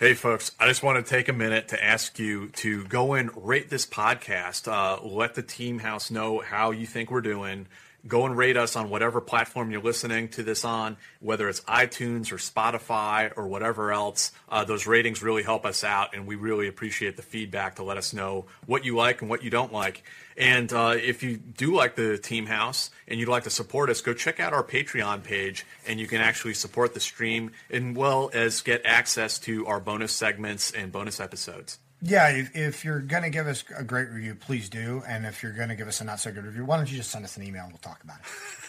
Hey, folks, I just want to take a minute to ask you to go and rate this podcast. Uh, let the team house know how you think we're doing. Go and rate us on whatever platform you're listening to this on, whether it's iTunes or Spotify or whatever else. Uh, those ratings really help us out, and we really appreciate the feedback to let us know what you like and what you don't like. And uh, if you do like the Team House and you'd like to support us, go check out our Patreon page, and you can actually support the stream as well as get access to our bonus segments and bonus episodes. Yeah, if, if you're going to give us a great review, please do. And if you're going to give us a not so good review, why don't you just send us an email and we'll talk about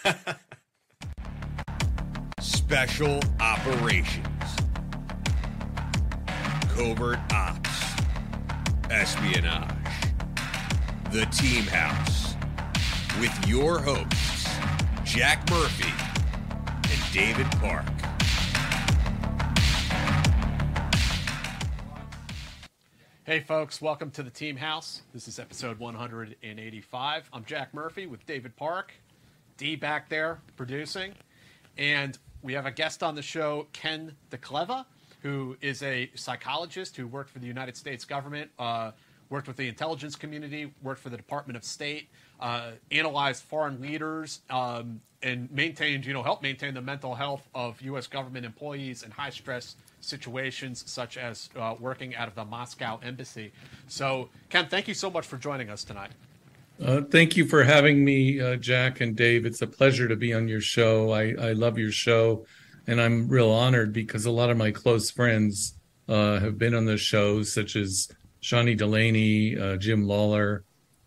it. Special Operations, Covert Ops, Espionage, The Team House, with your hosts, Jack Murphy and David Parke. Hey, folks, welcome to the Team House. This is episode 185. I'm Jack Murphy with David Park, D back there producing. And we have a guest on the show, Ken Dekleva, who is a psychologist who worked for the United States government, uh, worked with the intelligence community, worked for the Department of State, uh, analyzed foreign leaders, um, and maintained, you know, helped maintain the mental health of U.S. government employees in high stress situations such as uh, working out of the Moscow embassy. So, Ken, thank you so much for joining us tonight. Uh, thank you for having me, uh, Jack and Dave. It's a pleasure to be on your show. I, I love your show, and I'm real honored because a lot of my close friends uh, have been on the show, such as Shawnee Delaney, uh, Jim Lawler,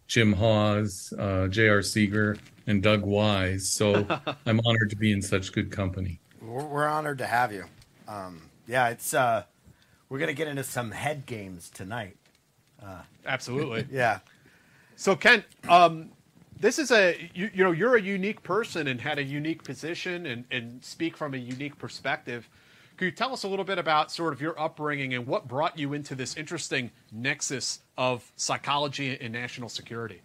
Jim Hawes, uh, J.R. Seeger, and Doug Wise. So I'm honored to be in such good company. We're, we're honored to have you. Um, yeah, it's uh, we're gonna get into some head games tonight. Uh, Absolutely. yeah. So Ken, um, this is a you, you know you're a unique person and had a unique position and, and speak from a unique perspective. Could you tell us a little bit about sort of your upbringing and what brought you into this interesting nexus of psychology and national security?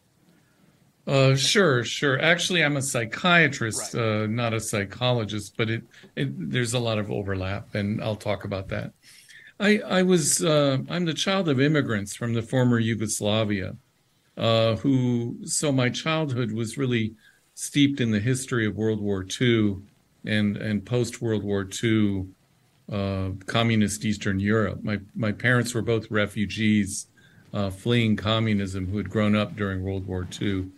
Uh, sure, sure. Actually, I'm a psychiatrist, right. uh, not a psychologist, but it, it, there's a lot of overlap, and I'll talk about that. I, I was uh, I'm the child of immigrants from the former Yugoslavia, uh, who so my childhood was really steeped in the history of World War II and and post World War II uh, communist Eastern Europe. My my parents were both refugees uh, fleeing communism who had grown up during World War II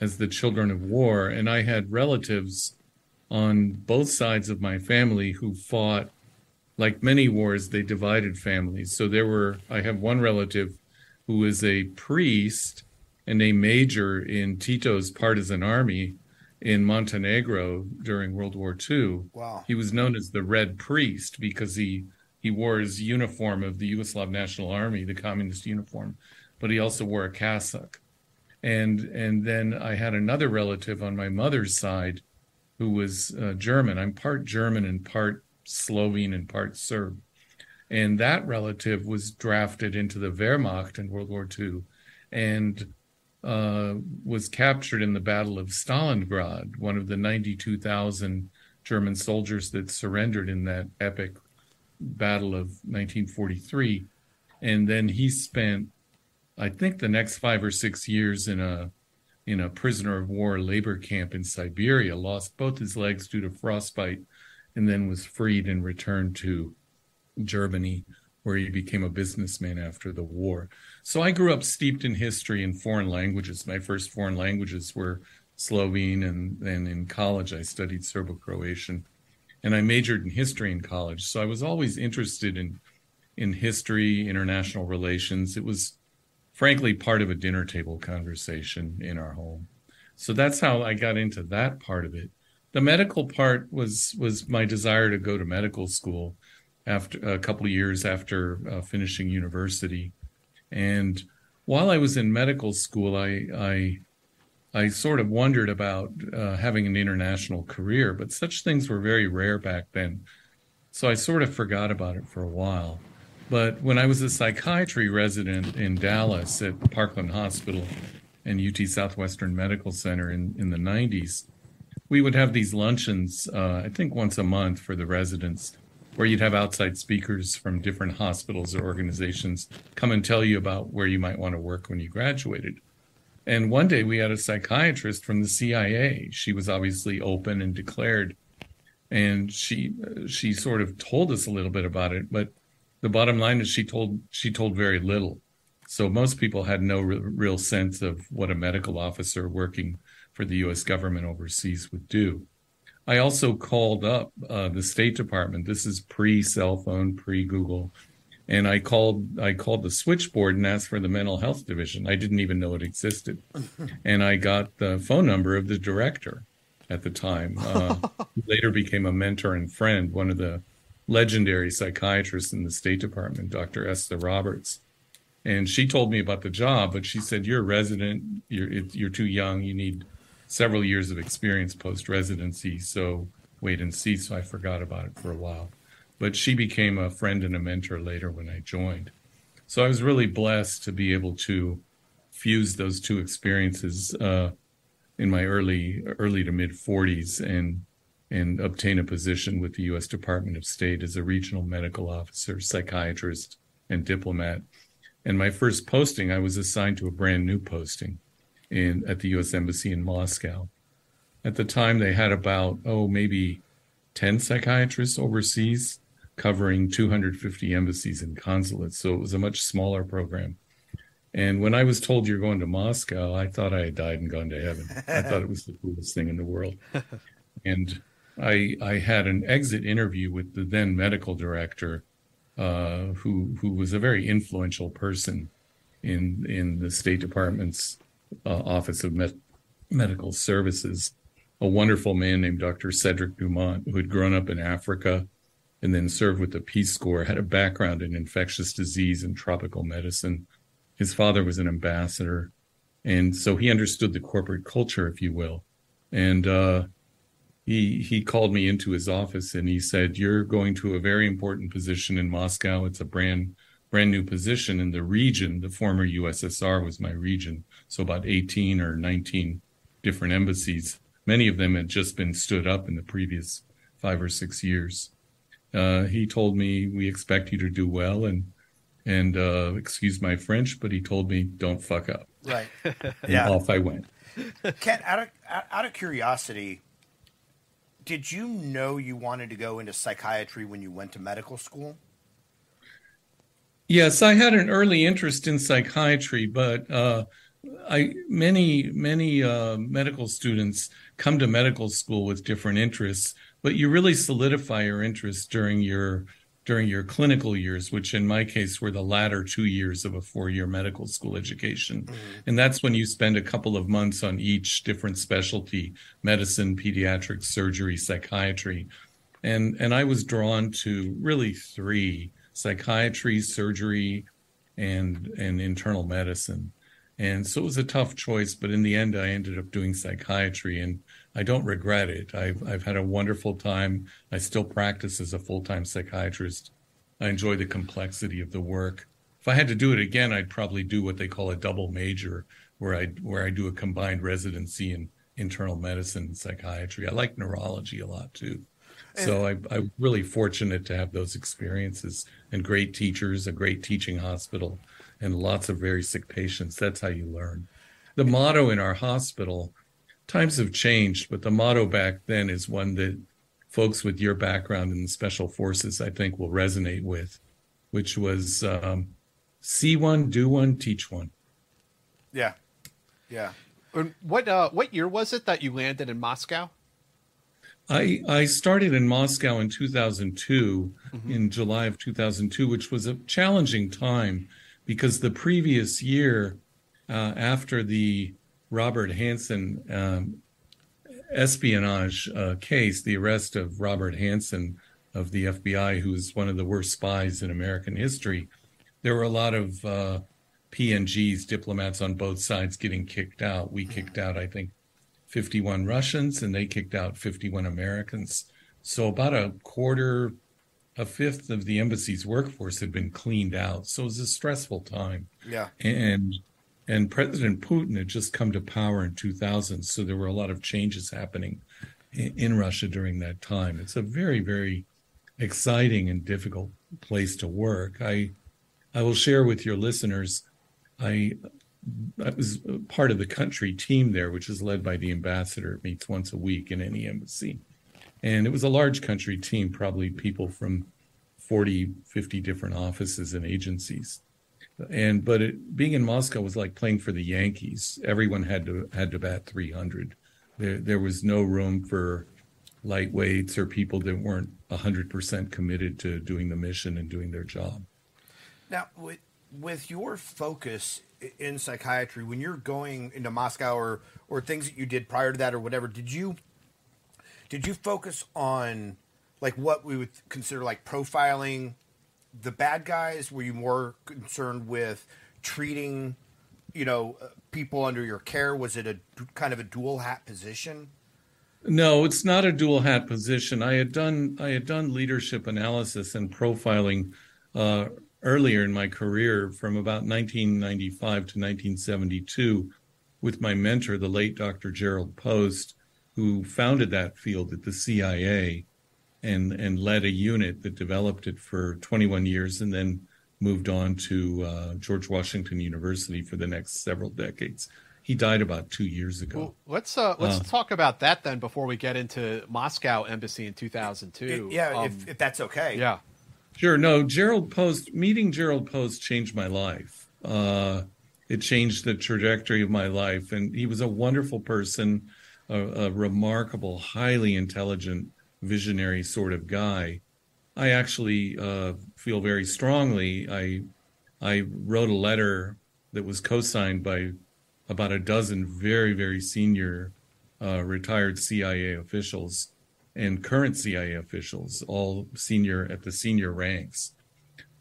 as the children of war. And I had relatives on both sides of my family who fought. Like many wars, they divided families. So there were, I have one relative who was a priest and a major in Tito's partisan army in Montenegro during World War II. Wow. He was known as the Red Priest because he he wore his uniform of the Yugoslav National Army, the communist uniform, but he also wore a cassock and and then I had another relative on my mother's side who was uh, German. I'm part German and part Slovene and part Serb, and that relative was drafted into the Wehrmacht in World War II, and uh, was captured in the Battle of Stalingrad, one of the 92,000 German soldiers that surrendered in that epic battle of 1943. And then he spent I think the next five or six years in a in a prisoner of war labor camp in Siberia, lost both his legs due to frostbite, and then was freed and returned to Germany, where he became a businessman after the war. So I grew up steeped in history and foreign languages. My first foreign languages were Slovene, and then in college I studied Serbo-Croatian, and I majored in history in college. So I was always interested in in history, international relations. It was frankly part of a dinner table conversation in our home. So that's how I got into that part of it. The medical part was was my desire to go to medical school. after a couple of years after uh, finishing university. And while I was in medical school, I I, I sort of wondered about uh, having an international career, but such things were very rare back then. So I sort of forgot about it for a while. But when I was a psychiatry resident in Dallas at Parkland Hospital and UT Southwestern Medical Center in, in the 90s, we would have these luncheons, uh, I think once a month for the residents, where you'd have outside speakers from different hospitals or organizations come and tell you about where you might want to work when you graduated. And one day we had a psychiatrist from the CIA. She was obviously open and declared, and she she sort of told us a little bit about it. But the bottom line is she told she told very little. So most people had no re- real sense of what a medical officer working for the U.S. government overseas would do. I also called up uh, the State Department. This is pre cell phone, pre Google, and I called I called the switchboard and asked for the mental health division. I didn't even know it existed, and I got the phone number of the director at the time. Uh, later became a mentor and friend, one of the legendary psychiatrists in the State Department, Dr. Esther Roberts. And she told me about the job, but she said, "You're a resident. You're you're too young. You need several years of experience post residency. So wait and see." So I forgot about it for a while. But she became a friend and a mentor later when I joined. So I was really blessed to be able to fuse those two experiences uh, in my early early to mid 40s and and obtain a position with the U.S. Department of State as a regional medical officer, psychiatrist, and diplomat. And my first posting, I was assigned to a brand new posting in at the U.S. Embassy in Moscow. At the time, they had about oh maybe ten psychiatrists overseas, covering 250 embassies and consulates. So it was a much smaller program. And when I was told you're going to Moscow, I thought I had died and gone to heaven. I thought it was the coolest thing in the world. And I I had an exit interview with the then medical director, uh, who who was a very influential person in in the State Department's uh, Office of Med- Medical Services, a wonderful man named Dr. Cedric Dumont, who had grown up in Africa and then served with the Peace Corps, had a background in infectious disease and tropical medicine. His father was an ambassador, and so he understood the corporate culture, if you will. And uh, he he called me into his office and he said, "You're going to a very important position in Moscow. It's a brand brand new position in the region. The former USSR was my region, so about 18 or 19 different embassies. Many of them had just been stood up in the previous five or six years. Uh, he told me, "We expect you to do well," and and uh, excuse my French, but he told me, "Don't fuck up." Right. And yeah. off I went. Ken, out of out of curiosity, did you know you wanted to go into psychiatry when you went to medical school? Yes, I had an early interest in psychiatry, but uh, I many many uh, medical students come to medical school with different interests, but you really solidify your interests during your during your clinical years, which in my case were the latter two years of a four-year medical school education, and that's when you spend a couple of months on each different specialty: medicine, pediatrics, surgery, psychiatry, and and I was drawn to really three psychiatry, surgery, and and internal medicine. And so it was a tough choice, but in the end, I ended up doing psychiatry, and I don't regret it. I've I've had a wonderful time. I still practice as a full time psychiatrist. I enjoy the complexity of the work. If I had to do it again, I'd probably do what they call a double major, where I where I do a combined residency in internal medicine and psychiatry. I like neurology a lot too. So I, I'm really fortunate to have those experiences and great teachers, a great teaching hospital, and lots of very sick patients. That's how you learn. The motto in our hospital, times have changed, but the motto back then is one that folks with your background in the special forces, I think, will resonate with, which was um, see one, do one, teach one. Yeah. Yeah. And what uh, what year was it that you landed in Moscow? I, I started in Moscow in 2002, in July of 2002, which was a challenging time because the previous year, uh, after the Robert Hanssen um, espionage uh, case, the arrest of Robert Hanssen of the FBI, who was one of the worst spies in American history, there were a lot of uh, PNGs, diplomats on both sides, getting kicked out. We kicked out, I think, 51 Russians, and they kicked out 51 Americans. So about a quarter, a fifth of the embassy's workforce had been cleaned out. So it was a stressful time. Yeah. And and President Putin had just come to power in 2000, so there were a lot of changes happening in, in Russia during that time. It's a very, very exciting and difficult place to work. I I will share with your listeners. I I was part of the country team there, which is led by the ambassador. It meets once a week in any embassy. And it was a large country team, probably people from 40, 50 different offices and agencies. And but it, being in Moscow was like playing for the Yankees. Everyone had to had to bat 300. There there was no room for lightweights or people that weren't 100% committed to doing the mission and doing their job. Now, with, with your focus in psychiatry, when you're going into Moscow or, or things that you did prior to that or whatever, did you did you focus on like what we would consider like profiling the bad guys? Were you more concerned with treating, you know, uh, people under your care? Was it a kind of a dual hat position? No, it's not a dual hat position. I had done I had done leadership analysis and profiling uh, earlier in my career, from about 1995 to 1972, with my mentor, the late Dr. Gerald Post, who founded that field at the CIA and and led a unit that developed it for 21 years and then moved on to uh, George Washington University for the next several decades. He died about two years ago. Well, let's uh, let's uh, talk about that then before we get into Moscow embassy in 2002. It, yeah, um, if, if that's okay. Yeah, sure. No, Gerald Post meeting Gerald Post changed my life. Uh, it changed the trajectory of my life, and he was a wonderful person, a, a remarkable, highly intelligent visionary sort of guy. I actually uh, feel very strongly. I I wrote a letter that was co-signed by about a dozen very very senior uh, retired CIA officials and current CIA officials, all senior at the senior ranks,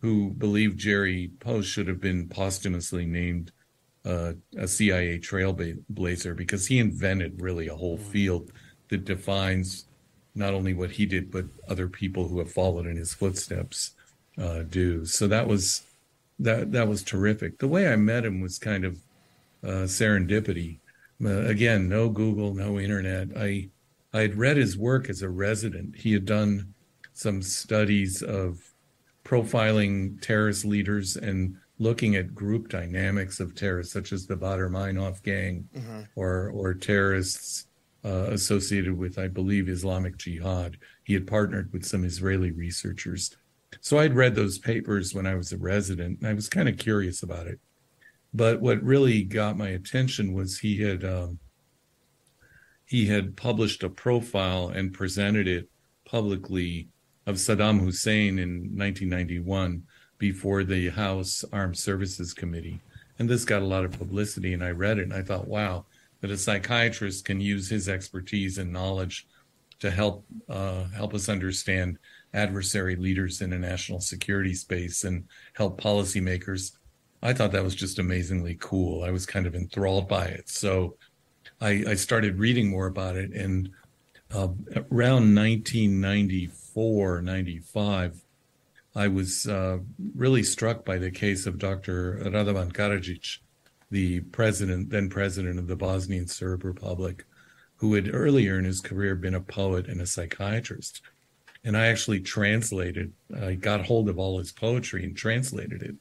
who believe Jerry Post should have been posthumously named uh, a CIA trailblazer because he invented really a whole field that defines not only what he did, but other people who have followed in his footsteps uh, do. So that was that that was terrific. The way I met him was kind of uh, serendipity. Uh, again, no Google, no internet. I I had read his work as a resident. He had done some studies of profiling terrorist leaders and looking at group dynamics of terrorists, such as the Baader Meinhof gang mm-hmm. or or terrorists uh, associated with, I believe, Islamic Jihad. He had partnered with some Israeli researchers. So I'd read those papers when I was a resident, and I was kind of curious about it. But what really got my attention was he had um, he had published a profile and presented it publicly of Saddam Hussein in 1991 before the House Armed Services Committee. And this got a lot of publicity, and I read it and I thought, wow, that a psychiatrist can use his expertise and knowledge to help uh, help us understand adversary leaders in a national security space and help policymakers. I thought that was just amazingly cool. I was kind of enthralled by it. So I, I started reading more about it. And uh, around 1994, 95, I was uh, really struck by the case of Dr. Radovan Karadzic, the president, then president of the Bosnian Serb Republic, who had earlier in his career been a poet and a psychiatrist. And I actually translated, I got hold of all his poetry and translated it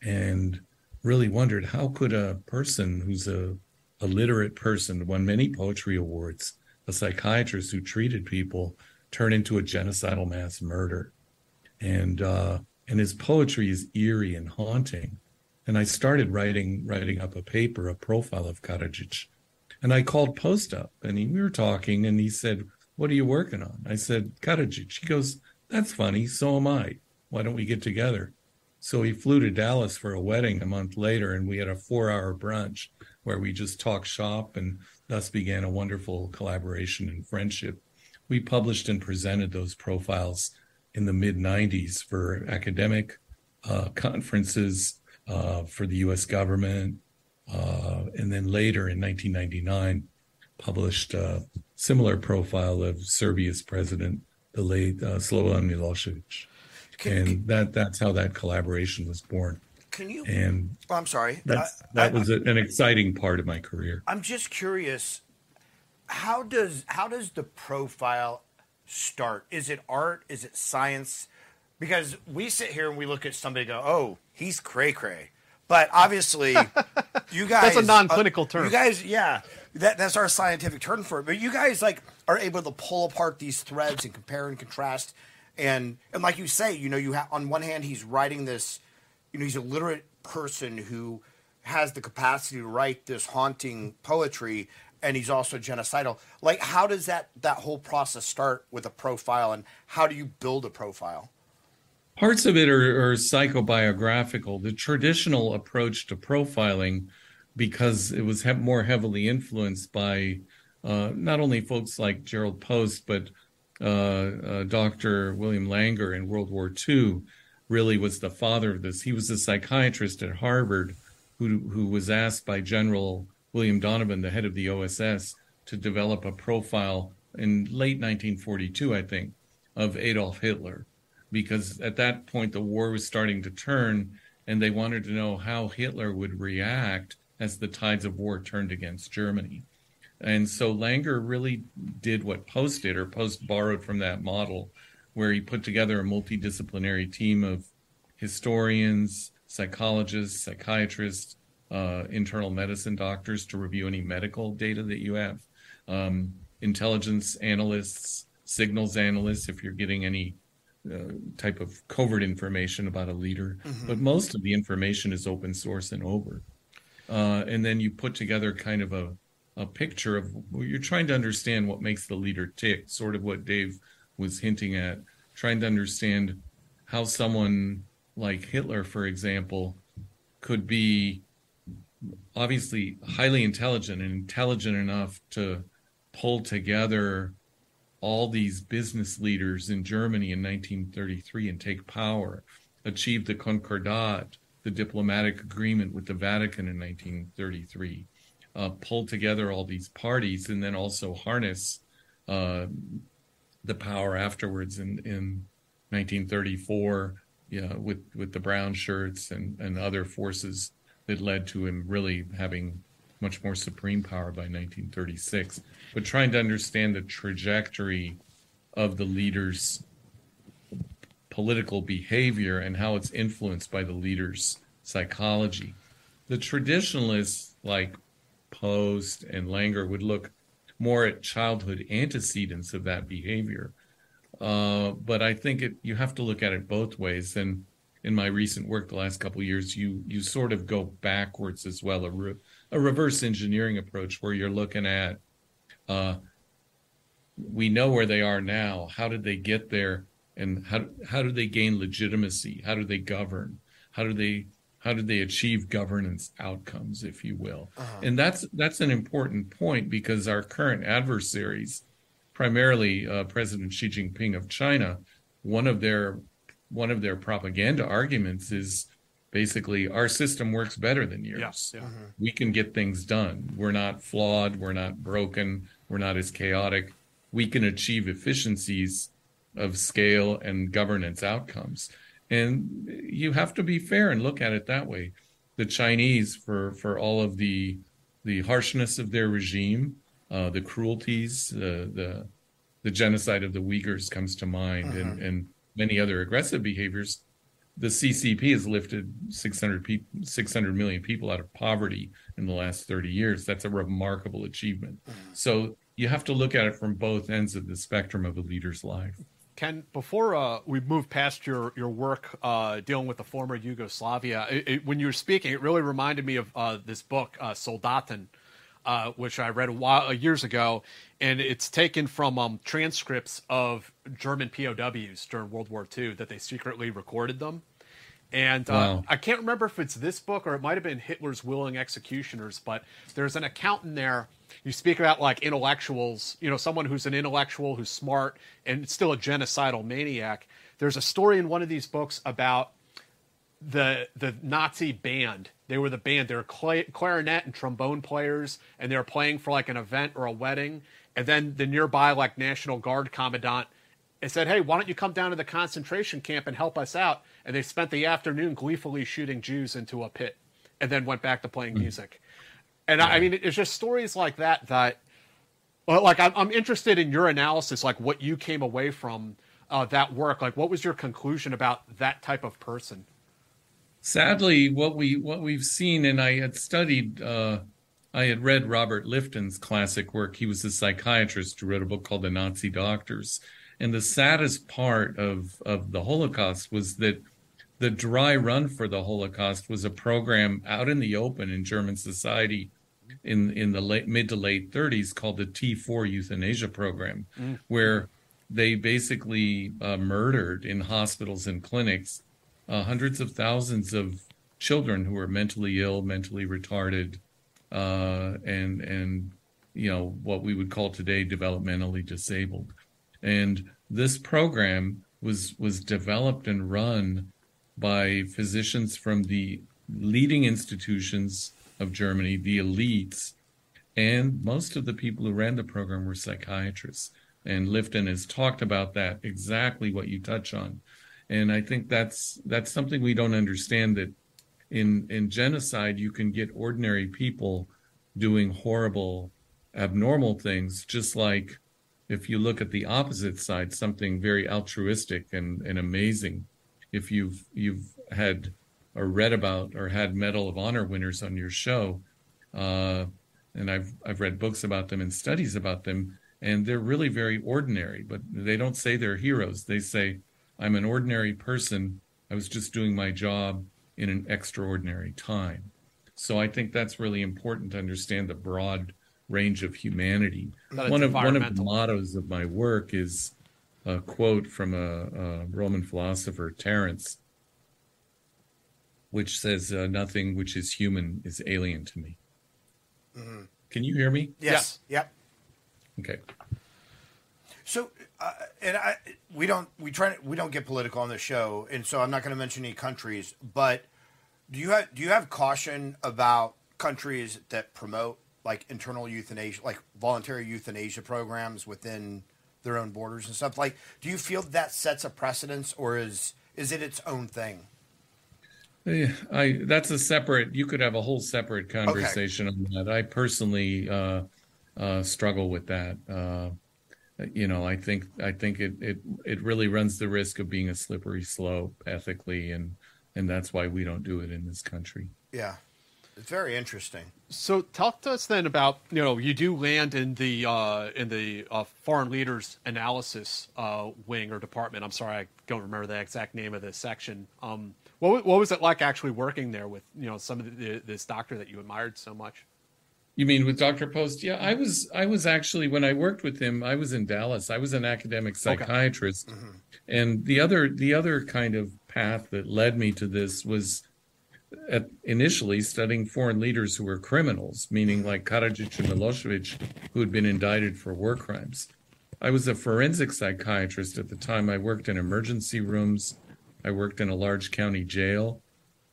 and really wondered how could a person who's a, a literate person, won many poetry awards, a psychiatrist who treated people, turn into a genocidal mass murder. And, uh, and his poetry is eerie and haunting and I started writing writing up a paper, a profile of Karadzic. And I called Post up and he, we were talking and he said, What are you working on? I said, Karadzic. He goes, That's funny. So am I. Why don't we get together? So he flew to Dallas for a wedding a month later and we had a four hour brunch where we just talked shop and thus began a wonderful collaboration and friendship. We published and presented those profiles in the mid 90s for academic uh, conferences uh, for the US government. Uh, and then later in 1999, published a similar profile of Serbia's president, the late uh, Slobodan Milosevic. and that that's how that collaboration was born. Can you? And oh, I'm sorry. That's, I- that I- was a, an exciting part of my career. I'm just curious. How does how does the profile start? Is it art? Is it science? Because we sit here and we look at somebody go, "Oh, he's cray cray," but obviously, you guys That's a non-clinical uh, term. You guys, yeah, that, that's our scientific term for it. But you guys like are able to pull apart these threads and compare and contrast, and and like you say, you know, you have on one hand he's writing this, you know, he's a literate person who has the capacity to write this haunting poetry and he's also genocidal like how does that that whole process start with a profile and how do you build a profile Parts of it are, are psychobiographical. The traditional approach to profiling, because it was he- more heavily influenced by uh, not only folks like Gerald Post, but uh, uh, Dr. William Langer in World War II, really was the father of this. He was a psychiatrist at Harvard who, who was asked by General William Donovan, the head of the OSS, to develop a profile in late 1942, I think, of Adolf Hitler because at that point the war was starting to turn and they wanted to know how Hitler would react as the tides of war turned against Germany. And so Langer really did what Post did, or Post borrowed from that model, where he put together a multidisciplinary team of historians, psychologists, psychiatrists, uh, internal medicine doctors to review any medical data that you have, um, intelligence analysts, signals analysts, if you're getting any uh, type of covert information about a leader, Mhm. but most of the information is open source and over. Uh, and then you put together kind of a, a picture of well, you're trying to understand what makes the leader tick, sort of what Dave was hinting at, trying to understand how someone like Hitler, for example, could be obviously highly intelligent and intelligent enough to pull together all these business leaders in Germany in 1933 and take power, achieve the Concordat, the diplomatic agreement with the Vatican in 1933, uh, pull together all these parties, and then also harness uh, the power afterwards in, in 1934 yeah, with, with the brown shirts and, and other forces that led to him really having much more supreme power by 1936, but trying to understand the trajectory of the leader's political behavior and how it's influenced by the leader's psychology. The traditionalists like Post and Langer would look more at childhood antecedents of that behavior. Uh, but I think it, you have to look at it both ways. And in my recent work the last couple of years, you you sort of go backwards as well, a, re, a reverse engineering approach where you're looking at uh, we know where they are now. How did they get there, and how how do they gain legitimacy? How do they govern? How do they how do they achieve governance outcomes, if you will? Uh-huh. And that's that's an important point because our current adversaries, primarily uh, President Xi Jinping of China, one of their one of their propaganda arguments is basically our system works better than yours. Yeah, yeah. We can get things done. We're not flawed. We're not broken. We're not as chaotic. We can achieve efficiencies of scale and governance outcomes. And you have to be fair and look at it that way. The Chinese, for for all of the the harshness of their regime, uh, the cruelties, uh, the the genocide of the Uyghurs comes to mind, and, and many other aggressive behaviors. The CCP has lifted 600, pe- 600 million people out of poverty in the last 30 years. That's a remarkable achievement. So you have to look at it from both ends of the spectrum of a leader's life. Ken, before uh, we move past your your work uh, dealing with the former Yugoslavia, it, it, when you were speaking, it really reminded me of uh, this book, uh, Soldaten, uh, which I read a while uh, years ago, and it's taken from um, transcripts of German POWs during World War II that they secretly recorded them. And uh, Wow. I can't remember if it's this book or it might have been Hitler's Willing Executioners, but there's an account in there. You speak about like intellectuals, you know, someone who's an intellectual, who's smart, and still a genocidal maniac. there's a story in one of these books about the the Nazi band. They were the band. They were cla- clarinet and trombone players, and they were playing for like an event or a wedding. And then the nearby like National Guard commandant and said, "Hey, why don't you come down to the concentration camp and help us out?" And they spent the afternoon gleefully shooting Jews into a pit, and then went back to playing Hmm. music. And I, I mean, it's just stories like that that, well, like I'm, I'm interested in your analysis, like what you came away from uh, that work. Like, what was your conclusion about that type of person? Sadly, what we what we've seen, and I had studied, uh, I had read Robert Lifton's classic work. He was a psychiatrist who wrote a book called The Nazi Doctors. And the saddest part of of the Holocaust was that the dry run for the Holocaust was a program out in the open in German society in in the late mid to late 30s called the T4 euthanasia program, Mm. where they basically uh, murdered in hospitals and clinics uh, hundreds of thousands of children who were mentally ill, mentally retarded, uh, and and you know what we would call today developmentally disabled. And this program was was developed and run by physicians from the leading institutions of Germany, the elites, and most of the people who ran the program were psychiatrists. And Lifton has talked about that exactly what you touch on. And I think that's that's something we don't understand that in in genocide you can get ordinary people doing horrible abnormal things just like if you look at the opposite side something very altruistic and, and amazing. If you've you've had or read about or had medal of honor winners on your show uh, and I've I've read books about them and studies about them and they're really very ordinary but they don't say they're heroes. They say I'm an ordinary person. I was just doing my job in an extraordinary time. So I think that's really important to understand the broad range of humanity. One of one of the mottos of my work is a quote from a, a Roman philosopher Terence which says uh, nothing which is human is alien to me. Mhm. can you hear me? Yes. Yep. okay So, uh, and I, we don't, we try, we don't get political on the show, and so I'm not going to mention any countries. But do you have, do you have caution about countries that promote like internal euthanasia, like voluntary euthanasia programs within their own borders and stuff? Like, do you feel that sets a precedence, or is is it its own thing? Eh, I that's a separate. You could have a whole separate conversation on that. I personally uh, uh, struggle with that. Uh, you know, I think I think it, it it really runs the risk of being a slippery slope ethically, and and that's why we don't do it in this country. Yeah, it's very interesting. So talk to us then about you know you do land in the uh, in the uh, foreign leaders analysis uh, wing or department. I'm sorry, I don't remember the exact name of this section. Um, what what was it like actually working there with you know some of the, this doctor that you admired so much? You mean with Dr. Post? Yeah, I was I was actually when I worked with him, I was in Dallas. I was an academic psychiatrist. Mm-hmm. And the other the other kind of path that led me to this was at, initially studying foreign leaders who were criminals, meaning like Karadzic and Milosevic, who had been indicted for war crimes. I was a forensic psychiatrist at the time. I worked in emergency rooms. I worked in a large county jail.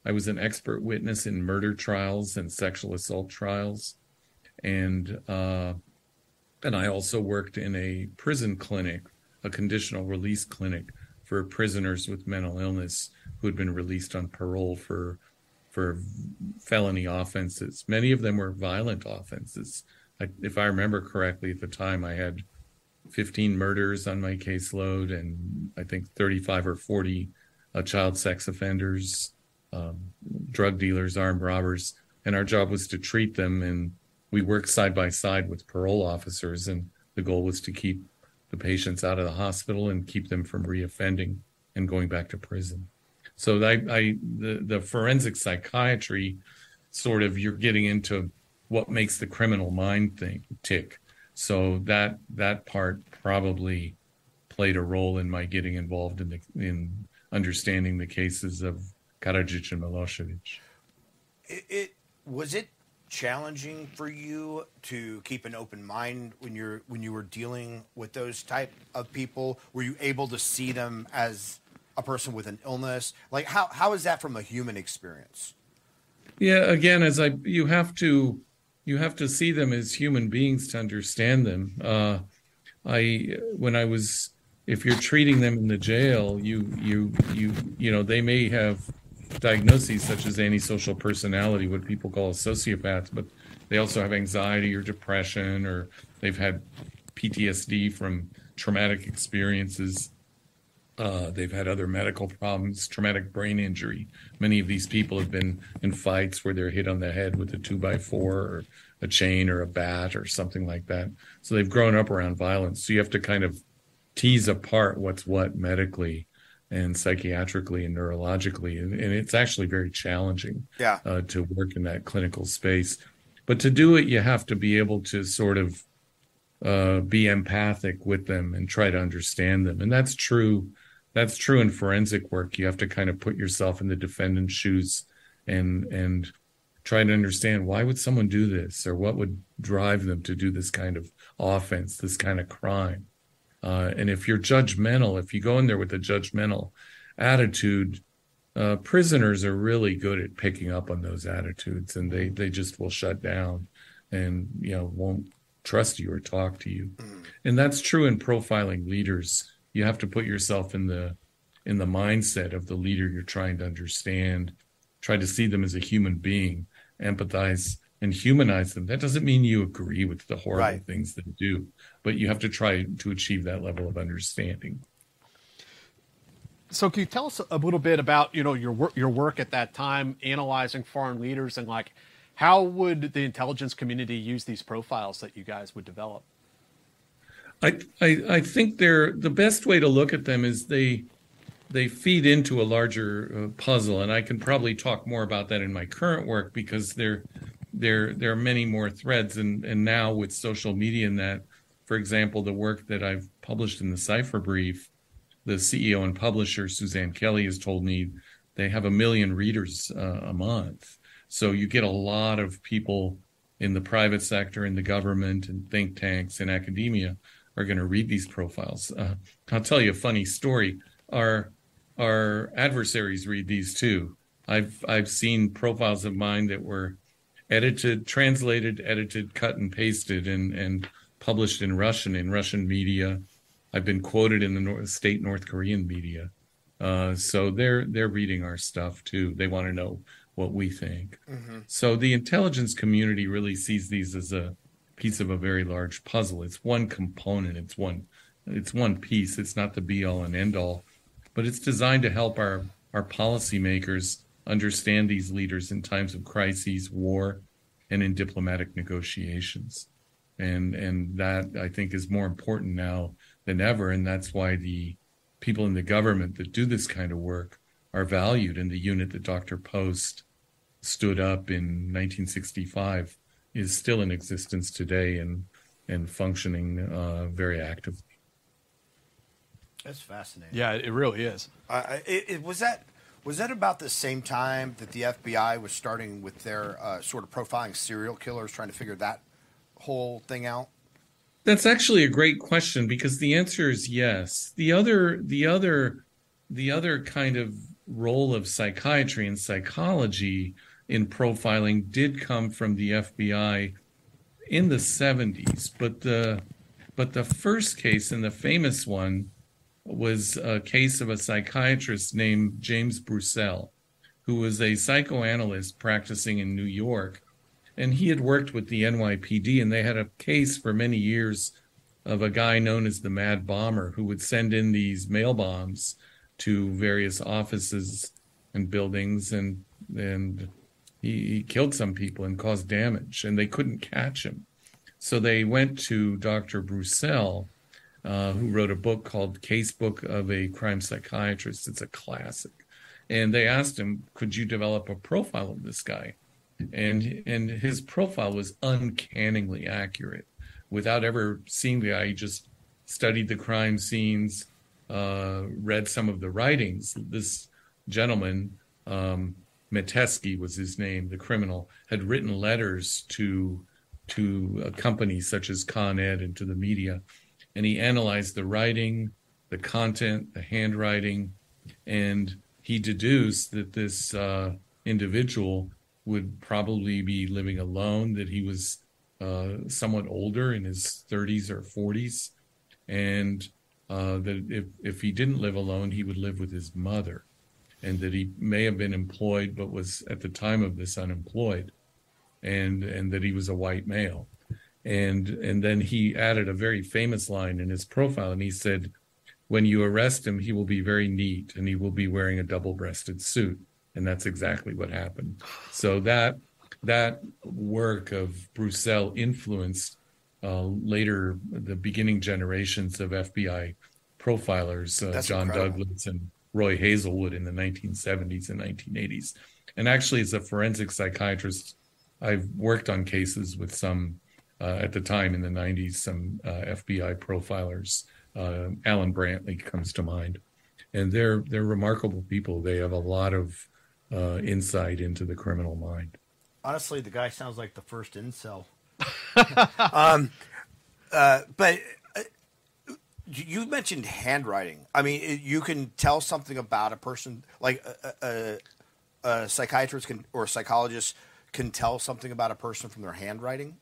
I was an expert witness in murder trials and sexual assault trials and uh, and I also worked in a prison clinic, a conditional release clinic for prisoners with mental illness who had been released on parole for for felony offenses. Many of them were violent offenses. I, if I remember correctly, at the time I had 15 murders on my caseload, and I think 35 or 40 uh, child sex offenders, um, drug dealers, armed robbers, and our job was to treat them and we worked side by side with parole officers, and the goal was to keep the patients out of the hospital and keep them from reoffending and going back to prison. So I, I the, the forensic psychiatry sort of you're getting into what makes the criminal mind think tick. So that that part probably played a role in my getting involved in the in understanding the cases of Karadzic and Milosevic. It, it was it challenging for you to keep an open mind when you're when you were dealing with those type of people? Were you able to see them as a person with an illness? Like how how is that from a human experience? Yeah, again, as I you have to you have to see them as human beings to understand them. Uh, I when I was if you're treating them in the jail, you you you you know they may have diagnoses such as antisocial personality, what people call a sociopath, but they also have anxiety or depression, or they've had PTSD from traumatic experiences. Uh, they've had other medical problems, traumatic brain injury. Many of these people have been in fights where they're hit on the head with a two by four or a chain or a bat or something like that. So they've grown up around violence. So you have to kind of tease apart what's what medically and psychiatrically and neurologically. And, and it's actually very challenging yeah. uh, to work in that clinical space. But to do it, you have to be able to sort of uh, be empathic with them and try to understand them. And that's true. That's true in forensic work. You have to kind of put yourself in the defendant's shoes and and try to understand why would someone do this or what would drive them to do this kind of offense, this kind of crime. Uh, and if you're judgmental, if you go in there with a judgmental attitude, uh, prisoners are really good at picking up on those attitudes, and they they just will shut down, and you know won't trust you or talk to you. And that's true in profiling leaders. You have to put yourself in the in the mindset of the leader you're trying to understand. Try to see them as a human being, empathize and humanize them. That doesn't mean you agree with the horrible Right. things they do, but you have to try to achieve that level of understanding. So can you tell us a little bit about you know your work your work at that time analyzing foreign leaders and like how would the intelligence community use these profiles that you guys would develop? I, I I think they're the best way to look at them is they they feed into a larger uh, puzzle, and I can probably talk more about that in my current work because there there there are many more threads, and and now with social media and that, for example, the work that I've published in the Cipher Brief, the CEO and publisher Suzanne Kelly has told me they have a million readers uh, a month, so you get a lot of people in the private sector, in the government, and think tanks and academia are going to read these profiles. Uh, I'll tell you a funny story. Our our adversaries read these too. I've I've seen profiles of mine that were edited, translated, edited, cut and pasted, and and published in Russian in Russian media. I've been quoted in the North, state North Korean media. Uh, so they're they're reading our stuff too. They want to know what we think. So the intelligence community really sees these as a piece of a very large puzzle. It's one component. It's one it's one piece. It's not the be all and end all, but it's designed to help our our policymakers understand these leaders in times of crises, war, and in diplomatic negotiations. And and that I think is more important now than ever. And that's why the people in the government that do this kind of work are valued. And the unit that Dr. Post stood up in 1965 is still in existence today and and functioning uh, very actively. That's fascinating. Yeah, it really is. Uh, it, it, was that was that about the same time that the FBI was starting with their uh, sort of profiling serial killers, trying to figure that whole thing out? That's actually a great question because the answer is yes. The other the other the other kind of role of psychiatry and psychology in profiling did come from the FBI in the 70s, but the but the first case and the famous one was a case of a psychiatrist named James Brussel, who was a psychoanalyst practicing in New York. And he had worked with the NYPD, and they had a case for many years of a guy known as the Mad Bomber who would send in these mail bombs to various offices and buildings, and and he, he killed some people and caused damage, and they couldn't catch him. So they went to Dr. Brussel, uh, who wrote a book called Case Book of a Crime Psychiatrist. It's a classic. And they asked him, Could you develop a profile of this guy? And and his profile was uncannily accurate. Without ever seeing the guy, he just studied the crime scenes, uh, read some of the writings. This gentleman, um, Metesky was his name, the criminal, had written letters to to companies such as Con Ed and to the media, and he analyzed the writing, the content, the handwriting, and he deduced that this uh, individual would probably be living alone, that he was uh, somewhat older in his 30s or 40s, and uh, that if, if he didn't live alone, he would live with his mother, and that he may have been employed but was at the time of this unemployed, and and that he was a white male, and and then he added a very famous line in his profile, and he said, "When you arrest him, he will be very neat, and he will be wearing a double-breasted suit." And that's exactly what happened. So that that work of Brussel influenced uh, later the beginning generations of FBI profilers, uh, John incredible. Douglas and Roy Hazelwood in the 1970s and 1980s. And actually, as a forensic psychiatrist, I've worked on cases with some uh, at the time in the 90s, some uh, FBI profilers. Uh, Alan Brantley comes to mind, and they're they're remarkable people. They have a lot of uh, insight into the criminal mind. Honestly, the guy sounds like the first incel. um, uh, but uh, you mentioned handwriting. I mean, it- you can tell something about a person, like a, a, a psychiatrist can or a psychologist can tell something about a person from their handwriting.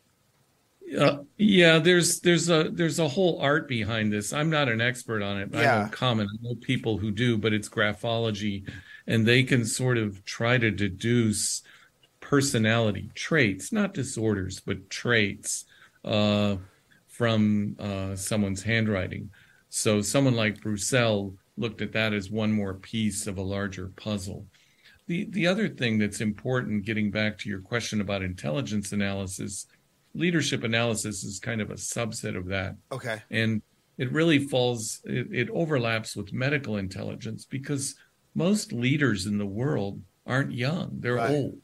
Uh, yeah, there's there's a there's a whole art behind this. I'm not an expert on it. I Yeah. don't comment. I know people who do, but it's graphology, and they can sort of try to deduce personality traits, not disorders, but traits uh, from uh, someone's handwriting. So someone like Brussel looked at that as one more piece of a larger puzzle. The the other thing that's important, getting back to your question about intelligence analysis, leadership analysis is kind of a subset of that. Okay. And it really falls, it, it overlaps with medical intelligence because most leaders in the world aren't young, they're Right. old.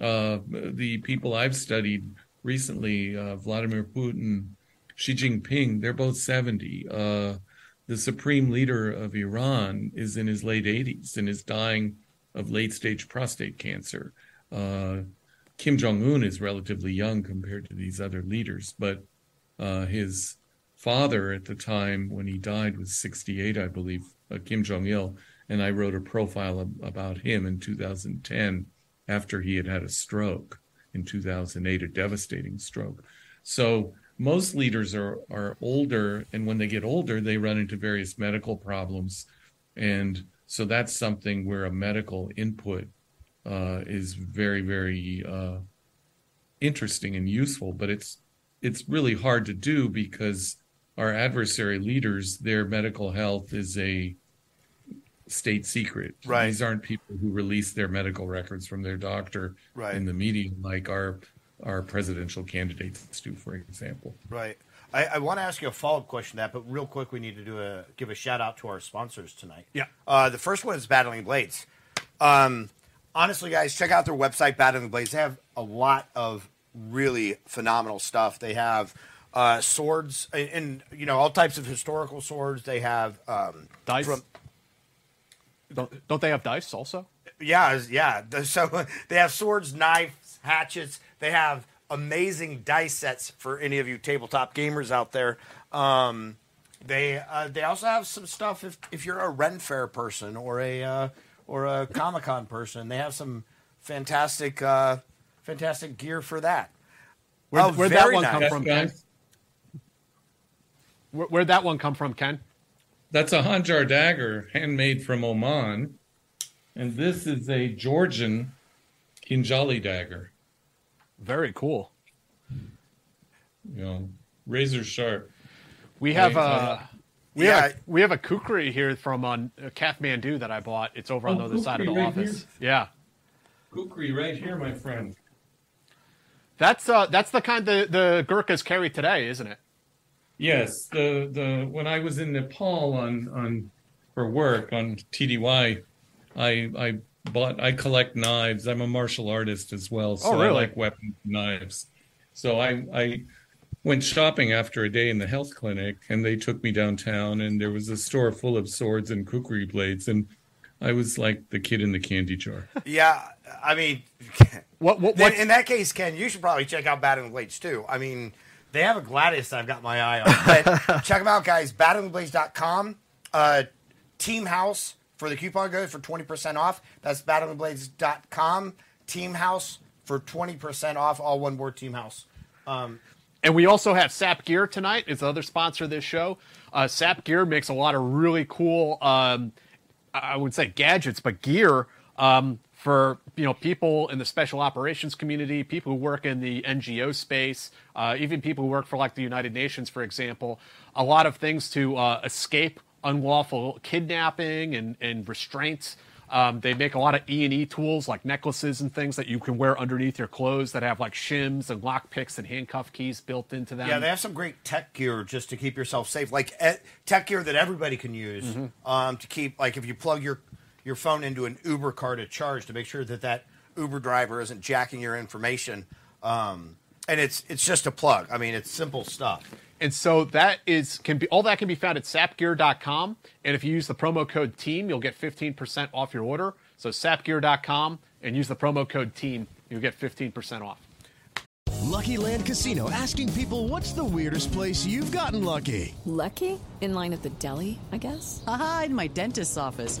Uh, the people I've studied recently, uh, Vladimir Putin, Xi Jinping, they're both 70. Uh, the supreme leader of Iran is in his late 80s and is dying of late stage prostate cancer. Kim Jong Un is relatively young compared to these other leaders, but uh, his father at the time when he died was 68, I believe, uh, Kim Jong il. And I wrote a profile ab- about him in 2010 after he had had a stroke in 2008, a devastating stroke. So most leaders are, are older, and when they get older, they run into various medical problems. And so that's something where a medical input uh, is very, very uh, interesting and useful, but it's it's really hard to do because our adversary leaders, their medical health is a state secret. Right. These aren't people who release their medical records from their doctor Right. in the media like our our presidential candidates do, for example. Right. I, I want to ask you a follow up question to that, but real quick, we need to do a give a shout out to our sponsors tonight. Yeah. Uh, the first one is Battling Blades. Um, honestly, guys, check out their website, Battling Blades. They have a lot of really phenomenal stuff. They have uh, swords and, and you know all types of historical swords. They have um, Dice. from- Don't, don't they have dice also? yeah, yeah. So they have swords, knives, hatchets. They have amazing dice sets for any of you tabletop gamers out there. Um, they uh, they also have some stuff if if you're a Ren Fair person or a uh, or a Comic Con person. They have some fantastic uh, fantastic gear for that. Where, Oh, where'd that one nice. come from, Ken? Where, where'd that one come from, Ken? That's a Hanjar dagger handmade from Oman. And this is a Georgian Kinjali dagger. Very cool. You know, razor sharp. We have Right, uh, uh, we yeah. have a, we have a kukri here from on uh, Kathmandu that I bought. It's over on Oh, the other side of the right office. Yeah, Kukri right here, my friend. that's uh that's the kind the the Gurkhas carry today, isn't it? Yes, the the when I was in Nepal on on for work on TDY, I I bought I collect knives. I'm a martial artist as well, so Oh, really? I like weapons knives. So I I went shopping after a day in the health clinic, and they took me downtown, and there was a store full of swords and kukri blades, and I was like the kid in the candy jar. Yeah, I mean, What what what? in that case, Ken, you should probably check out Battling Blades too. I mean, they have a Gladius I've got my eye on. But check them out, guys. BattlingBlades.com. Uh, Team House for the coupon code for 20% off. That's battlingblades.com, Team House for 20% off, all one word Team House. Um, And we also have Sap Gear tonight. It's the other sponsor of this show. Uh, Sap Gear makes a lot of really cool, um, I would say gadgets, but gear um, for you know people in the special operations community, people who work in the NGO space, uh, even people who work for like the United Nations, for example. A lot of things to uh, escape unlawful kidnapping and, and restraints. Um, they make a lot of E and E tools like necklaces and things that you can wear underneath your clothes that have like shims and lock picks and handcuff keys built into them. Yeah, they have some great tech gear just to keep yourself safe, like tech gear that everybody can use Mm-hmm. um, to keep. Like if you plug your your phone into an Uber car to charge, to make sure that that Uber driver isn't jacking your information. Um, and it's it's just a plug. I mean, it's simple stuff. And so that is can be all that can be found at sapgear.com. And if you use the promo code team, you'll get 15% off your order. So sapgear.com and use the promo code team, you'll get 15% off. Lucky Land Casino asking people what's the weirdest place you've gotten lucky? Lucky? In line at the deli, I guess? Aha, in my dentist's office.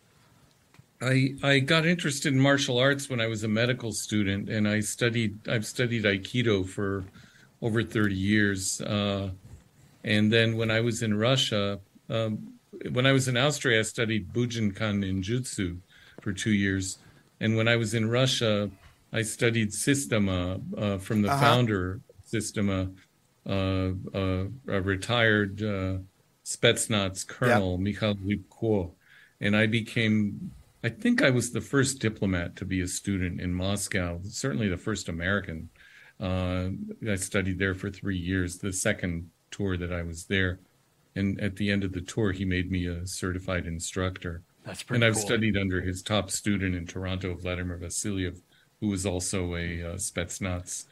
I I got interested in martial arts when I was a medical student, and I studied I've studied Aikido for over thirty years. Uh, and then when I was in Russia, um, when I was in Austria, I studied Bujinkan Ninjutsu for two years. And when I was in Russia, I studied Systema uh, from the Uh-huh. founder Systema, uh, uh, a retired uh, Spetsnaz colonel, Mikhail Ryabko. And I became, I think I was the first diplomat to be a student in Moscow, certainly the first American. Uh, I studied there for three years, the second tour that I was there. And at the end of the tour, he made me a certified instructor. That's pretty And I've cool. studied under his top student in Toronto, Vladimir Vasilyev, who was also a uh, Spetsnaz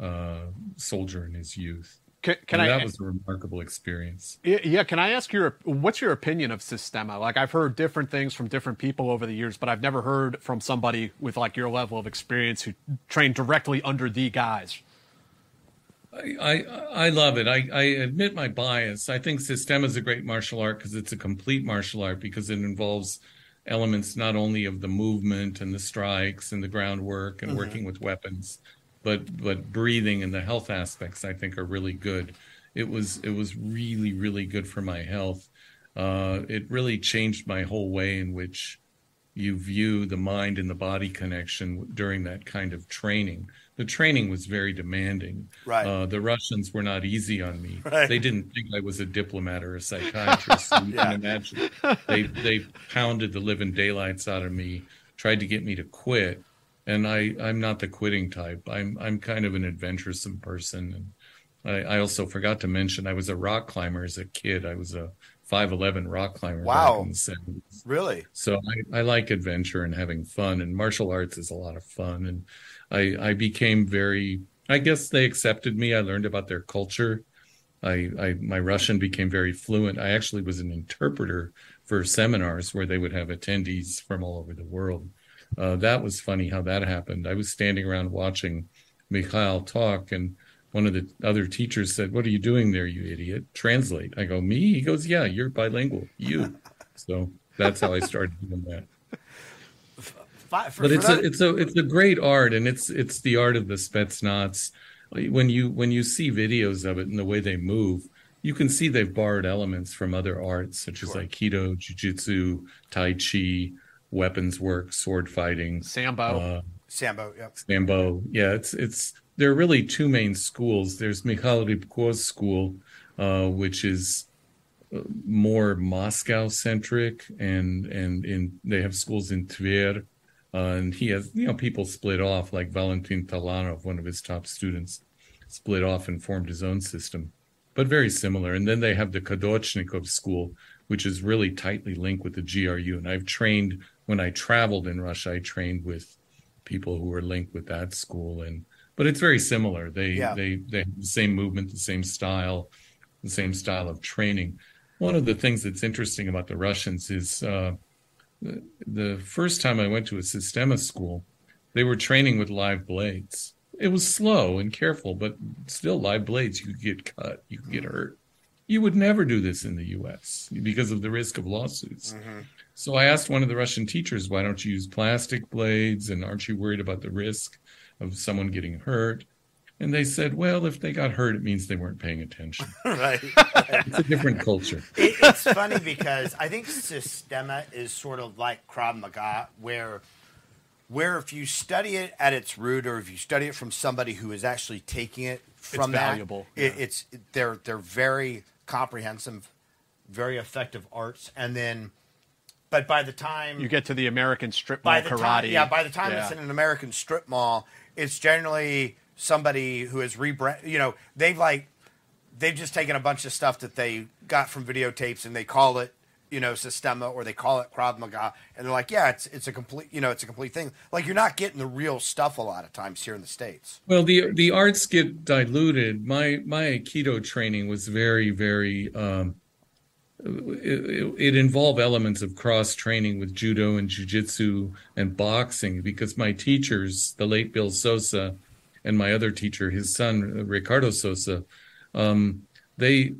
uh, soldier in his youth. Can, can And I? that was a remarkable experience. Yeah, can I ask your what's your opinion of Systema? Like I've heard different things from different people over the years, but I've never heard from somebody with like your level of experience who trained directly under the guys. I, I I love it. I, I admit my bias. I think Systema is a great martial art because it's a complete martial art because it involves elements not only of the movement and the strikes and the groundwork and Mhm. working with weapons, but but breathing and the health aspects I think are really good. It was it was really really good for my health. Uh, it really changed my whole way in which you view the mind and the body connection during that kind of training. The training was very demanding. Right. Uh, the Russians were not easy on me. Right. They didn't think I was a diplomat or a psychiatrist. you Yeah. can imagine. They they pounded the living daylights out of me, tried to get me to quit. And I, I'm not the quitting type. I'm I'm kind of an adventuresome person. And I, I also forgot to mention I was a rock climber as a kid. I was a 5'11 rock climber Wow. back in the 70s. Really? So I, I like adventure and having fun, and martial arts is a lot of fun. And I, I became very, I guess they accepted me. I learned about their culture. I, I, my Russian became very fluent. I actually was an interpreter for seminars where they would have attendees from all over the world. Uh, that was funny how that happened. I was standing around watching Mikhail talk, and one of the other teachers said, "What are you doing there, you idiot? Translate." I go, "Me?" He goes, "Yeah, you're bilingual. You." so that's how I started doing that. For- But it's a it's a it's a great art, and it's it's the art of the Spetsnaz. When you when you see videos of it and the way they move, you can see they've borrowed elements from other arts such as Aikido, Jiu-Jitsu, Tai Chi, weapons work, sword fighting, Sambo. uh, Sambo. Yep. Sambo. Yeah, it's it's there are really two main schools. There's Mikhail Ryabko's school, uh, which is uh, more Moscow centric, and and in they have schools in Tver, uh, and he has you know people split off like Valentin Talanov, one of his top students, split off and formed his own system, but very similar. And then they have the Kadochnikov school, which is really tightly linked with the GRU, and I've trained when I traveled in Russia, I trained with people who were linked with that school, and but it's very similar. They Yeah. they they have the same movement, the same style, the same style of training. One of the things that's interesting about the Russians is uh, the, the first time I went to a Systema school, they were training with live blades. It was slow and careful, but still live blades. You could get cut, you could get hurt. You would never do this in the U.S. because of the risk of lawsuits. So I asked one of the Russian teachers, "Why don't you use plastic blades? And aren't you worried about the risk of someone getting hurt?" And they said, "Well, if they got hurt, it means they weren't paying attention." right. it's a different culture. It, it's funny because I think Systema is sort of like Krav Maga, where where if you study it at its root, or if you study it from somebody who is actually taking it from that, valuable, It, it's they're they're very comprehensive, very effective arts, and then, but by the time You get to the American strip mall by the karate. time, yeah, by the time yeah. it's in an American strip mall, it's generally somebody who has rebrand. You know, they've like they've just taken a bunch of stuff that they got from videotapes and they call it, you know, Systema or they call it Krav Maga, and they're like, yeah, it's it's a complete, you know, it's a complete thing. Like you're not getting the real stuff a lot of times here in the states. Well, the the arts get diluted. My my Aikido training was very very. Um, it, it involved elements of cross training with judo and jujitsu and boxing because my teachers, the late Bill Sosa, and my other teacher, his son Ricardo Sosa, um, they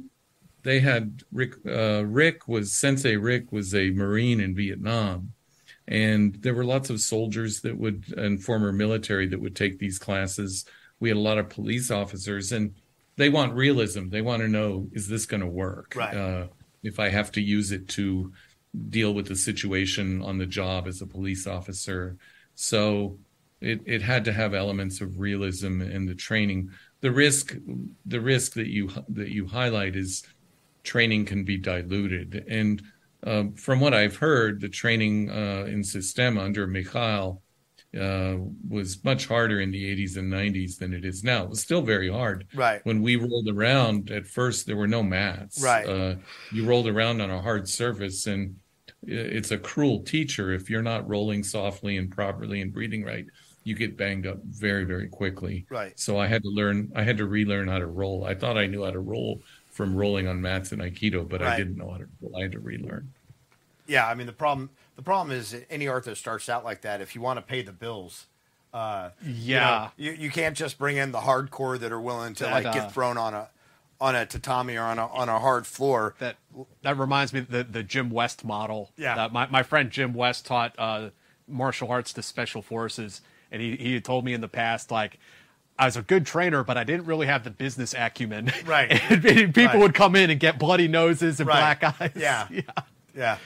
they had Rick. Uh, Rick was Sensei. Rick was a Marine in Vietnam, and there were lots of soldiers that would and former military that would take these classes. We had a lot of police officers, and they want realism. They want to know is this going to work? Right. Uh, if I have to use it to deal with the situation on the job as a police officer, so it it had to have elements of realism in the training. The risk the risk that you that you highlight is training can be diluted. And um, from what I've heard, the training uh, in Systema under Mikhail uh, was much harder in the 80s and 90s than it is now. It was still very hard. Right. When we rolled around at first, there were no mats. Right. Uh, you rolled around on a hard surface, and it's a cruel teacher if you're not rolling softly and properly and breathing right. You get banged up very, very quickly. Right. So I had to learn. I had to relearn how to roll. I thought I knew how to roll from rolling on mats in Aikido, but I didn't know how to. roll. I had to relearn. Yeah, I mean the problem the problem is any art that starts out like that, if you want to pay the bills, uh, you know, Yeah. you, you, can't just bring in the hardcore that are willing to That, like uh, get thrown on a on a tatami or on a on a hard floor. That that reminds me of the the Jim West model. Yeah. That my my friend Jim West taught uh, martial arts to special forces, and he he had told me in the past like. I was a good trainer, but I didn't really have the business acumen. Right. people Right. would come in and get bloody noses and Right. black eyes. Yeah. yeah. Yeah,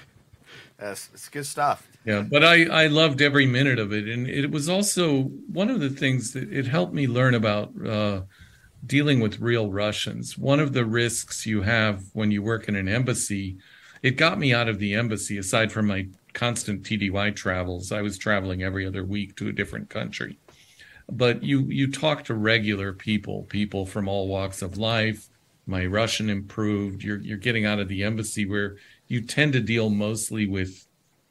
That's, it's good stuff. Yeah, but I, I loved every minute of it. And it was also one of the things that it helped me learn about uh, dealing with real Russians. One of the risks you have when you work in an embassy, it got me out of the embassy, aside from my constant TDY travels. I was traveling every other week to a different country. But you, you talk to regular people, people from all walks of life. My Russian improved. You're, you're getting out of the embassy where you tend to deal mostly with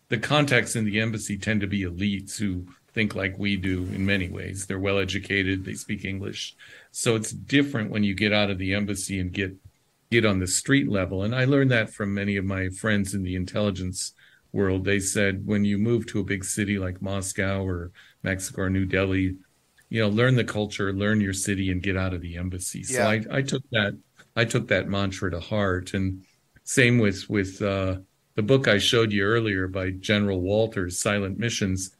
the contacts in the embassy tend to be elites who think like we do in many ways. They're well educated, they speak English. So it's different when you get out of the embassy and get get on the street level. And I learned that from many of my friends in the intelligence world. They said when you move to a big city like Moscow or Mexico or New Delhi, you know, learn the culture, learn your city and get out of the embassy. So Yeah. I, I took that I took that mantra to heart. And same with with uh, the book I showed you earlier by General Walters, Silent Missions.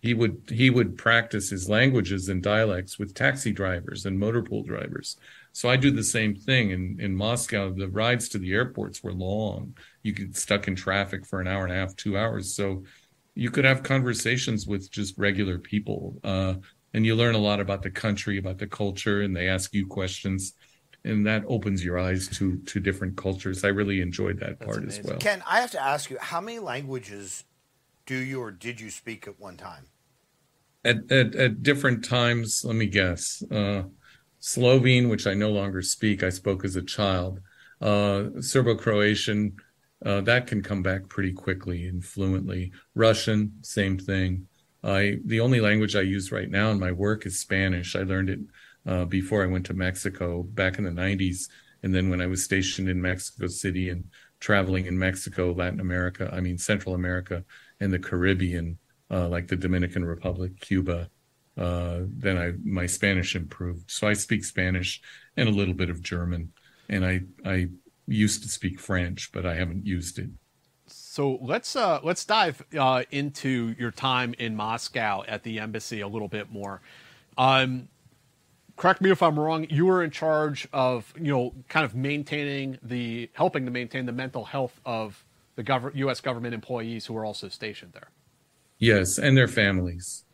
He would he would practice his languages and dialects with taxi drivers and motor pool drivers. So I do the same thing in in Moscow. The rides to the airports were long. You get stuck in traffic for an hour and a half, two hours. So you could have conversations with just regular people, uh, and you learn a lot about the country, about the culture, and they ask you questions and that opens your eyes to to different cultures. I really enjoyed that part as well. Ken, I have to ask you, how many languages do you or did you speak at one time? At at, at different times, let me guess. Uh, Slovene, which I no longer speak, I spoke as a child. Uh, Serbo-Croatian, uh, that can come back pretty quickly and fluently. Russian, same thing. I the only language I use right now in my work is Spanish. I learned it uh, before I went to Mexico back in the 90s, and then when I was stationed in Mexico City and traveling in Mexico, Latin America, I mean Central America, and the Caribbean, uh, like the Dominican Republic, Cuba. Uh, then I my Spanish improved, so I speak Spanish and a little bit of German, and I I used to speak French, but I haven't used it. So let's uh, let's dive uh, into your time in Moscow at the embassy a little bit more. Um, correct me if I'm wrong. You were in charge of you know kind of maintaining the helping to maintain the mental health of the gov- U.S. government employees who were also stationed there. Yes, and their families.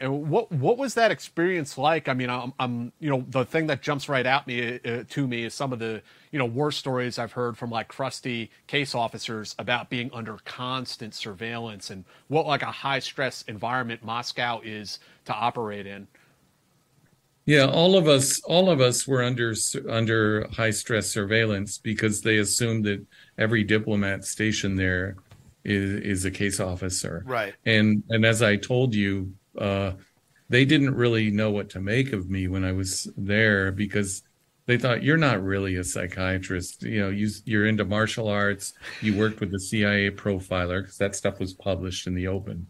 And what what was that experience like? I mean, I'm, I'm you know the thing that jumps right at me uh, to me is some of the you know war stories I've heard from like crusty case officers about being under constant surveillance and what like a high stress environment Moscow is to operate in. Yeah, all of us, all of us were under under high stress surveillance because they assumed that every diplomat stationed there is is a case officer, right? And and as I told you, uh, they didn't really know what to make of me when I was there because they thought you're not really a psychiatrist. You know, you you're into martial arts. You worked with the CIA profiler because that stuff was published in the open,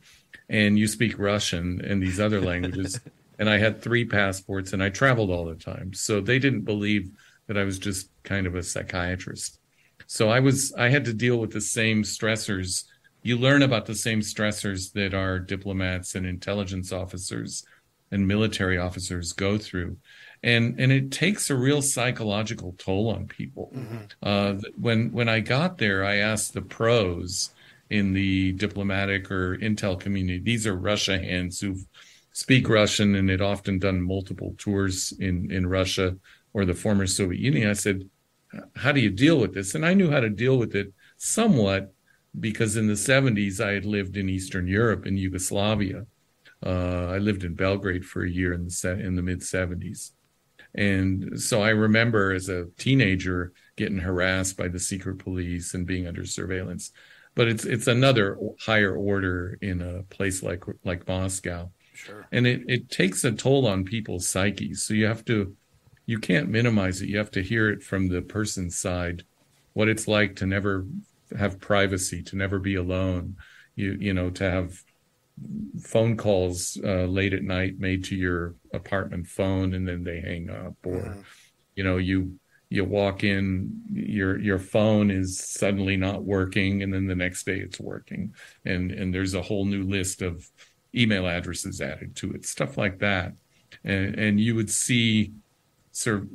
and you speak Russian and these other languages. and I had three passports and I traveled all the time. So they didn't believe that I was just kind of a psychiatrist. So I was I had to deal with the same stressors. You learn about the same stressors that our diplomats and intelligence officers and military officers go through. And and it takes a real psychological toll on people. Mm-hmm. Uh, when when I got there, I asked the pros in the diplomatic or intel community. These are Russia hands who've speak Russian and had often done multiple tours in, in Russia or the former Soviet Union. I said, How do you deal with this? And I knew how to deal with it somewhat because in the 70s I had lived in Eastern Europe in Yugoslavia. Uh, I lived in Belgrade for a year in the in the mid 70s. And so I remember as a teenager getting harassed by the secret police and being under surveillance. But it's it's another higher order in a place like like Moscow. Sure. And it, it takes a toll on people's psyches. So you have to, you can't minimize it. You have to hear it from the person's side, what it's like to never have privacy, to never be alone. You, you know, to have phone calls uh, late at night made to your apartment phone and then they hang up or, mm-hmm. you know, you, you walk in your your phone is suddenly not working and then the next day it's working and and there's a whole new list of email addresses added to it, stuff like that. And, and you would see, sur-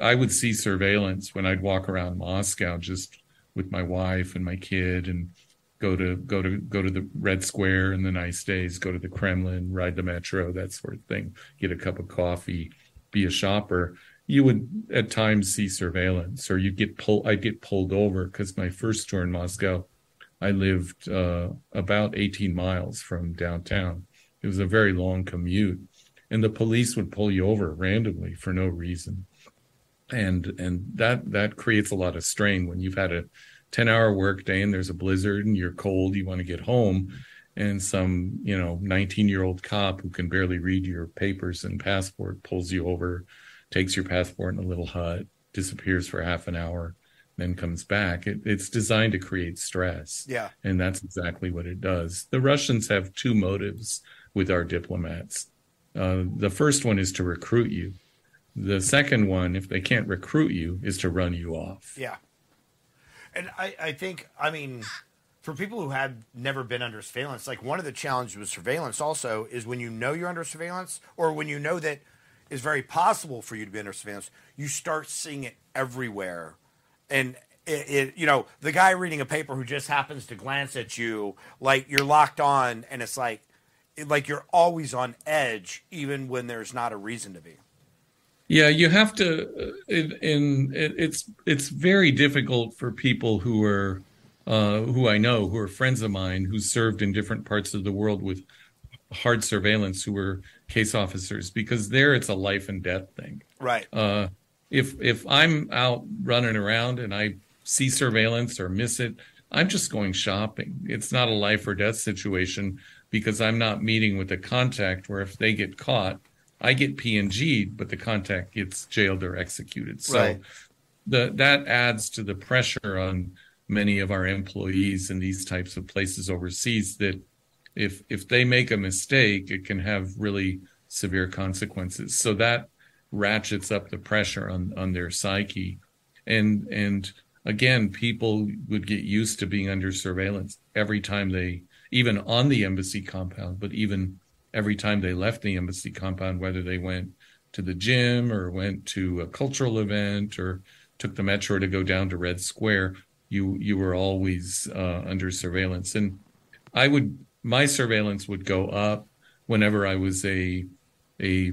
I would see surveillance when I'd walk around Moscow just with my wife and my kid and go to go to go to the Red Square in the nice days, go to the Kremlin, ride the metro, that sort of thing, get a cup of coffee, be a shopper. You would at times see surveillance, or you'd get pulled. I'd get pulled over because my first tour in Moscow, I lived uh, about 18 miles from downtown. It was a very long commute, and the police would pull you over randomly for no reason, and and that that creates a lot of strain when you've had a 10 hour workday and there's a blizzard and you're cold, you want to get home, and some you know 19 year old cop who can barely read your papers and passport pulls you over, takes your passport in a little hut, disappears for half an hour then comes back. It, it's designed to create stress. Yeah. And that's exactly what it does. The Russians have two motives with our diplomats. Uh, the first one is to recruit you. The second one, if they can't recruit you, is to run you off. Yeah. And I, I think, I mean, for people who had never been under surveillance, like one of the challenges with surveillance also is when you know you're under surveillance or when you know that it's very possible for you to be under surveillance, you start seeing it everywhere and it, it, you know the guy reading a paper who just happens to glance at you like you're locked on and it's like like you're always on edge even when there's not a reason to be. Yeah you have to uh, in, in it's it's very difficult for people who are uh, who i know who are friends of mine who served in different parts of the world with hard surveillance who were case officers because there it's a life and death thing. Right. Uh, if if I'm out running around and I see surveillance or miss it, I'm just going shopping. It's not a life or death situation because I'm not meeting with a contact where if they get caught, I get PNG, but the contact gets jailed or executed. So Right. the that adds to the pressure on many of our employees in these types of places overseas that if if they make a mistake, it can have really severe consequences. So that ratchets up the pressure on on their psyche, and and again, people would get used to being under surveillance every time they, even on the embassy compound, but even every time they left the embassy compound, whether they went to the gym or went to a cultural event or took the metro to go down to Red Square, you you were always uh, under surveillance. And I would my surveillance would go up whenever I was a a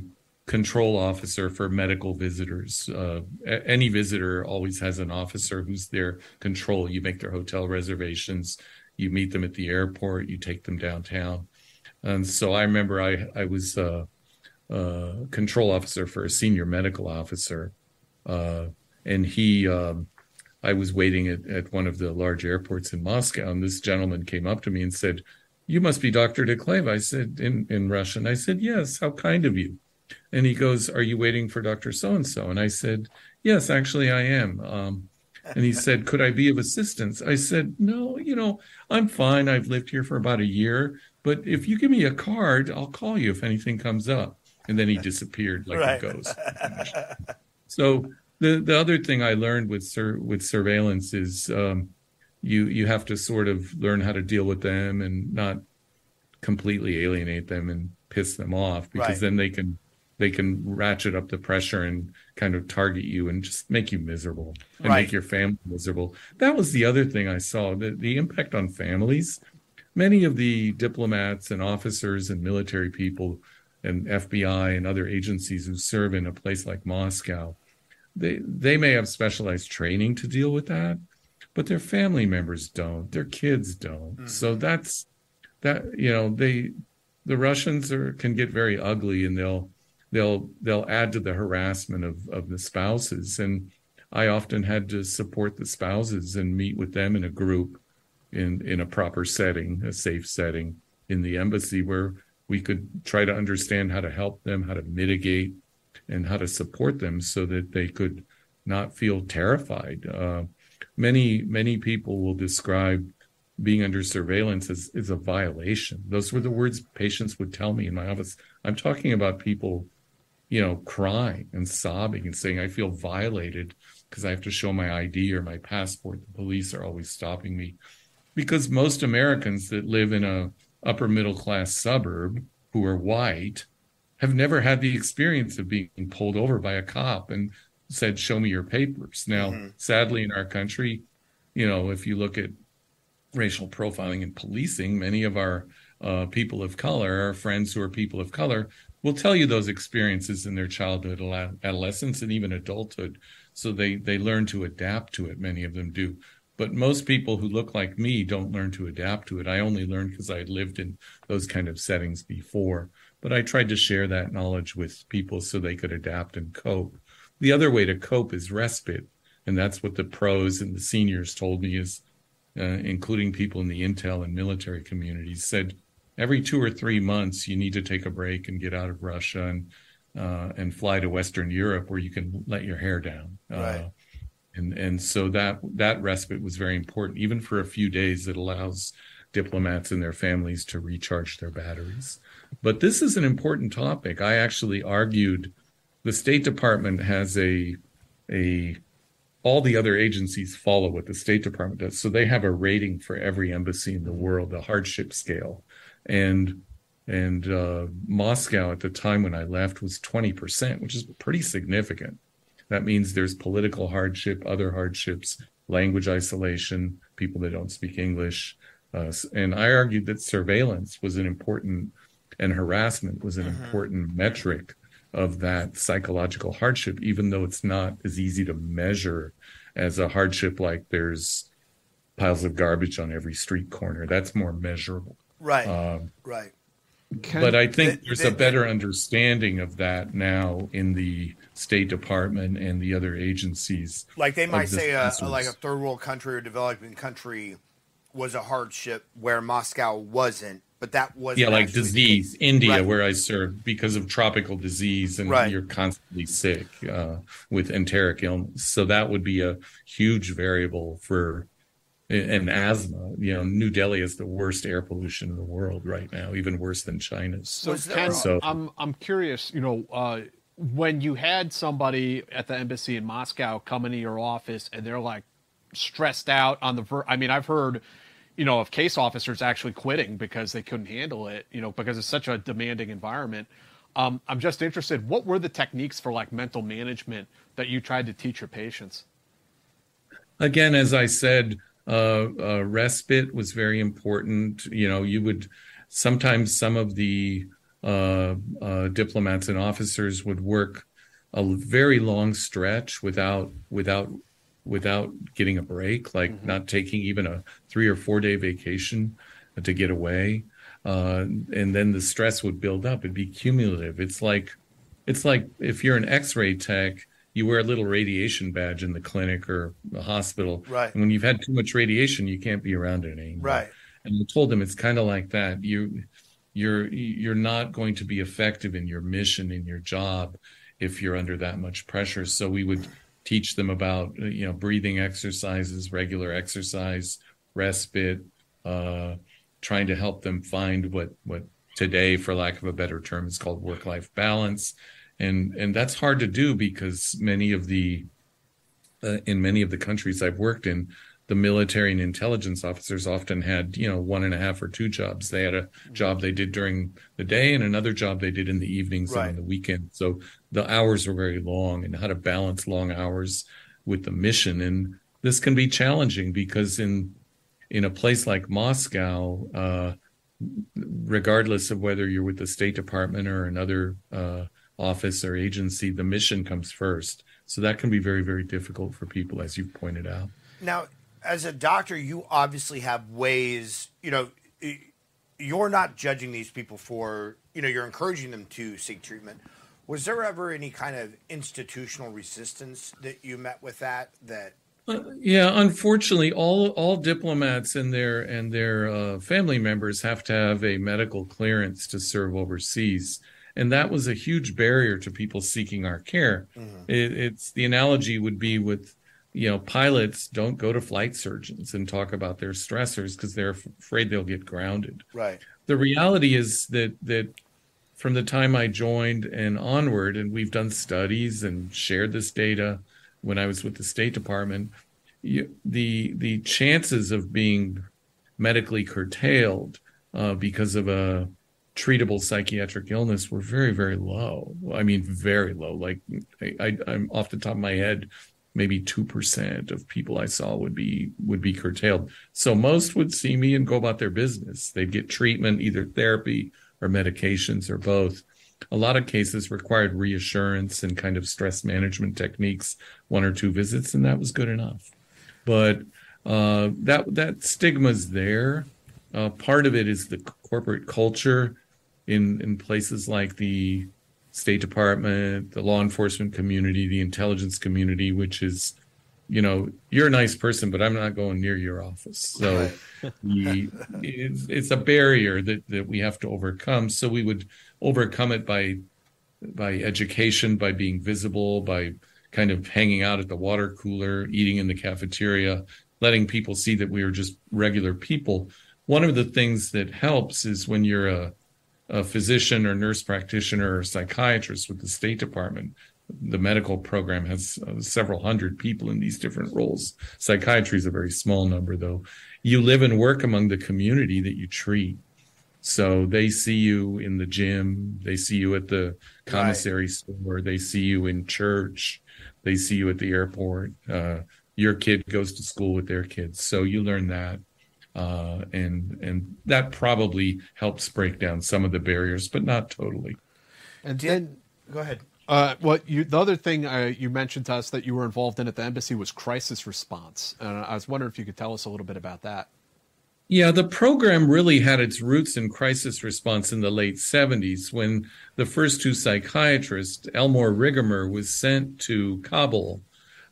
control officer for medical visitors. Uh, a- any visitor always has an officer who's their control. You make their hotel reservations, you meet them at the airport, you take them downtown. And so I remember I I was uh, uh, control officer for a senior medical officer, uh, and he. Um, I was waiting at, at one of the large airports in Moscow, and this gentleman came up to me and said, "You must be Doctor Deklev." I said in in Russian. I said, "Yes. How kind of you." And he goes, "Are you waiting for Doctor So and So?" And I said, "Yes, actually, I am." Um, and he said, "Could I be of assistance?" I said, "No, you know, I'm fine. I've lived here for about a year, but if you give me a card, I'll call you if anything comes up." And then he disappeared like Right. a ghost. So the the other thing I learned with sur- with surveillance is um, you you have to sort of learn how to deal with them and not completely alienate them and piss them off because Right. then they can they can ratchet up the pressure and kind of target you and just make you miserable and Right. make your family miserable. That was the other thing I saw the the impact on families. Many of the diplomats and officers and military people and FBI and other agencies who serve in a place like Moscow, they they may have specialized training to deal with that, but their family members don't, their kids don't. Mm-hmm. So that's that you know they the Russians are can get very ugly and they'll they'll they'll add to the harassment of of the spouses and I often had to support the spouses and meet with them in a group in in a proper setting, a safe setting in the embassy where we could try to understand how to help them, how to mitigate, and how to support them so that they could not feel terrified. Uh, many many people will describe being under surveillance as, as a violation. Those were the words patients would tell me in my office. I'm talking about people, you know, crying and sobbing and saying, I feel violated because I have to show my ID or my passport. The police are always stopping me. Because most Americans that live in a upper middle class suburb who are white have never had the experience of being pulled over by a cop and said, Show me your papers. Now, sadly, in our country, you know, if you look at racial profiling and policing, many of our uh, people of color, our friends who are people of color, will tell you those experiences in their childhood, adolescence, and even adulthood. So they they learn to adapt to it. Many of them do. But most people who look like me don't learn to adapt to it. I only learned because I lived in those kind of settings before. But I tried to share that knowledge with people so they could adapt and cope. The other way to cope is respite. And that's what the pros and the seniors told me is uh, including people in the intel and military communities, said every two or three months you need to take a break and get out of Russia and uh, and fly to Western Europe where you can let your hair down. Uh, Right. and and so that that respite was very important, even for a few days. It allows diplomats and their families to recharge their batteries. But this is an important topic. I actually argued the State Department has a a all the other agencies follow what the State Department does. So they have a rating for every embassy in the world, a hardship scale. And and uh, Moscow at the time when I left was 20%, which is pretty significant. That means there's political hardship, other hardships, language isolation, people that don't speak English. Uh, and I argued that surveillance was an important, and harassment was an important metric of that psychological hardship, even though it's not as easy to measure as a hardship like there's piles of garbage on every street corner. That's more measurable. Right. Um, right. but I think Th- there's th- a better understanding of that now in the State Department and the other agencies. Like they might say, a, sensors. like a third world country or developing country was a hardship where Moscow wasn't, but that was yeah, like disease, India, where I served, because of tropical disease, and Right. you're constantly sick uh, with enteric illness. So that would be a huge variable for and asthma. You know, New Delhi is the worst air pollution in the world right now, even worse than China's. So, Ken, I'm I'm curious. You know, uh, when you had somebody at the embassy in Moscow come into your office and they're like stressed out on the ver- I mean, I've heard, you know, of case officers actually quitting because they couldn't handle it. You know, because it's such a demanding environment. Um, I'm just interested. What were the techniques for like mental management that you tried to teach your patients? again, as I said, uh, uh, respite was very important. You know, you would sometimes some of the uh, uh, diplomats and officers would work a very long stretch without without without getting a break, like not taking even a three or four day vacation to get away. Uh, and then the stress would build up. It'd be cumulative. It's like it's like if you're an X-ray tech, you wear a little radiation badge in the clinic or the hospital. Right. And when you've had too much radiation, you can't be around it anymore. Right. And I told them it's kind of like that. You you're you're not going to be effective in your mission in your job if you're under that much pressure. So we would teach them about uh, you know breathing exercises, regular exercise, respite, uh, trying to help them find what what today, for lack of a better term, is called work life balance, and and that's hard to do because many of the uh, in many of the countries I've worked in, the military and intelligence officers often had, you know, one and a half or two jobs. They had a job they did during the day and another job they did in the evenings and on the weekend. So the hours were very long and how to balance long hours with the mission. And this can be challenging because in in a place like Moscow, uh, regardless of whether you're with the State Department or another uh, office or agency, the mission comes first. So that can be very, very difficult for people, as you pointed out. Now, as a doctor, you obviously have ways, you know, you're not judging these people for, you know, you're encouraging them to seek treatment. Was there ever any kind of institutional resistance that you met with that? That Uh, yeah, unfortunately, all all diplomats and their and their uh, family members have to have a medical clearance to serve overseas, and that was a huge barrier to people seeking our care. It, it's the analogy would be with you know pilots don't go to flight surgeons and talk about their stressors because they're f- afraid they'll get grounded. right? The reality is that that from the time I joined and onward, and we've done studies and shared this data when I was with the State Department, you, the the chances of being medically curtailed uh, because of a treatable psychiatric illness were very very low. I mean, very low. Like I, I'm off the top of my head, maybe two percent of people I saw would be would be curtailed. So most would see me and go about their business. They'd get treatment, either therapy or medications or both. A lot of cases required reassurance and kind of stress management techniques, one or two visits, and that was good enough. But uh, that that stigma's there. Uh, part of it is the corporate culture in in places like the State Department, the law enforcement community, the intelligence community, which is, you know, you're a nice person, but I'm not going near your office. So the, it's, it's a barrier that, that we have to overcome. So we would overcome it by by education, by being visible, by kind of hanging out at the water cooler, eating in the cafeteria, letting people see that we are just regular people. One of the things that helps is when you're a, a physician or nurse practitioner or psychiatrist with the State Department. The medical program has uh, several hundred people in these different roles. Psychiatry is a very small number, though. You live and work among the community that you treat. So they see you in the gym, they see you at the commissary store, they see you in church, they see you at the airport. Uh, your kid goes to school with their kids, so you learn that, uh, and and that probably helps break down some of the barriers, but not totally. And then, go ahead. Uh, what you the other thing uh, you mentioned to us that you were involved in at the embassy was crisis response, and I was wondering if you could tell us a little bit about that. Yeah, the program really had its roots in crisis response in the late 70s when the first two psychiatrists, Elmore Rigamer, was sent to Kabul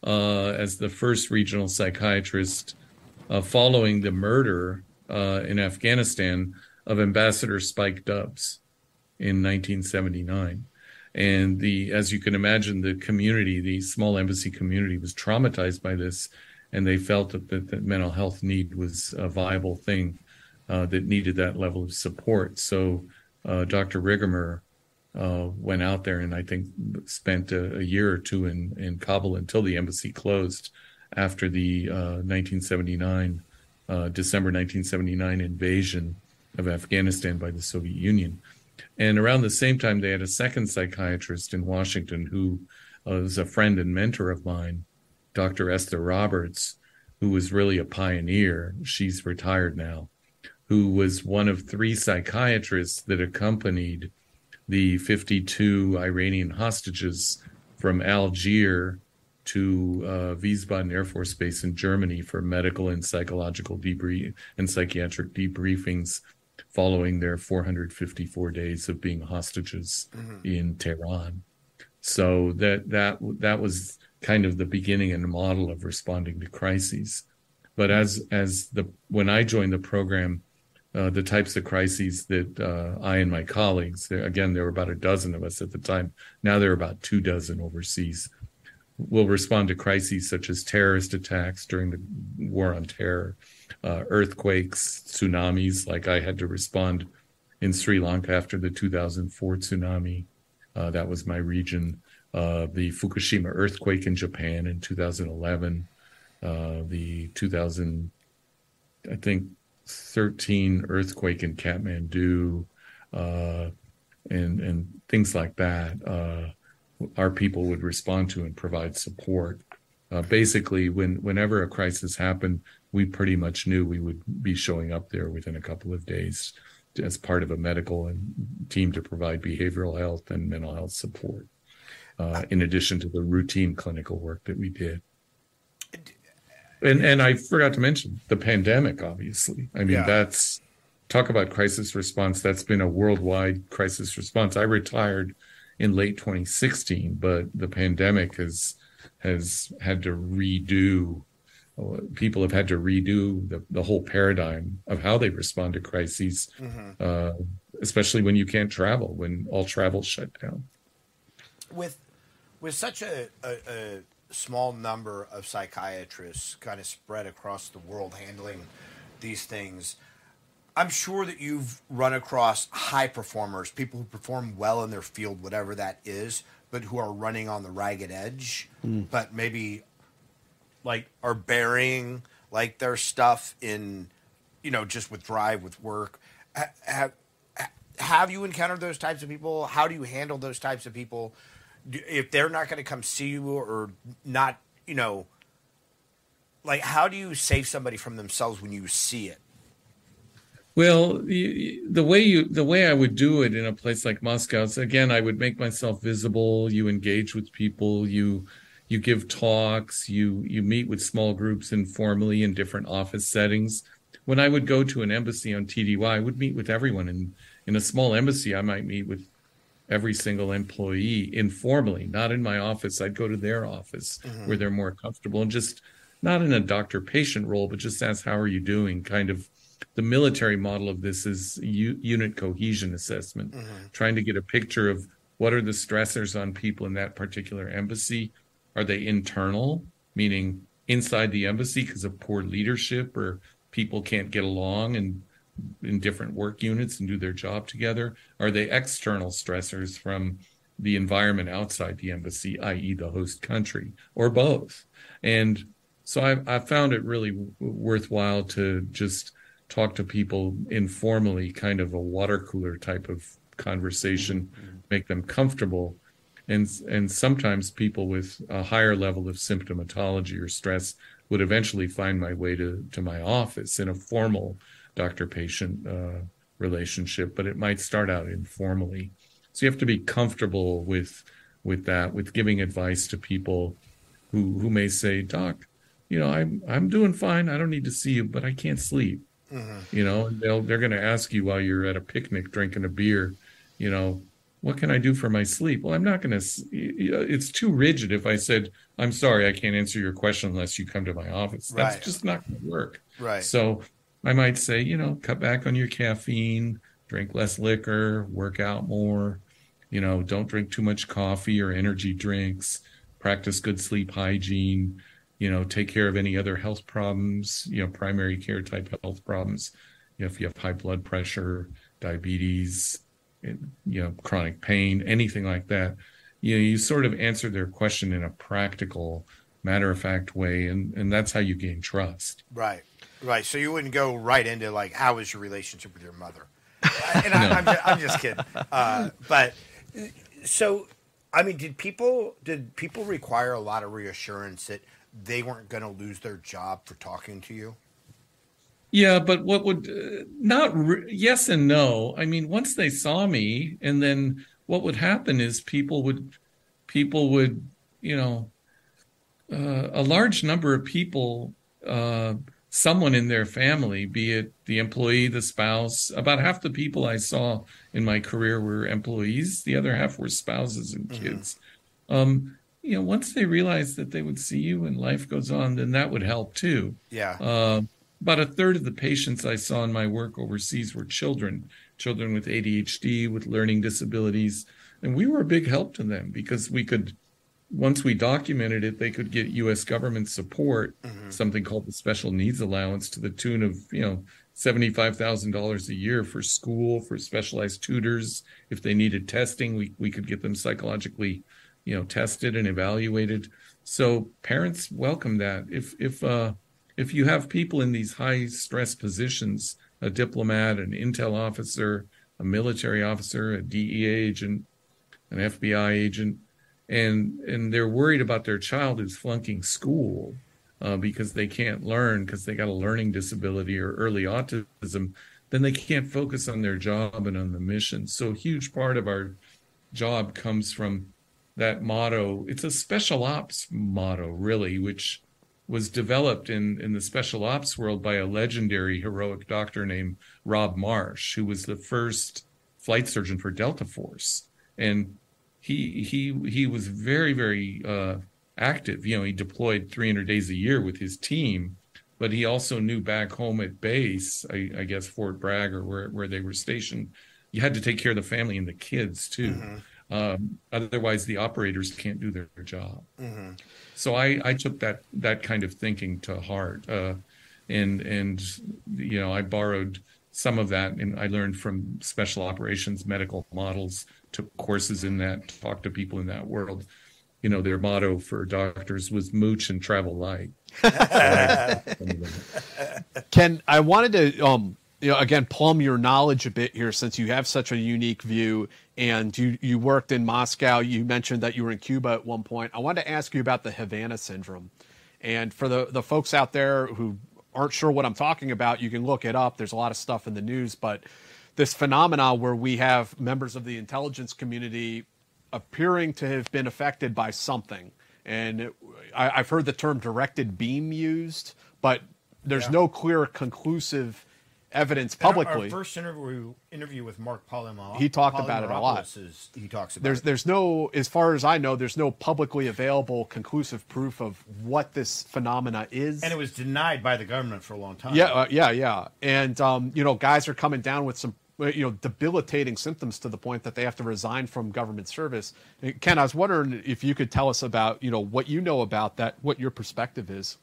uh, as the first regional psychiatrist uh, following the murder uh, in Afghanistan of Ambassador Spike Dubs in 1979. And the, as you can imagine, the community, the small embassy community, was traumatized by this, and they felt that, that, that mental health need was a viable thing uh, that needed that level of support. So uh, Dr. Rigamer uh, went out there and I think spent a, a, year or two in, in Kabul until the embassy closed after the 1979 uh, uh, December 1979 invasion of Afghanistan by the Soviet Union. And around the same time, they had a second psychiatrist in Washington who uh, was a friend and mentor of mine, Dr. Esther Roberts, who was really a pioneer. She's retired now, who was one of three psychiatrists that accompanied the 52 Iranian hostages from Algiers to uh, Wiesbaden Air Force Base in Germany for medical and psychological debrief and psychiatric debriefings following their 454 days of being hostages mm-hmm. in Tehran. So that that that was kind of the beginning and model of responding to crises. But as as the when I joined the program, uh, the types of crises that uh, I and my colleagues, there, again, there were about a dozen of us at the time. Now there are about two dozen overseas. Will respond to crises such as terrorist attacks during the war on terror, uh, earthquakes, tsunamis, like I had to respond in Sri Lanka after the 2004 tsunami. Uh, that was my region. Uh, the Fukushima earthquake in Japan in 2011. Uh, the 2000, I think, 13 earthquake in Kathmandu, uh, and and things like that. Uh, our people would respond to and provide support. basically, when whenever a crisis happened, we pretty much knew we would be showing up there within a couple of days as part of a medical team to provide behavioral health and mental health support, uh, in addition to the routine clinical work that we did. And and I forgot to mention the pandemic. Obviously, I mean yeah. that's talk about crisis response. That's been a worldwide crisis response. I retired in late 2016, but the pandemic has has had to redo people have had to redo the, the whole paradigm of how they respond to crises, mm-hmm. uh, especially when you can't travel, when all travel shut down. With with such a, a, a small number of psychiatrists kind of spread across the world handling these things, I'm sure that you've run across high performers, people who perform well in their field, whatever that is, but who are running on the ragged edge, mm. but maybe like are burying like their stuff in you know just with drive with work. Have have you encountered those types of people? How do you handle those types of people? If they're not going to come see you or not you know like how do you save somebody from themselves when you see it well, the way you the way I would do it in a place like Moscow is again I would make myself visible. You engage with people. You you give talks, you you meet with small groups informally in different office settings. When I would go to an embassy on TDY, I would meet with everyone. And in a small embassy, I might meet with every single employee informally, not in my office. I'd go to their office mm-hmm. where they're more comfortable and just not in a doctor patient role, but just ask, how are you doing? Kind of the military model of this is u- unit cohesion assessment, mm-hmm. trying to get a picture of what are the stressors on people in that particular embassy are they internal, meaning inside the embassy because of poor leadership or people can't get along and in different work units and do their job together? Are they external stressors from the environment outside the embassy, i.e., the host country, or both? And so I, I found it really worthwhile to just talk to people informally, kind of a water cooler type of conversation, mm-hmm. make them comfortable. And and sometimes people with a higher level of symptomatology or stress would eventually find my way to to my office in a formal doctor patient uh, relationship but it might start out informally. So you have to be comfortable with with that with giving advice to people who who may say doc you know i'm i'm doing fine. I don't need to see you but i can't sleep Mm-hmm. You know, they'll they're going to ask you while you're at a picnic drinking a beer, you know, what can I do for my sleep? Well, I'm not going to. It's too rigid if I said, I'm sorry, I can't answer your question unless you come to my office. That's Right. just not going to work. Right. So I might say, you know, cut back on your caffeine, drink less liquor, work out more, you know, don't drink too much coffee or energy drinks, practice good sleep hygiene, you know, take care of any other health problems, you know, primary care type health problems. You know, if you have high blood pressure, diabetes, you know, chronic pain, anything like that, you know, you sort of answer their question in a practical, matter of fact way, and and that's how you gain trust. Right, right. So you wouldn't go right into like, how is your relationship with your mother? and I, I'm, just, I'm just kidding. Uh, but so, I mean, did people did people require a lot of reassurance that they weren't going to lose their job for talking to you? Yeah, but what would uh, not re- yes and no. I mean, once they saw me, and then what would happen is people would people would you know uh, a large number of people, uh, someone in their family, be it the employee, the spouse. About half the people I saw in my career were employees. The other half were spouses and kids. Um, you know, once they realized that they would see you and life goes on, then that would help too. Yeah. Uh, about a third of the patients I saw in my work overseas were children, children with ADHD, with learning disabilities. And we were a big help to them because we could, once we documented it, they could get US government support, something called the Special Needs Allowance, to the tune of, you know, $75,000 a year for school, for specialized tutors. If they needed testing, we, we could get them psychologically, you know, tested and evaluated. So parents welcome that. If, if, uh, if you have people in these high stress positions, a diplomat, an intel officer, a military officer, a DEA agent, an FBI agent, and and they're worried about their child who's flunking school uh, because they can't learn because they got a learning disability or early autism, then they can't focus on their job and on the mission. So a huge part of our job comes from that motto. It's a special ops motto, really, which was developed in, in the special ops world by a legendary heroic doctor named Rob Marsh, who was the first flight surgeon for Delta Force. And he he he was very, very uh, active. You know, he deployed 300 days a year with his team, but he also knew back home at base, I, I guess Fort Bragg or where, where they were stationed, you had to take care of the family and the kids too. Um, otherwise, the operators can't do their, their job. Mm-hmm. So I, I took that that kind of thinking to heart, uh, and and you know I borrowed some of that, and I learned from special operations medical models. Took courses in that, talked to people in that world. You know, their motto for doctors was "mooch and travel light." Ken, I wanted to, um, you know, again, plumb your knowledge a bit here since you have such a unique view and you, you worked in Moscow. You mentioned that you were in Cuba at one point. I wanted to ask you about the Havana syndrome. And for the, the folks out there who aren't sure what I'm talking about, you can look it up. There's a lot of stuff in the news, but this phenomena where we have members of the intelligence community appearing to have been affected by something. And it, I, I've heard the term directed beam used, but there's no clear conclusive evidence In our- publicly. Our first interview interview with Mark Polymar- He talked about it a lot. Is, he talks about there's it. there's no as far as I know there's no publicly available conclusive proof of what this phenomena is. and it was denied by the government for a long time. Yeah, uh, yeah, yeah. And um, you know, guys are coming down with some uh, you know debilitating symptoms to the point that they have to resign from government service. Ken, I was wondering if you could tell us about you know what you know about that, what your perspective is.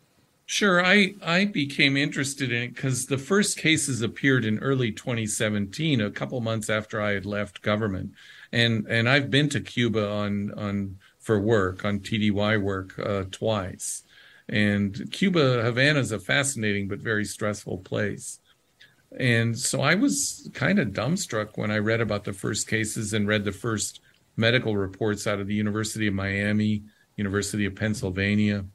Sure, I I became interested in it because the first cases appeared in early 2017, a couple months after I had left government, and and I've been to Cuba on on for work on TDY work uh, twice, and Cuba Havana is a fascinating but very stressful place. And so I was kind of dumbstruck when I read about the first cases and read the first medical reports out of the University of Miami, University of Pennsylvania,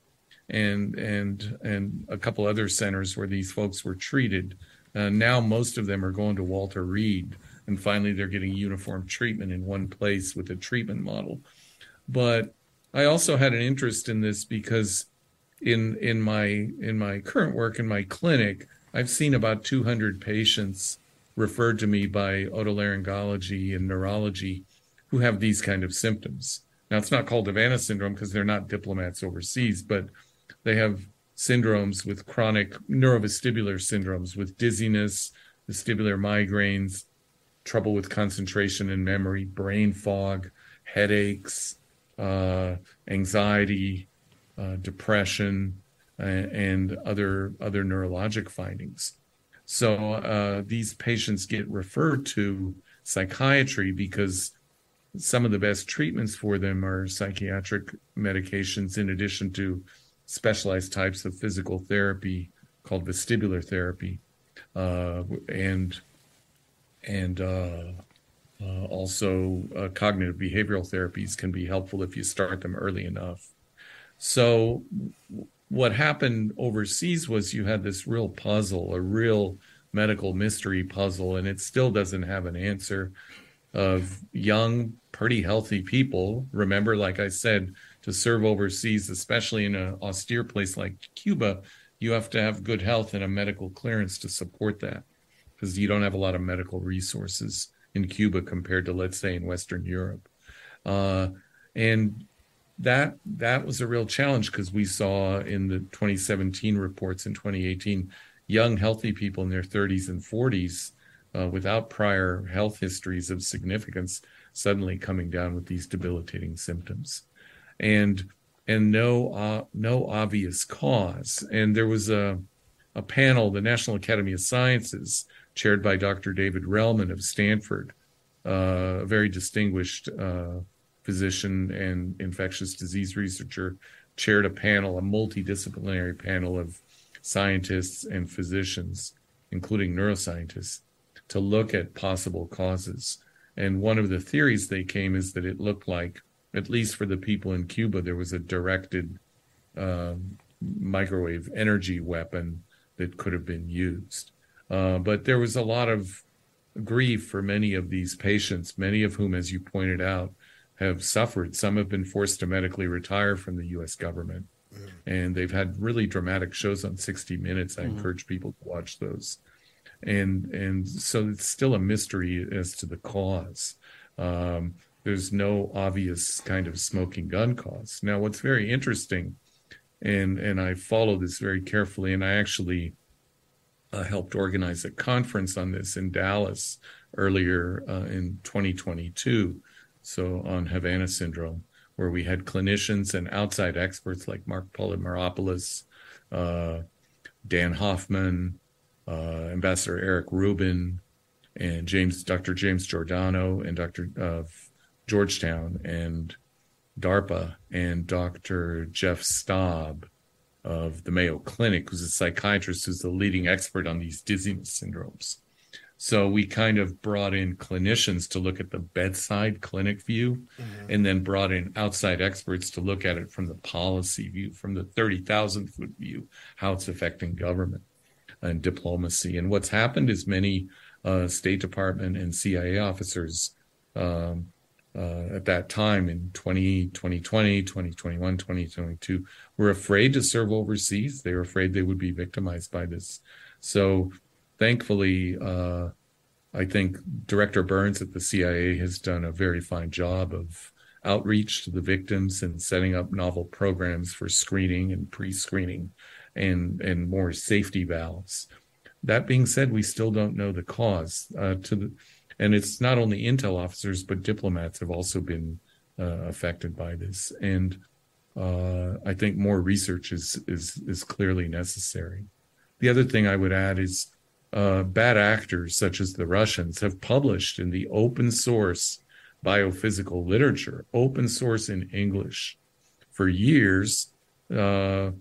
and and and a couple other centers where these folks were treated. Uh, now most of them are going to Walter Reed, and finally they're getting uniform treatment in one place with a treatment model. But I also had an interest in this because in in my in my current work in my clinic, I've seen about 200 patients referred to me by otolaryngology and neurology who have these kind of symptoms. Now, it's not called Havana syndrome because they're not diplomats overseas, but they have syndromes with chronic neurovestibular syndromes with dizziness, vestibular migraines, trouble with concentration and memory, brain fog, headaches, uh, anxiety, uh, depression, uh, and other other neurologic findings. So uh, these patients get referred to psychiatry because some of the best treatments for them are psychiatric medications, in addition to specialized types of physical therapy called vestibular therapy, uh, and and uh, uh, also uh, cognitive behavioral therapies can be helpful if you start them early enough. So what happened overseas was you had this real puzzle, a real medical mystery puzzle, and it still doesn't have an answer of young, pretty healthy people. Remember, like I said, to serve overseas, especially in an austere place like Cuba, you have to have good health and a medical clearance to support that because you don't have a lot of medical resources in Cuba compared to, let's say, in Western Europe. Uh, and that that was a real challenge because we saw in the 2017 reports in 2018 young healthy people in their 30s and 40s uh, without prior health histories of significance suddenly coming down with these debilitating symptoms and and no uh, no obvious cause and there was a a panel the National Academy of Sciences chaired by Dr. David Relman of Stanford uh, a very distinguished uh, physician and infectious disease researcher, chaired a panel, a multidisciplinary panel of scientists and physicians, including neuroscientists, to look at possible causes. And one of the theories they came is that it looked like, at least for the people in Cuba, there was a directed uh, microwave energy weapon that could have been used. Uh, but there was a lot of grief for many of these patients, many of whom, as you pointed out, have suffered. Some have been forced to medically retire from the U.S. government, mm. and they've had really dramatic shows on 60 Minutes. I mm. encourage people to watch those, and and so it's still a mystery as to the cause. Um, there's no obvious kind of smoking gun cause. Now, what's very interesting, and and I follow this very carefully, and I actually uh, helped organize a conference on this in Dallas earlier uh, in 2022 so on Havana syndrome, where we had clinicians and outside experts like Mark Polymeropoulos, uh, Dan Hoffman, uh, Ambassador Eric Rubin, and James, Dr. James Giordano, and Dr. of Georgetown, and DARPA, and Dr. Jeff Staab of the Mayo Clinic, who's a psychiatrist who's the leading expert on these dizziness syndromes. So we kind of brought in clinicians to look at the bedside clinic view mm-hmm. and then brought in outside experts to look at it from the policy view, from the 30,000 foot view, how it's affecting government and diplomacy. And what's happened is many uh, State Department and CIA officers um, uh, at that time in 20, 2020, 2021, 2022 were afraid to serve overseas. They were afraid they would be victimized by this. So thankfully, uh, I think Director Burns at the CIA has done a very fine job of outreach to the victims and setting up novel programs for screening and pre-screening and and more safety valves. That being said, we still don't know the cause uh, to the, and it's not only intel officers but diplomats have also been uh, affected by this, and uh, I think more research is is is clearly necessary. The other thing I would add is uh, bad actors such as the Russians have published in the open source biophysical literature, open source in English, for years, uh,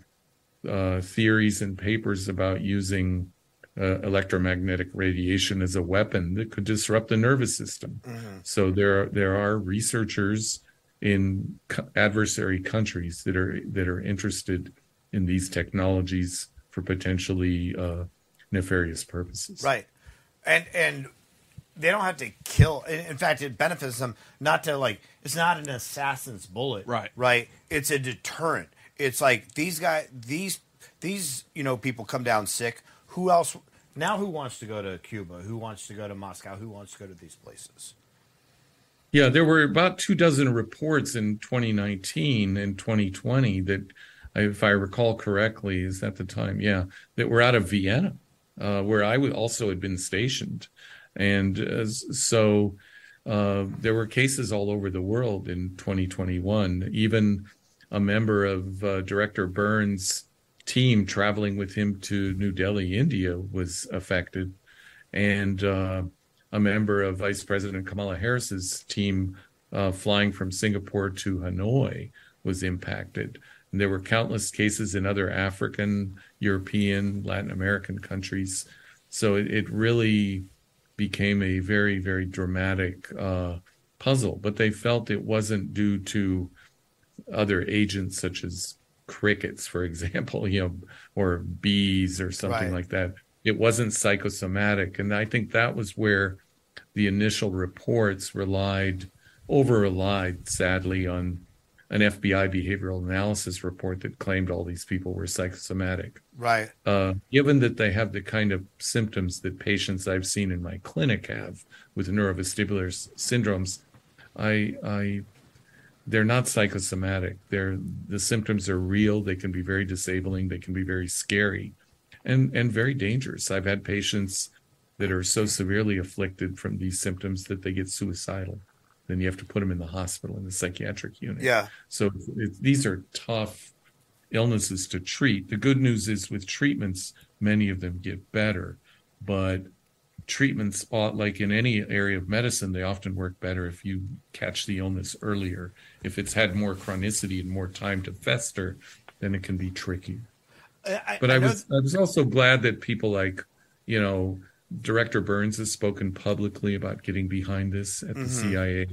uh, theories and papers about using uh, electromagnetic radiation as a weapon that could disrupt the nervous system. Mm-hmm. So there are, there are researchers in co- adversary countries that are that are interested in these technologies for potentially uh, nefarious purposes. Right. And and they don't have to kill. In fact, it benefits them not to like. It's not an assassin's bullet. Right. Right. It's a deterrent. It's like these guys, these these you know people come down sick who else? Now, who wants to go to Cuba? Who wants to go to Moscow? Who wants to go to these places? Yeah, there were about two dozen reports in 2019 and 2020 that, if I recall correctly, is at the time, yeah, that were out of Vienna, uh, where I also had been stationed, and uh, so uh, there were cases all over the world in 2021. Even a member of uh, Director Burns' team traveling with him to New Delhi, India, was affected, and uh, a member of Vice President Kamala Harris's team uh, flying from Singapore to Hanoi was impacted. And there were countless cases in other African, European, Latin American countries. So it, it really became a very, very dramatic uh, puzzle. But they felt it wasn't due to other agents such as crickets, for example, you know, or bees or something Right. like that. It wasn't psychosomatic. And I think that was where the initial reports relied, over relied, sadly, on an FBI behavioral analysis report that claimed all these people were psychosomatic. Right. Uh, given that they have the kind of symptoms that patients I've seen in my clinic have with neurovestibular s- syndromes, I, I, they're not psychosomatic. They're the symptoms are real. They can be very disabling. They can be very scary, and and very dangerous. I've had patients that are so severely afflicted from these symptoms that they get suicidal. Then you have to put them in the hospital in the psychiatric unit. Yeah. So it, these are tough illnesses to treat. The good news is with treatments, many of them get better, but treatments, uh, like in any area of medicine, they often work better if you catch the illness earlier. If it's had more chronicity and more time to fester, then it can be tricky. I, But I, know- was I was also glad that people like, you know, Director Burns has spoken publicly about getting behind this at the Mhm. CIA.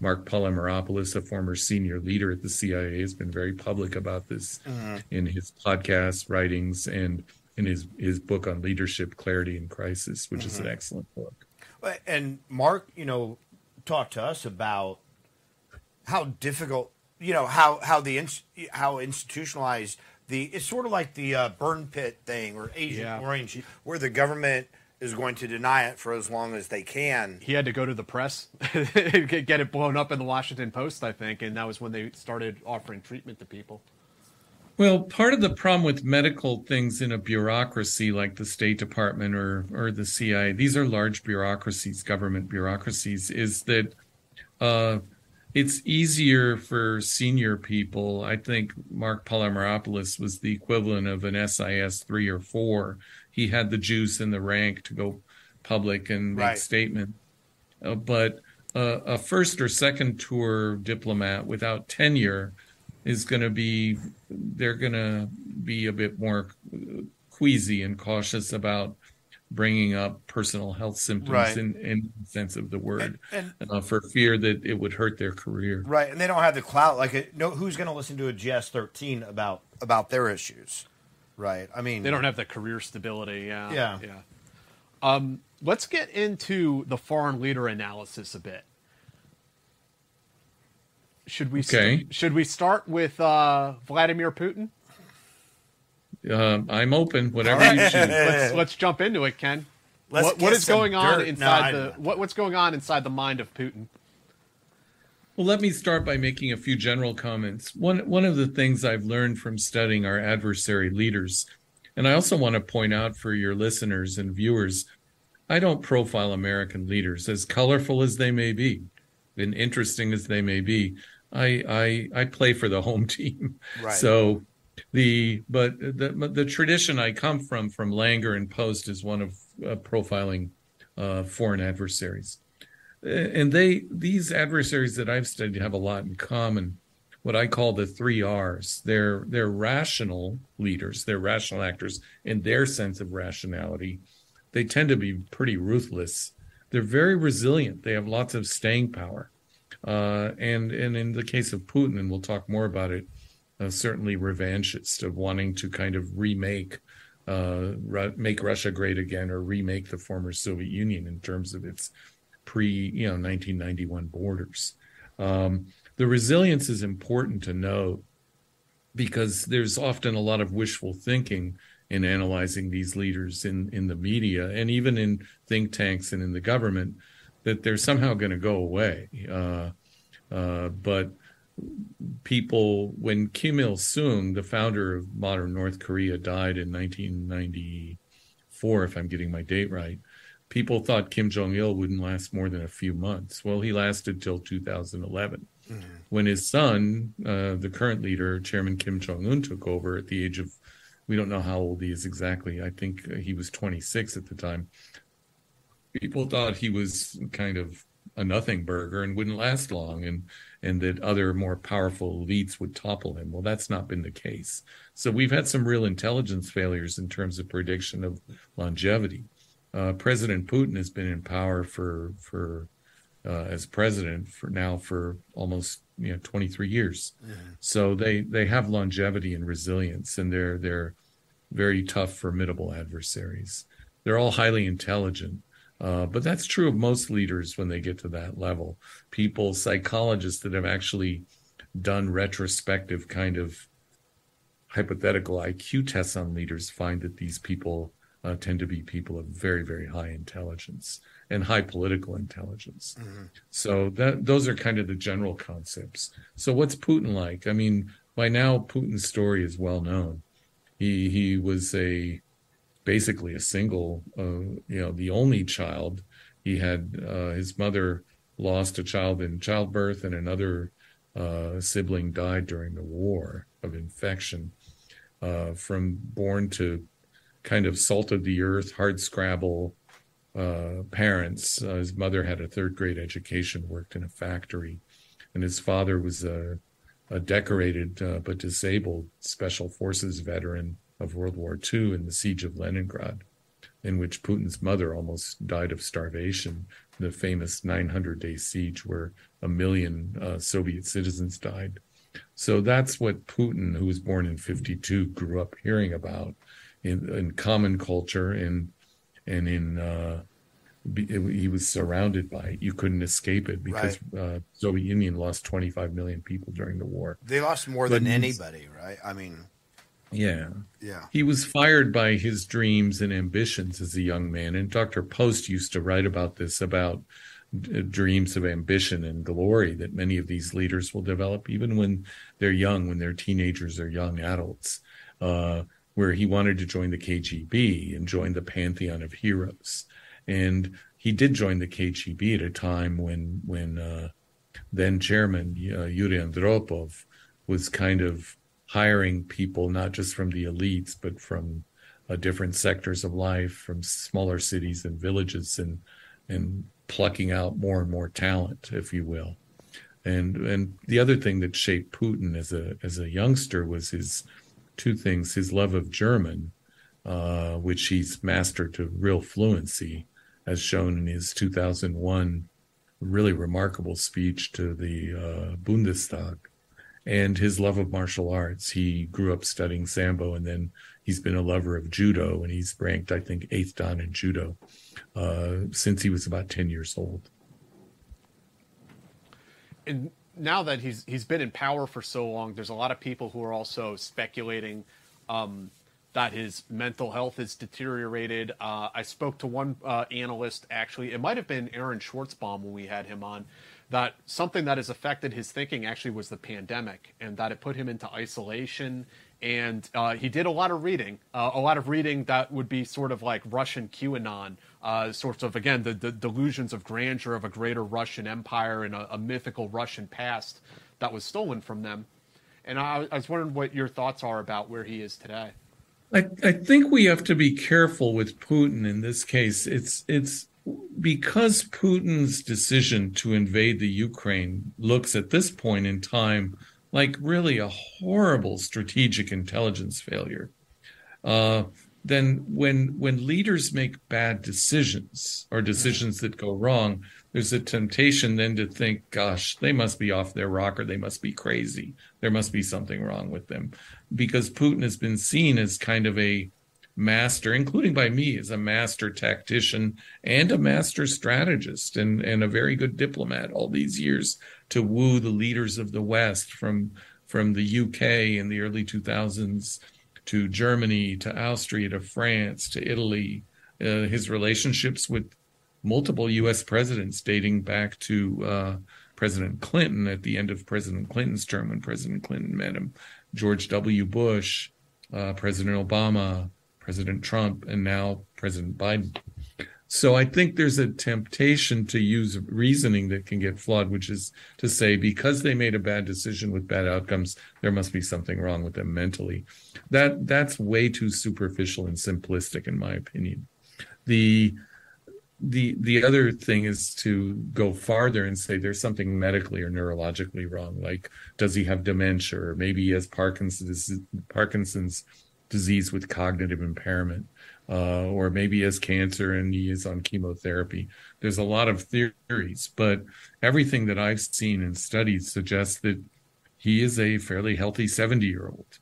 Mark Polymeropoulos, a former senior leader at the CIA, has been very public about this Mhm. in his podcast writings and in his his book on leadership, clarity, and crisis, which is an Mhm. excellent book. And Mark, you know, talked to us about how difficult, you know, how how the how institutionalized the it's sort of like the uh, burn pit thing or Agent Yeah. Orange, where the government is going to deny it for as long as they can. He had to go to the press, get get it blown up in the Washington Post, I think, and that was when they started offering treatment to people. Well, part of the problem with medical things in a bureaucracy like the State Department or or the CIA, these are large bureaucracies, government bureaucracies, is that uh, it's easier for senior people. I think Mark Polymeropoulos was the equivalent of an SIS three or four. He had the juice and the rank to go public and make Right. statement. Uh, but uh, a first or second tour diplomat without tenure is going to be they're going to be a bit more queasy and cautious about bringing up personal health symptoms Right. in, in sense of the word And- uh, for fear that it would hurt their career. Right, and they don't have the clout. Like, a, no, who's going to listen to a GS thirteen about about their issues? Right. I mean, They don't have the career stability. Yeah. Yeah. Yeah. Um, let's get into the foreign leader analysis a bit. Should we st- Okay. should we start with uh, Vladimir Putin? Um, I'm open, whatever All you right. choose. let's let's jump into it, Ken. Let's what, what is going on dirt. No, inside I- the what, what's going on inside the mind of Putin? Well, let me start by making a few general comments. One one of the things I've learned from studying our adversary leaders, and I also want to point out for your listeners and viewers, I don't profile American leaders as colorful as they may be, and interesting as they may be. I I, I play for the home team, Right. so the but the the tradition I come from from Langer and Post is one of uh, profiling uh, foreign adversaries and they these adversaries that I've studied have a lot in common. What I call the three R's. They're they're rational leaders. They're rational actors in their sense of rationality. They tend to be pretty ruthless. They're very resilient. They have lots of staying power. Uh, and and in the case of Putin, and we'll talk more about it, uh, certainly revanchist of wanting to kind of remake uh, Ru- make Russia great again or remake the former Soviet Union in terms of its pre you know 1991 borders. Um, the resilience is important to note because there's often a lot of wishful thinking in analyzing these leaders in in the media and even in think tanks and in the government that they're somehow going to go away. Uh, uh, but people, when Kim Il Sung, the founder of modern North Korea, died in 1994, if I'm getting my date right, people thought Kim Jong Il wouldn't last more than a few months. Well, he lasted till 2011. Mm-hmm. When his son, uh, the current leader, Chairman Kim Jong Un, took over at the age of, we don't know how old he is exactly. I think he was 26 at the time. People thought he was kind of a nothing burger and wouldn't last long, and and that other more powerful elites would topple him. Well, that's not been the case. So we've had some real intelligence failures in terms of prediction of longevity. Uh, president Putin has been in power for for uh, as president for now for almost you know 23 years. Mm-hmm. So they they have longevity and resilience, and they're they're very tough, formidable adversaries. They're all highly intelligent. Uh, but that's true of most leaders when they get to that level. People, psychologists that have actually done retrospective kind of hypothetical IQ tests on leaders find that these people uh, tend to be people of very, very high intelligence and high political intelligence. Mm-hmm. So that those are kind of the general concepts. So what's Putin like? I mean, by now Putin's story is well known. He he was a basically a single, uh, you know, the only child. He had uh, his mother lost a child in childbirth, and another uh, sibling died during the war of infection. Uh, from born to kind of salt of the earth, hard scrabble uh, parents. Uh, his mother had a third grade education, worked in a factory, and his father was a, a decorated but disabled special forces veteran of World War II and the siege of Leningrad, in which Putin's mother almost died of starvation. The famous 900 day siege, where a million uh, Soviet citizens died. So that's what Putin, who was born in 52, grew up hearing about in, in common culture and and in uh, he was surrounded by it. You couldn't escape it because right. uh, Soviet Union lost 25 million people during the war. They lost more but than anybody, right? I mean, yeah, yeah. He was fired by his dreams and ambitions as a young man, and Dr. Post used to write about this about uh, dreams of ambition and glory that many of these leaders will develop, even when they're young, when they're teenagers or young adults. Uh, where he wanted to join the KGB and join the pantheon of heroes. And he did join the KGB at a time when when uh, then chairman uh, Yuri Andropov was kind of hiring people not just from the elites but from uh, different sectors of life, from smaller cities and villages, and and plucking out more and more talent, if you will. And and the other thing that shaped Putin as a as a youngster was his two things: his love of German, uh, which he's mastered to real fluency, as shown in his 2001 really remarkable speech to the uh, Bundestag, and his love of martial arts. He grew up studying sambo, and then he's been a lover of judo, and he's ranked, I think, eighth dan in judo uh, since he was about 10 years old. And now that he's he's been in power for so long, there's a lot of people who are also speculating um, that his mental health has deteriorated. Uh, I spoke to one uh, analyst, actually, it might have been Aaron Schwartzbaum when we had him on, that something that has affected his thinking actually was the pandemic and that it put him into isolation. And uh, he did a lot of reading, uh, a lot of reading that would be sort of like Russian QAnon, uh, sorts of, again, the, the, delusions of grandeur of a greater Russian empire and a, a mythical Russian past that was stolen from them. And I, I was wondering what your thoughts are about where he is today. I, I think we have to be careful with Putin in this case. It's it's because Putin's decision to invade the Ukraine looks at this point in time like really a horrible strategic intelligence failure. Uh, then when when leaders make bad decisions or decisions that go wrong, there's a temptation then to think, gosh, they must be off their rocker, they must be crazy, there must be something wrong with them. Because Putin has been seen as kind of a master, including by me, as a master tactician and a master strategist and, and a very good diplomat all these years to woo the leaders of the West from from the UK in the early 2000s to Germany, to Austria, to France, to Italy. Uh, his relationships with multiple U.S. presidents dating back to uh, President Clinton at the end of President Clinton's term when President Clinton met him, George W. Bush, uh, President Obama, President Trump, and now President Biden. So I think there's a temptation to use reasoning that can get flawed, which is to say because they made a bad decision with bad outcomes, there must be something wrong with them mentally. That that's way too superficial and simplistic, in my opinion. The the the other thing is to go farther and say there's something medically or neurologically wrong like does he have dementia or maybe he has parkinson's parkinson's disease with cognitive impairment uh, or maybe has cancer and he is on chemotherapy there's a lot of theories but everything that i've seen and studied suggests that he is a fairly healthy 70 year old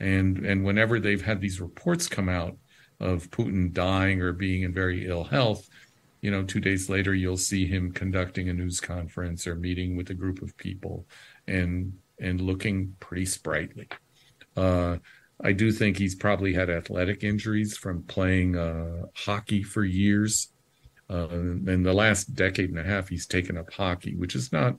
and and whenever they've had these reports come out of putin dying or being in very ill health you know, two days later, you'll see him conducting a news conference or meeting with a group of people and and looking pretty sprightly. Uh, I do think he's probably had athletic injuries from playing uh, hockey for years. Uh, in the last decade and a half, he's taken up hockey, which is not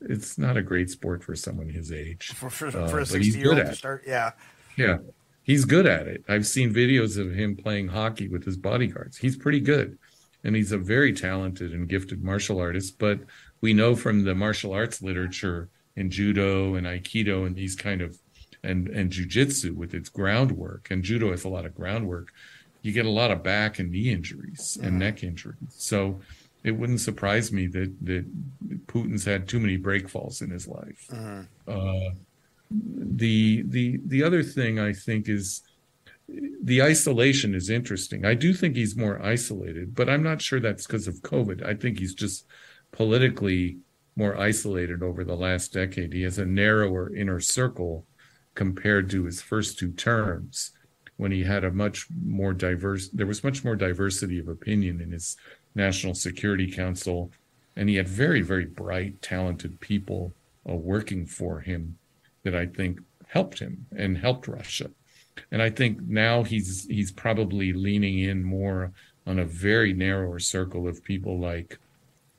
it's not a great sport for someone his age. For for, Uh, for a sixty year old to start, yeah. Yeah, he's good at it. I've seen videos of him playing hockey with his bodyguards. He's pretty good, and he's a very talented and gifted martial artist. But we know from the martial arts literature in judo and aikido and these kind of and and jujitsu with its groundwork and judo has a lot of groundwork. You get a lot of back and knee injuries and Mhm. neck injuries. So it wouldn't surprise me that that Putin's had too many break falls in his life. Uh, the the the other thing I think is the isolation is interesting. I do think he's more isolated, but I'm not sure that's because of COVID. I think he's just politically more isolated over the last decade. He has a narrower inner circle compared to his first two terms when he had a much more diverse there was much more diversity of opinion in his National Security Council and he had very very bright talented people uh, working for him that I think helped him and helped Russia. And I think now he's he's probably leaning in more on a very narrower circle of people like,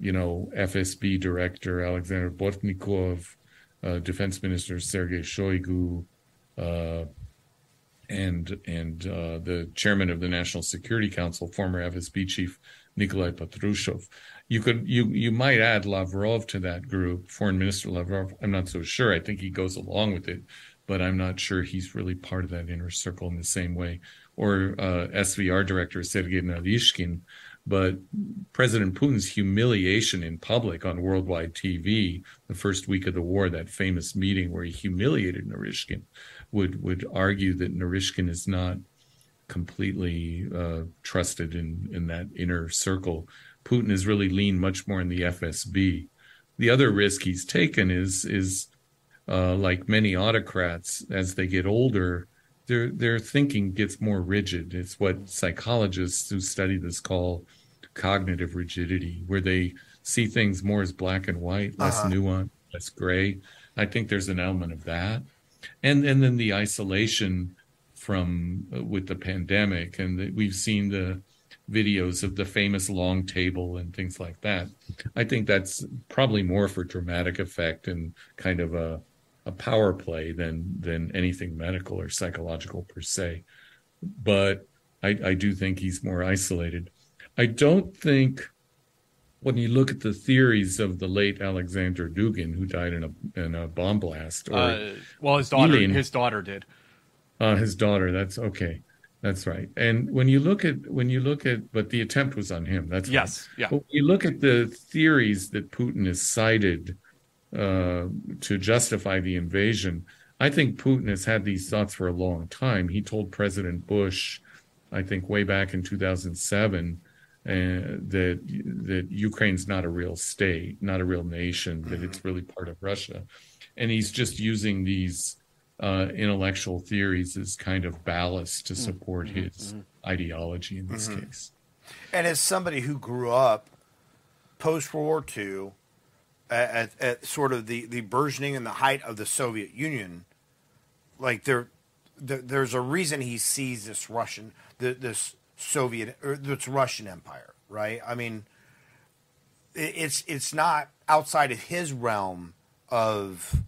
you know, FSB director Alexander Bortnikov, uh, Defense Minister Sergei Shoigu, uh, and and uh, the chairman of the National Security Council, former FSB chief Nikolai Patrushev. You could you you might add Lavrov to that group, Foreign Minister Lavrov. I'm not so sure. I think he goes along with it, but I'm not sure he's really part of that inner circle in the same way. Or uh, SVR director Sergei Naryshkin. But President Putin's humiliation in public on worldwide TV the first week of the war, that famous meeting where he humiliated Naryshkin, would would argue that Naryshkin is not completely uh, trusted in in that inner circle. Putin has really leaned much more in the FSB. The other risk he's taken is is uh, like many autocrats as they get older, their their thinking gets more rigid. It's what psychologists who study this call cognitive rigidity, where they see things more as black and white, less Uh-huh. nuanced, less gray. I think there's an element of that, and and then the isolation from uh, with the pandemic, and the, we've seen the videos of the famous long table and things like that. I think that's probably more for dramatic effect and kind of a a power play than than anything medical or psychological per se. But I, I do think he's more isolated. I don't think when you look at the theories of the late Alexander Dugin, who died in a in a bomb blast, or Uh, well, his daughter, Elin- his daughter did. uh, his daughter. That's okay. That's right. And when you look at when you look at, but the attempt was on him. That's right. Yes, yeah. But when you look at the theories that Putin has cited uh, to justify the invasion, I think Putin has had these thoughts for a long time. He told President Bush, I think way back in 2007, uh, that that Ukraine's not a real state, not a real nation, that it's really part of Russia, and he's just using these uh, intellectual theories as kind of ballast to support his ideology in this Mhm. case. And as somebody who grew up post World War II, at, at, sort of the, the burgeoning and the height of the Soviet Union, like there, th- there's a reason he sees this Russian, th- this Soviet or this Russian Empire, right? I mean, it's it's not outside of his realm of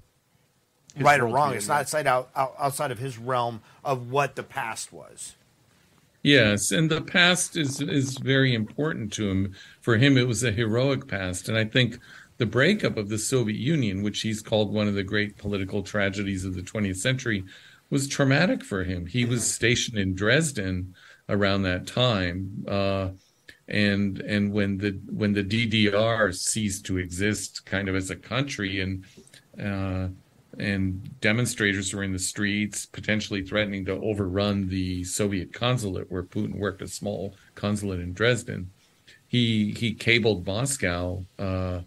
His right or wrong. It's not outside out, out outside of his realm of what the past was. Yes, and the past is is very important to him. For him, it was a heroic past, and I think the breakup of the Soviet Union, which he's called one of the great political tragedies of the 20th century, was traumatic for him. He was mm-hmm. stationed in Dresden around that time, uh, and and when the when the DDR ceased to exist, kind of as a country, and uh, and demonstrators were in the streets, potentially threatening to overrun the Soviet consulate where Putin worked, a small consulate in Dresden. He he cabled Moscow uh,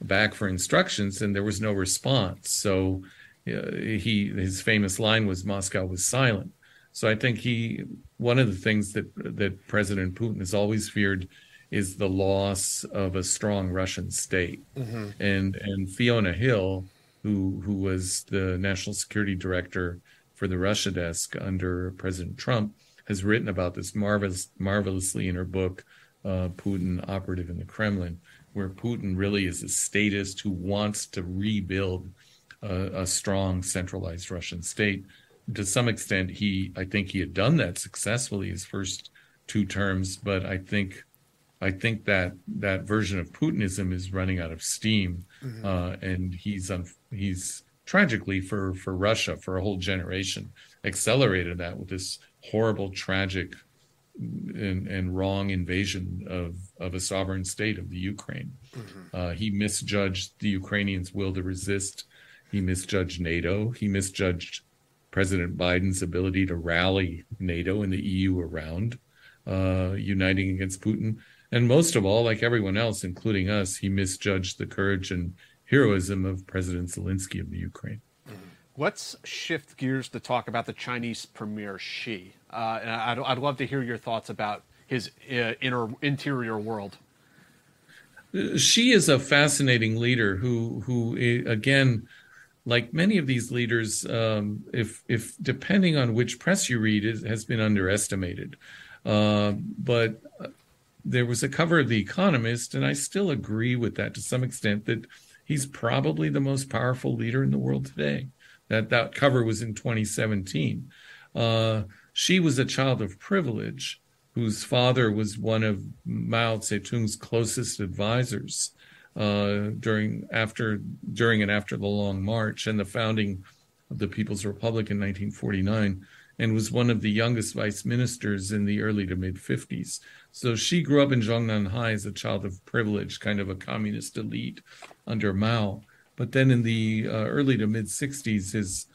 back for instructions, and there was no response. So uh, he his famous line was "Moscow was silent." So I think he one of the things that that President Putin has always feared is the loss of a strong Russian state Mhm. and and Fiona Hill, who who was the national security director for the Russia desk under President Trump, has written about this marvelous marvelously in her book, uh, Putin Operative in the Kremlin, where Putin really is a statist who wants to rebuild a, a strong centralized Russian state. To some extent, he I think he had done that successfully his first two terms, but I think I think that that version of Putinism is running out of steam, Mhm. uh, and he's un- he's tragically for for Russia for a whole generation accelerated that with this horrible, tragic, and, and wrong invasion of of a sovereign state of the Ukraine. Uh, he misjudged the Ukrainians' will to resist. He misjudged NATO. He misjudged President Biden's ability to rally NATO and the EU around uh, uniting against Putin. And most of all, like everyone else, including us, he misjudged the courage and heroism of President Zelensky of the Ukraine. Let's shift gears to talk about the Chinese Premier Xi. Uh, and I'd, I'd love to hear your thoughts about his uh, inner interior world. Xi is a fascinating leader who who eh, again like many of these leaders um, if if depending on which press you read is, has been underestimated. Uh, but there was a cover of the economist and i still agree with that to some extent that he's probably the most powerful leader in the world today. That that cover was in 2017 uh, Xi was a child of privilege whose father was one of Mao Zedong's closest advisors uh, during after during and after the Long March and the founding of the People's Republic in 1949, and was one of the youngest vice ministers in the early to mid 50s. So Xi grew up in Zhongnanhai as a child of privilege, kind of a communist elite under Mao. But then in the uh, early to mid 60s, his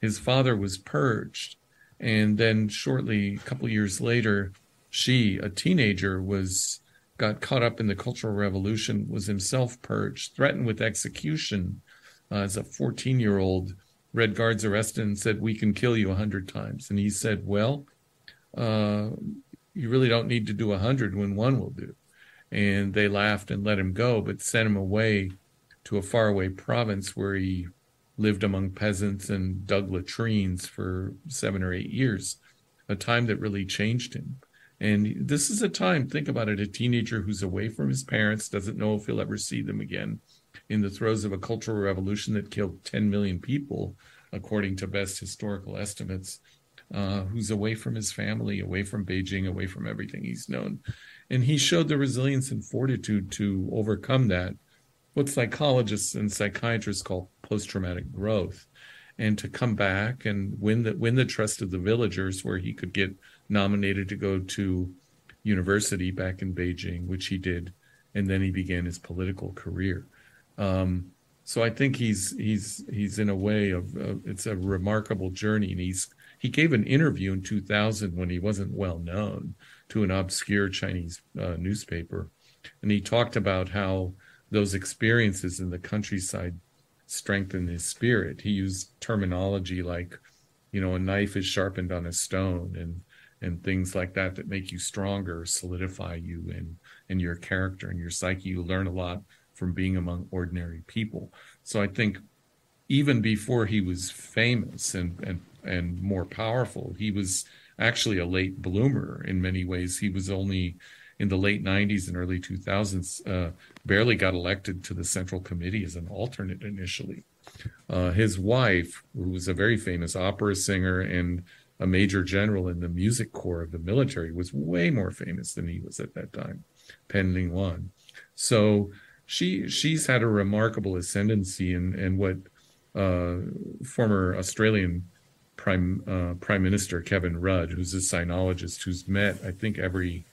his father was purged, and then shortly, a couple years later, Xi, a teenager, was got caught up in the Cultural Revolution, was himself purged, threatened with execution uh, as a 14 year old. Red Guards arrested and said, "We can kill you a hundred times," and he said, "Well, uh, you really don't need to do a hundred when one will do." And they laughed and let him go, but sent him away to a faraway province where he lived among peasants and dug latrines for seven or eight years, a time that really changed him. And this is a time, think about it, a teenager who's away from his parents, doesn't know if he'll ever see them again, in the throes of a cultural revolution that killed 10 million people, according to best historical estimates, uh, who's away from his family, away from Beijing, away from everything he's known. And he showed the resilience and fortitude to overcome that, what psychologists and psychiatrists call post traumatic growth and to come back and win the win the trust of the villagers where he could get nominated to go to university back in Beijing, which he did, and then he began his political career. Um, so I think he's he's he's in a way of uh, it's a remarkable journey, and he's he gave an interview in 2000 when he wasn't well known to an obscure Chinese uh, newspaper, and he talked about how those experiences in the countryside strengthened his spirit. He used terminology like, you know, a knife is sharpened on a stone, and and things like that that make you stronger, solidify you and and your character and your psyche. You learn a lot from being among ordinary people. So I think even before he was famous and, and and more powerful. He was actually a late bloomer in many ways. He was only in the late 90s and early 2000s, uh, barely got elected to the Central Committee as an alternate initially. Uh, his wife, who was a very famous opera singer and a major general in the music corps of the military, was way more famous than he was at that time, Peng Liyuan. So she she's had a remarkable ascendancy, and and what uh, former Australian Prime uh, Prime Minister Kevin Rudd, who's a sinologist who's met I think every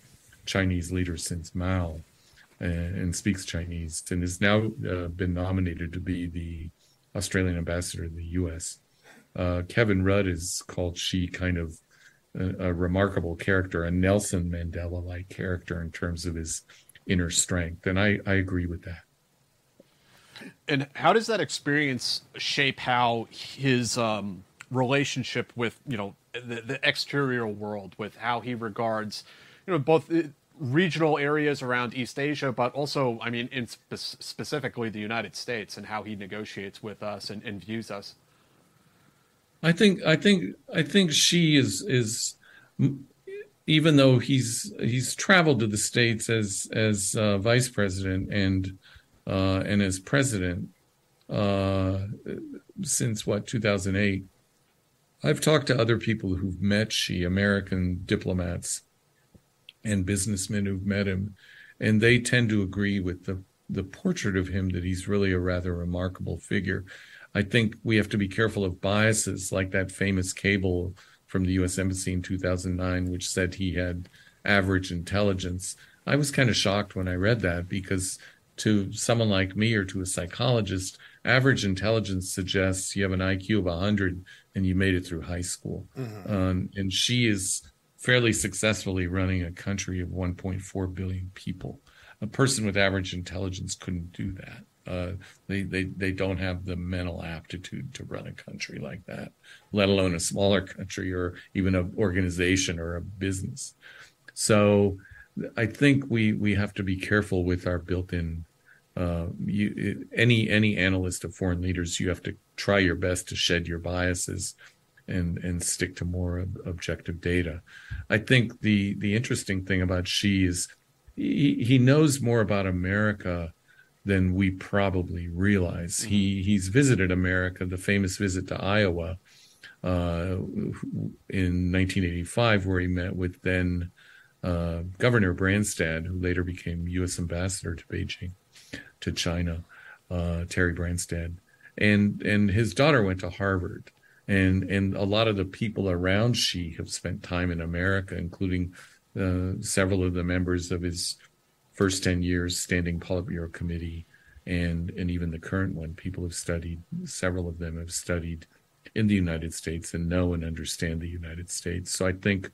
Chinese leader since Mao, and, and speaks Chinese, and has now uh, been nominated to be the Australian ambassador in the U.S. Uh, Kevin Rudd is called Xi kind of a, a remarkable character, a Nelson Mandela like character in terms of his inner strength. And I, I agree with that. And how does that experience shape how his um, relationship with, you know, the, the exterior world, with how he regards, you know, both uh, regional areas around East Asia, but also, I mean, in spe- specifically the United States and how he negotiates with us and, and views us? I think I think I think Xi is is even though he's he's traveled to the states as as uh, vice president and uh, and as president uh, since what 2008. I've talked to other people who've met Xi, American diplomats and businessmen who've met him, and they tend to agree with the the portrait of him that he's really a rather remarkable figure. I think we have to be careful of biases like that famous cable from the US Embassy in 2009, which said he had average intelligence. I was kind of shocked when I read that because to someone like me or to a psychologist, average intelligence suggests you have an IQ of 100 and you made it through high school. Mm-hmm. Um, and Xi is fairly successfully running a country of 1.4 billion people. A person with average intelligence couldn't do that. Uh, they, they they don't have the mental aptitude to run a country like that, let alone a smaller country or even an organization or a business. So I think we we have to be careful with our built-in. Uh, you, any any analyst of foreign leaders, you have to try your best to shed your biases and and stick to more ob- objective data. I think the the interesting thing about Xi is he, he knows more about America than we probably realize. Mm-hmm. He he's visited America, the famous visit to Iowa uh, in 1985, where he met with then uh, Governor Branstad, who later became U.S. ambassador to Beijing, to China, uh, Terry Branstad, and and his daughter went to Harvard, and and a lot of the people around Xi have spent time in America, including uh, several of the members of his first 10 years standing Politburo committee and and even the current one people have studied several of them have studied in the United States and know and understand the United States. So I think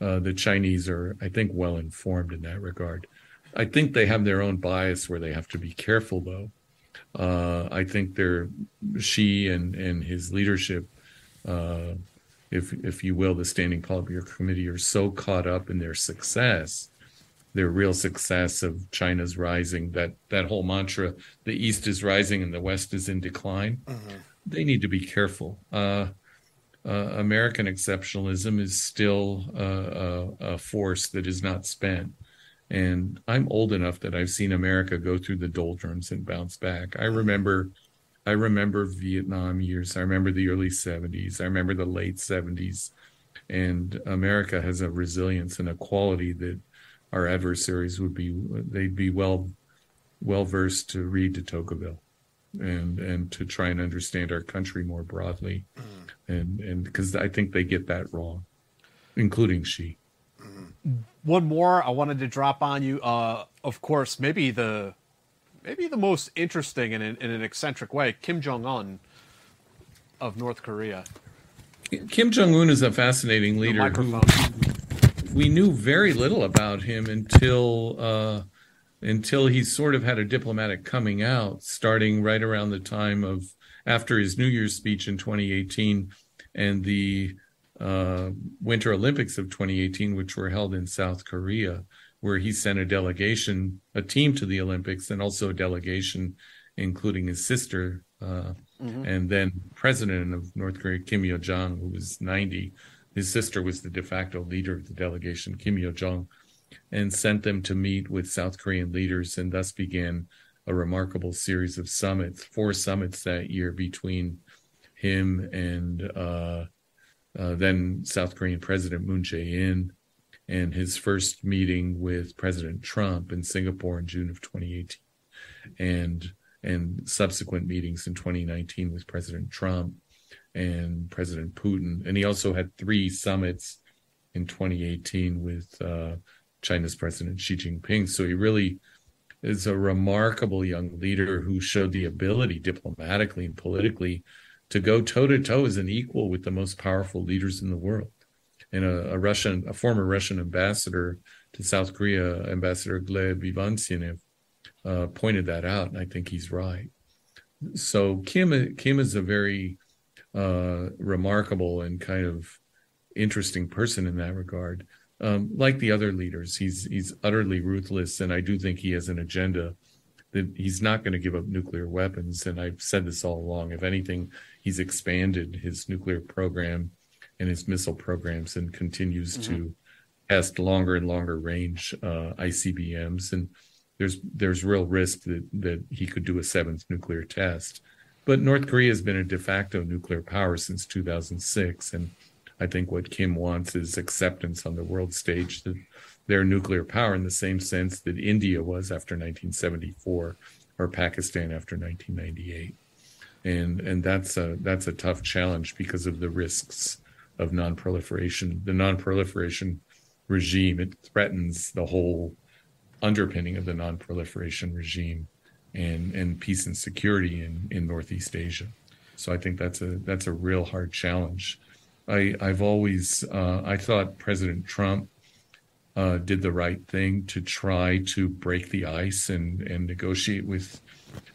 uh, the Chinese are I think well informed in that regard. I think they have their own bias where they have to be careful though. Uh, I think they're and and his leadership uh, if if you will the standing Politburo committee are so caught up in their success their real success of China's rising, that that whole mantra, the East is rising and the West is in decline, mm-hmm. they need to be careful. Uh, uh, American exceptionalism is still uh, a, a, force that is not spent. And I'm old enough that I've seen America go through the doldrums and bounce back. I remember, I remember Vietnam years. I remember the early '70s. I remember the late '70s, and America has a resilience and a quality that our adversaries would be they'd be well well versed to read de Tocqueville and and to try and understand our country more broadly. Mm. and and because I think they get that wrong including Xi one more I wanted to drop on you uh of course maybe the maybe the most interesting in an, in an eccentric way Kim Jong Un of North Korea. Kim Jong Un is a fascinating leader who we knew very little about him until uh, until he sort of had a diplomatic coming out, starting right around the time of after his New Year's speech in 2018 and the uh, Winter Olympics of 2018, which were held in South Korea, where he sent a delegation, a team to the Olympics, and also a delegation, including his sister, uh, Mm-hmm. And then president of North Korea, Kim Yo Jong, who was 90, his sister was the de facto leader of the delegation, Kim Yo Jong, and sent them to meet with South Korean leaders, and thus began a remarkable series of summits, four summits that year between him and uh, uh, then South Korean President Moon Jae-in, and his first meeting with President Trump in Singapore in June of 2018, and and subsequent meetings in 2019 with President Trump and President Putin. And he also had three summits in 2018 with uh, China's President Xi Jinping. So he really is a remarkable young leader who showed the ability diplomatically and politically to go toe to toe as an equal with the most powerful leaders in the world. And a, a Russian, a former Russian ambassador to South Korea, Ambassador Gleb Ivashentsov, uh, pointed that out, and I think he's right. So Kim Kim is a very uh, remarkable and kind of interesting person in that regard. Um, like the other leaders, he's he's utterly ruthless, and I do think he has an agenda that he's not going to give up nuclear weapons. And I've said this all along. If anything, he's expanded his nuclear program and his missile programs, and continues mm-hmm. to test longer and longer range uh, ICBMs and there's there's real risk that that he could do a seventh nuclear test. But North Korea has been a de facto nuclear power since 2006, and I think what Kim wants is acceptance on the world stage that they're nuclear power in the same sense that India was after 1974 or Pakistan after 1998. And and that's a that's a tough challenge because of the risks of non-proliferation. The non-proliferation regime it threatens the whole underpinning of the non-proliferation regime and and peace and security in in Northeast Asia. So I think that's a that's a real hard challenge. I I've always uh, I thought President Trump uh, did the right thing to try to break the ice and and negotiate with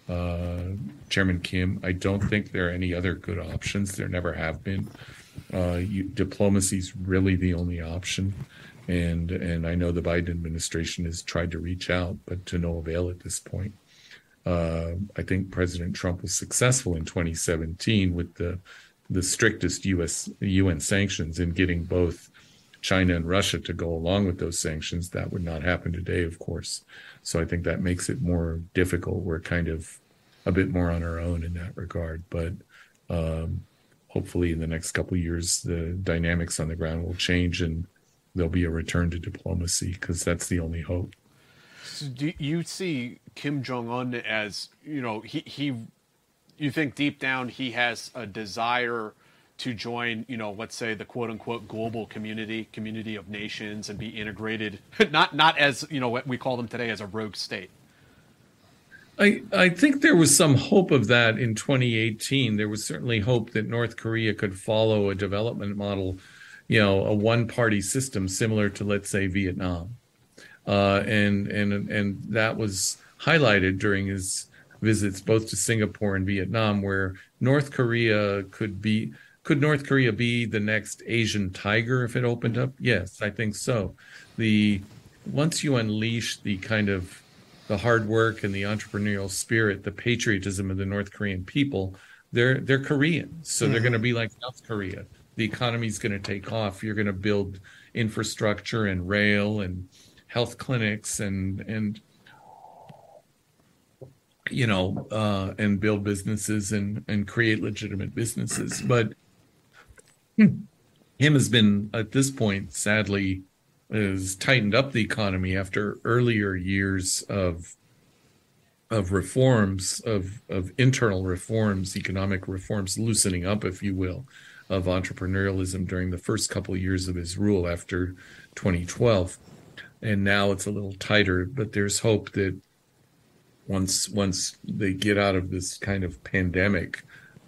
uh, Chairman Kim. I don't think there are any other good options. There never have been. Uh, diplomacy is really the only option and and I know the Biden administration has tried to reach out, but to no avail at this point. Uh, I think President Trump was successful in 2017 with the the strictest U.S. UN sanctions in getting both China and Russia to go along with those sanctions. That would not happen today, of course. So I think that makes it more difficult. We're kind of a bit more on our own in that regard, but. Um, hopefully, in the next couple years, the dynamics on the ground will change, and there'll be a return to diplomacy because that's the only hope. So do you see Kim Jong Un as you know he he you think deep down he has a desire to join you know let's say the quote unquote global community community of nations and be integrated not not as you know what we call them today as a rogue state. I, I think there was some hope of that in 2018. There was certainly hope that North Korea could follow a development model you know a one party system similar to let's say Vietnam, uh, and and and that was highlighted during his visits both to Singapore and Vietnam, where North Korea could be could North Korea be the next Asian tiger if it opened up? Yes, I think so. The once you unleash the kind of the hard work and the entrepreneurial spirit, the patriotism of the North Korean people, they're they're Korean, so mm-hmm. they're going to be like South Korea the economy is going to take off. You're going to build infrastructure and rail and health clinics and and you know uh, and build businesses and and create legitimate businesses. But Kim has been at this point, sadly, has tightened up the economy after earlier years of of reforms of of internal reforms, economic reforms, loosening up, if you will of entrepreneurialism during the first couple of years of his rule after 2012 and now it's a little tighter but there's hope that once once they get out of this kind of pandemic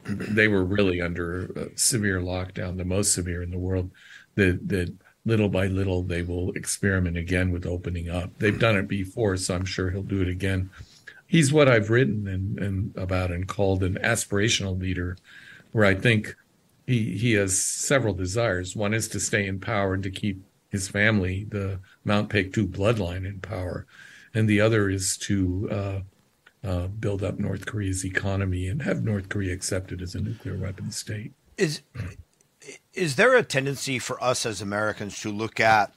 they were really under severe lockdown the most severe in the world that that little by little they will experiment again with opening up they've done it before so i'm sure he'll do it again he's what i've written and, and about and called an aspirational leader where i think he he has several desires. One is to stay in power and to keep his family, the Mount Paektu bloodline, in power, and the other is to uh, uh, build up North Korea's economy and have North Korea accepted as a nuclear weapon state. Is is there a tendency for us as Americans to look at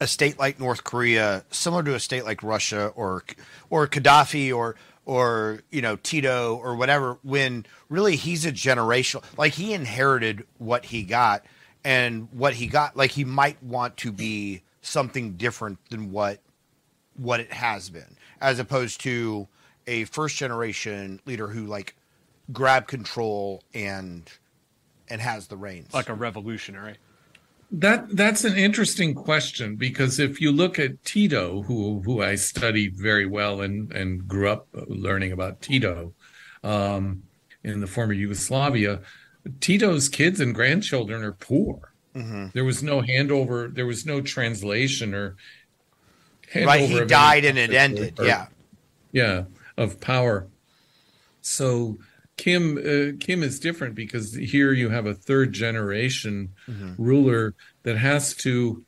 a state like North Korea similar to a state like Russia or or Gaddafi or or you know Tito or whatever when really he's a generational like he inherited what he got and what he got like he might want to be something different than what what it has been as opposed to a first generation leader who like grabbed control and and has the reins like a revolutionary that that's an interesting question because if you look at Tito, who who I studied very well and and grew up learning about Tito um, in the former Yugoslavia, Tito's kids and grandchildren are poor. Mm-hmm. There was no handover. There was no translation or right. He died and it ended. Or, yeah, yeah, of power. So Kim uh, Kim is different because here you have a third generation Mhm. ruler that has to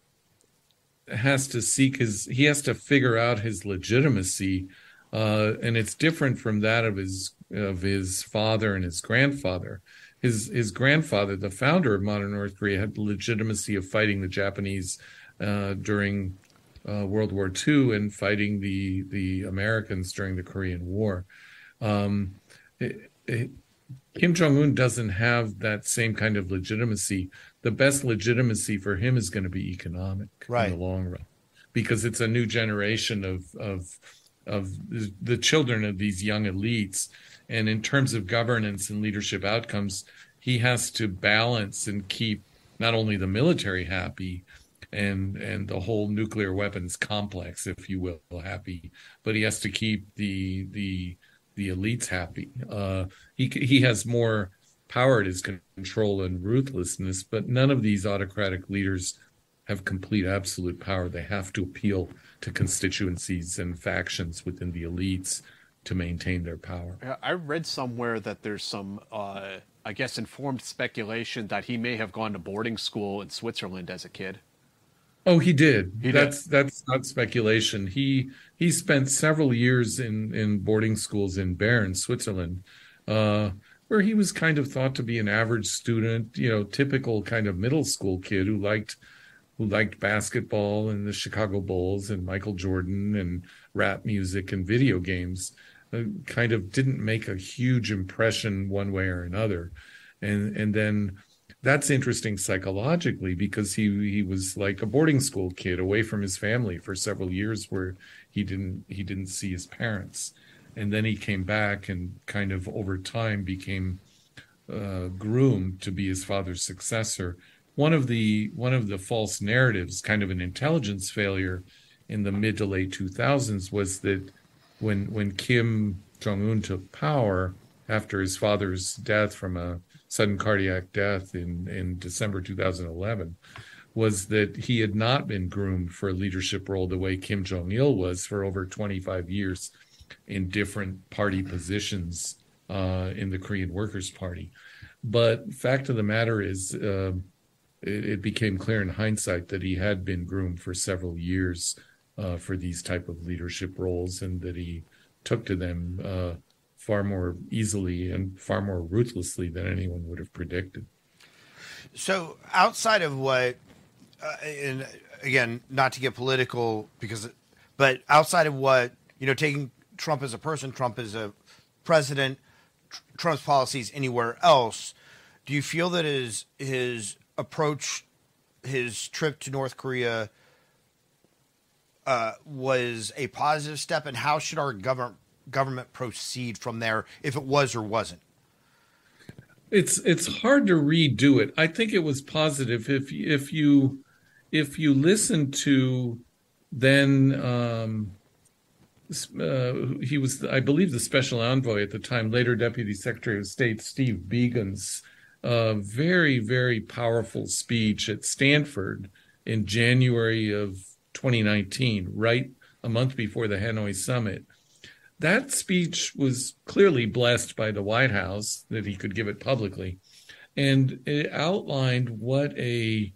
has to seek his he has to figure out his legitimacy uh, and it's different from that of his of his father and his grandfather his his grandfather the founder of modern North Korea had the legitimacy of fighting the Japanese uh, during uh, World War II and fighting the the Americans during the Korean War um, it- it- Kim Jong Un doesn't have that same kind of legitimacy. The best legitimacy for him is going to be economic Right. in the long run, because it's a new generation of of of the- the children of these young elites. And in terms of governance and leadership outcomes, he has to balance and keep not only the military happy and and the whole nuclear weapons complex, if you will, happy, but he has to keep the the the elites happy. Uh, he he has more power at his control and ruthlessness, but none of these autocratic leaders have complete absolute power. They have to appeal to constituencies and factions within the elites to maintain their power. Yeah, I read somewhere that there's some, uh, I guess, informed speculation that he may have gone to boarding school in Switzerland as a kid. Oh, he did. He did. that's that's not speculation. He he spent several years in in boarding schools in Bern, Switzerland, uh, where he was kind of thought to be an average student, you know, typical kind of middle school kid who liked who liked basketball and the Chicago Bulls and Michael Jordan and rap music and video games. Uh, kind of didn't make a huge impression one way or another, and and then that's interesting psychologically because he he was like a boarding school kid away from his family for several years where he didn't he didn't see his parents. And then he came back and kind of over time became uh, groomed to be his father's successor. One of the one of the false narratives kind of an intelligence failure in the mid to late 2000s was that when when Kim Jong Un took power after his father's death from a sudden cardiac death in in December 2011 was that he had not been groomed for a leadership role the way Kim Jong Il was for over 25 years in different party positions uh, in the Korean Workers' Party. But fact of the matter is, uh, it, it became clear in hindsight that he had been groomed for several years uh, for these type of leadership roles, and that he took to them uh, far more easily and far more ruthlessly than anyone would have predicted. So outside of what, uh, and again, not to get political, because, but outside of what you know, taking Trump as a person, Trump as a president, tr- Trump's policies anywhere else, do you feel that his his approach, his trip to North Korea, uh, was a positive step, and how should our government government proceed from there if it was or wasn't? It's it's hard to redo it. I think it was positive if if you if you listen to then um, uh, he was I believe the special envoy at the time, later Deputy Secretary of State Steve Biegun's uh, very very powerful speech at Stanford in January of 2019, right a month before the Hanoi summit. That speech was clearly blessed by the White House that he could give it publicly, and it outlined what a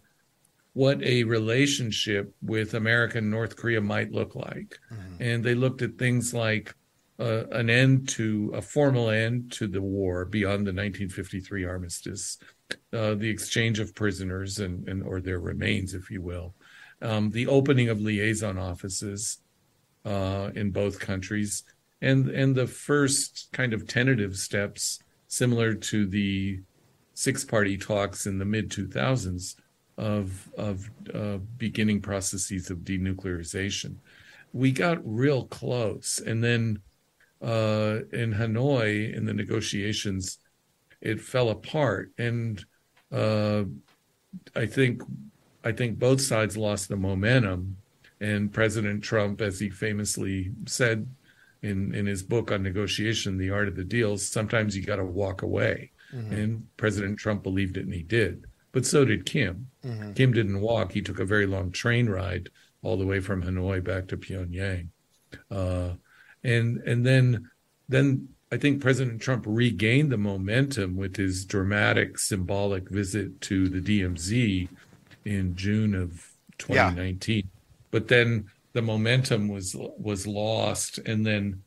what a relationship with America and North Korea might look like. And they looked at things like uh, an end to a formal end to the war beyond the 1953 armistice, uh, the exchange of prisoners and, and or their remains, if you will, um, the opening of liaison offices uh, in both countries, and and the first kind of tentative steps similar to the six party talks in the mid 2000s of of uh, beginning processes of denuclearization. We got real close, and then uh, in Hanoi in the negotiations, it fell apart, and uh, I think I think both sides lost the momentum, and President Trump, as he famously said in in his book on negotiation, The Art of the Deal, sometimes you got to walk away, mm-hmm. and President Trump believed it, and he did. But so did Kim. Mm-hmm. Kim didn't walk; he took a very long train ride all the way from Hanoi back to Pyongyang. Uh, and and then then I think President Trump regained the momentum with his dramatic symbolic visit to the DMZ in June of 2019. Yeah. But then the momentum was was lost and then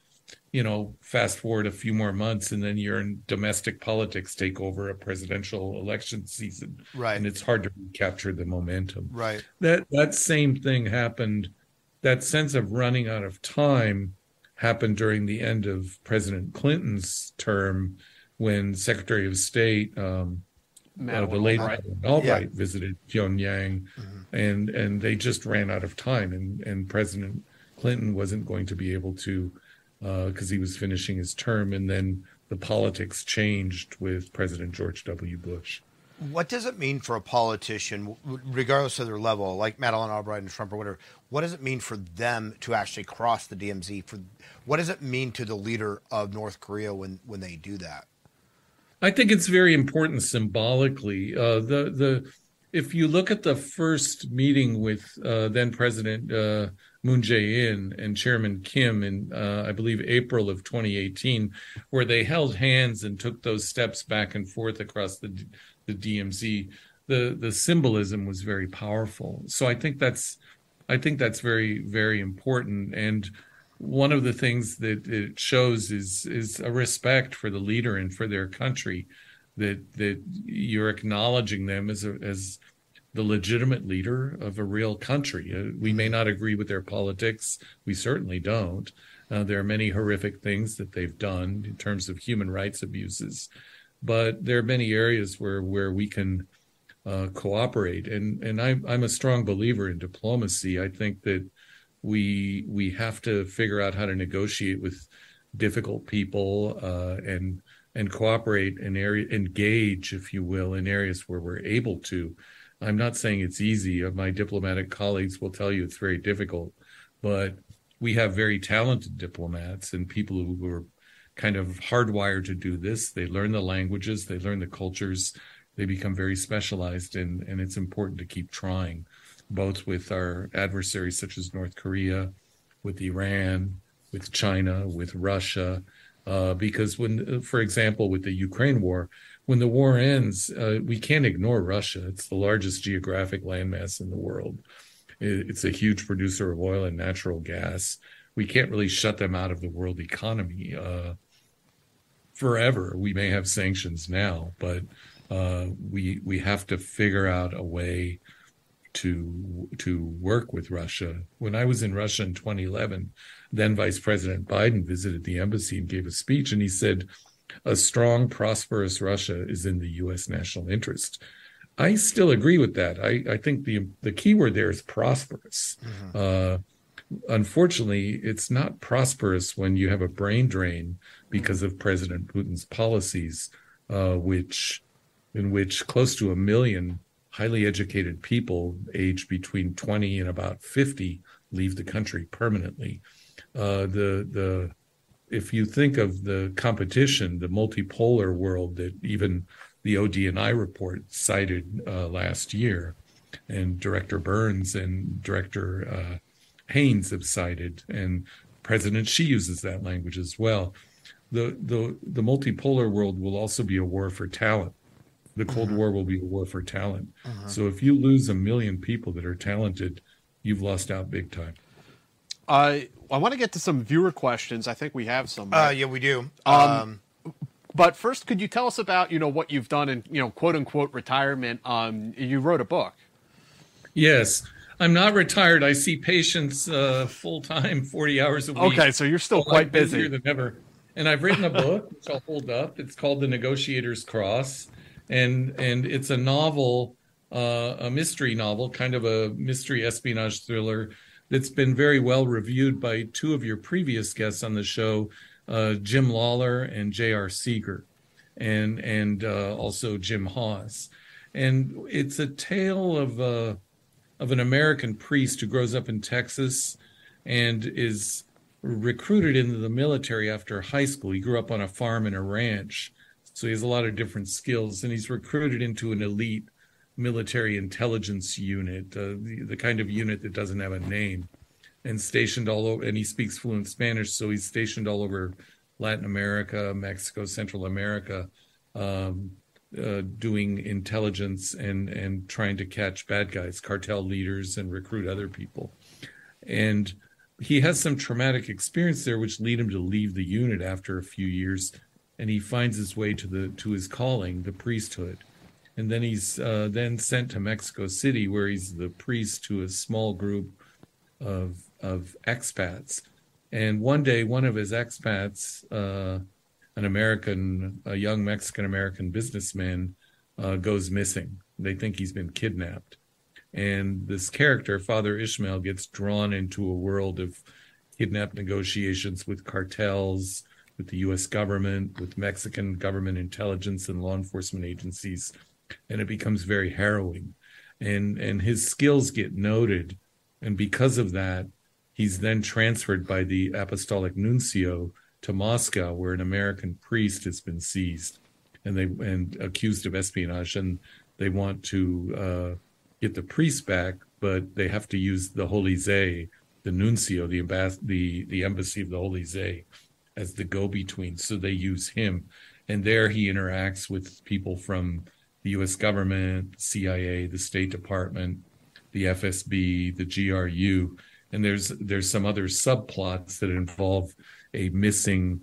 you know fast forward a few more months and then you're in domestic politics take over a presidential election season. Right. And it's hard to capture the momentum. Right. That that same thing happened. That sense of running out of time happened during the end of President Clinton's term when Secretary of State, um, uh, the late Albright, Albright yeah. visited Pyongyang, mm-hmm. and and they just ran out of time, and and President Clinton wasn't going to be able to because uh, he was finishing his term, and then the politics changed with President George W. Bush. What does it mean for a politician, regardless of their level, like Madeleine Albright and Trump or whatever? What does it mean for them to actually cross the DMZ? For what does it mean to the leader of North Korea when when they do that? I think it's very important symbolically. Uh, the the if you look at the first meeting with uh, then President uh, Moon Jae-in and Chairman Kim in uh, I believe April of 2018, where they held hands and took those steps back and forth across the the DMZ, the the symbolism was very powerful. So I think that's I think that's very very important. And one of the things that it shows is is a respect for the leader and for their country, that that you're acknowledging them as a, as the legitimate leader of a real country. Uh, we may not agree with their politics. We certainly don't. Uh, there are many horrific things that they've done in terms of human rights abuses but there are many areas where where we can uh, cooperate. And and I'm I'm a strong believer in diplomacy. I think that we we have to figure out how to negotiate with difficult people uh, and and cooperate and area engage, if you will, in areas where we're able to. I'm not saying it's easy. My diplomatic colleagues will tell you it's very difficult, but we have very talented diplomats and people who are kind of hardwired to do this. They learn the languages, they learn the cultures, they become very specialized, and, and it's important to keep trying, both with our adversaries such as North Korea, with Iran, with China, with Russia. Uh, because when, for example, with the Ukraine war, when the war ends, uh, we can't ignore Russia. It's the largest geographic landmass in the world. It's a huge producer of oil and natural gas. We can't really shut them out of the world economy. Uh, forever. We may have sanctions now, but uh, we we have to figure out a way to to work with Russia. When I was in Russia in 2011, then Vice President Biden visited the embassy and gave a speech, and he said, "A strong, prosperous Russia is in the U.S. national interest." I still agree with that. I, I think the the key word there is prosperous. Mm-hmm. Uh, unfortunately, it's not prosperous when you have a brain drain because of President Putin's policies, uh, which in which close to a million highly educated people aged between 20 and about 50 leave the country permanently. Uh, the the if you think of the competition, the multipolar world that even the ODNI report cited uh, last year, and Director Burns and Director uh, Haines have cited, and President Xi uses that language as well. The, the, the multipolar world will also be a war for talent. The Cold uh-huh. War will be a war for talent. Uh-huh. So if you lose a million people that are talented, you've lost out big time. Uh, I want to get to some viewer questions. I think we have some. Uh, yeah, we do. Um, Um, but first, could you tell us about you know what you've done in you know quote unquote retirement? Um, you wrote a book. Yes. I'm not retired. I see patients uh, full time, 40 hours a week. Okay, so you're still I'm quite busy. busier than ever. And I've written a book which I'll hold up. It's called The Negotiator's Cross, and and it's a novel, uh, a mystery novel, kind of a mystery espionage thriller that's been very well reviewed by two of your previous guests on the show, uh, Jim Lawler and J.R. Seeger, and and uh, also Jim Hawes. And it's a tale of uh, of an American priest who grows up in Texas and is recruited into the military after high school. He grew up on a farm and a ranch, so he has a lot of different skills, and he's recruited into an elite military intelligence unit, uh, the, the kind of unit that doesn't have a name, and stationed all over. And he speaks fluent Spanish, so he's stationed all over Latin America, Mexico, Central America. Um, uh, doing intelligence and and trying to catch bad guys, cartel leaders, and recruit other people. And he has some traumatic experience there, which lead him to leave the unit after a few years, and he finds his way to the to his calling, the priesthood. And then he's uh, then sent to Mexico City, where he's the priest to a small group of of expats. And one day, one of his expats, uh, an American, a young Mexican American businessman, uh, goes missing. They think he's been kidnapped. And this character, Father Ishmael, gets drawn into a world of kidnap negotiations with cartels, with the US government, with Mexican government intelligence and law enforcement agencies. And it becomes very harrowing. And, and his skills get noted. And because of that, he's then transferred by the apostolic nuncio to Moscow, where an American priest has been seized and they and accused of espionage, and they want to uh, get the priest back, but they have to use the Holy See, the nuncio, the ambass- the the embassy of the Holy See, as the go-between. So they use him, and there he interacts with people from the U.S. government, CIA, the State Department, the FSB, the GRU, and there's there's some other subplots that involve a missing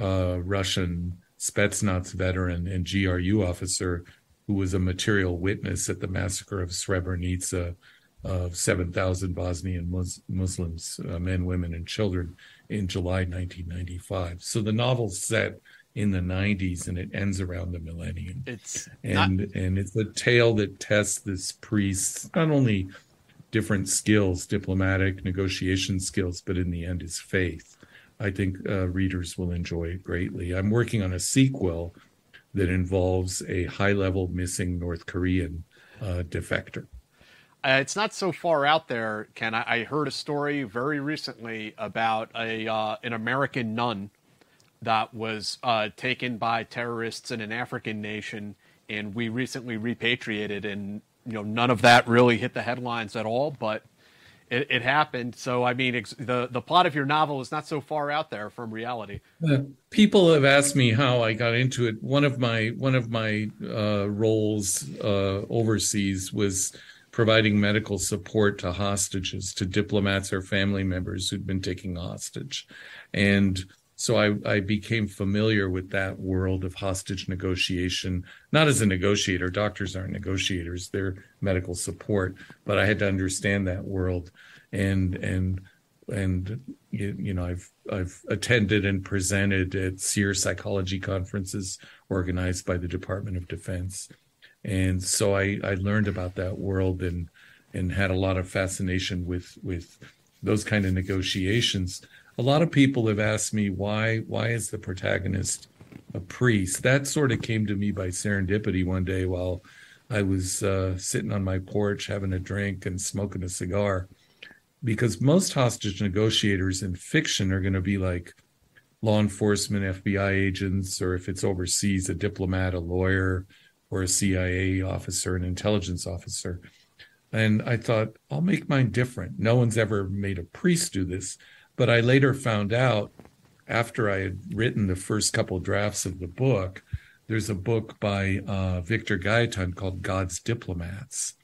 uh, Russian Spetsnaz veteran and GRU officer who was a material witness at the massacre of Srebrenica of 7,000 Bosnian Mus- Muslims, uh, men, women, and children in July 1995. So the novel's set in the 90s and it ends around the millennium. It's and not- and it's a tale that tests this priest's not only different skills, diplomatic negotiation skills, but in the end his faith. I think uh, readers will enjoy it greatly. I'm working on a sequel that involves a high level missing North Korean uh, defector. Uh, it's not so far out there, Ken. I, I heard a story very recently about a uh, an American nun that was uh, taken by terrorists in an African nation, and we recently repatriated, and you know none of that really hit the headlines at all, but it, it happened. So I mean, ex- the the plot of your novel is not so far out there from reality. People have asked me how I got into it. One of my one of my uh, roles uh, overseas was providing medical support to hostages, to diplomats or family members who'd been taken hostage, and so I, I became familiar with that world of hostage negotiation. Not as a negotiator; doctors aren't negotiators; they're medical support. But I had to understand that world, and and and you, know I've I've attended and presented at SERE psychology conferences organized by the Department of Defense, and so I I learned about that world and and had a lot of fascination with with those kind of negotiations. A lot of people have asked me why why is the protagonist a priest? That sort of came to me by serendipity one day while I was uh, sitting on my porch having a drink and smoking a cigar because most hostage negotiators in fiction are going to be like law enforcement, FBI agents, or if it's overseas, a diplomat, a lawyer, or a CIA officer, an intelligence officer. And I thought, I'll make mine different. No one's ever made a priest do this. But I later found out after I had written the first couple drafts of the book, there's a book by uh, Victor Gaetan called God's Diplomats,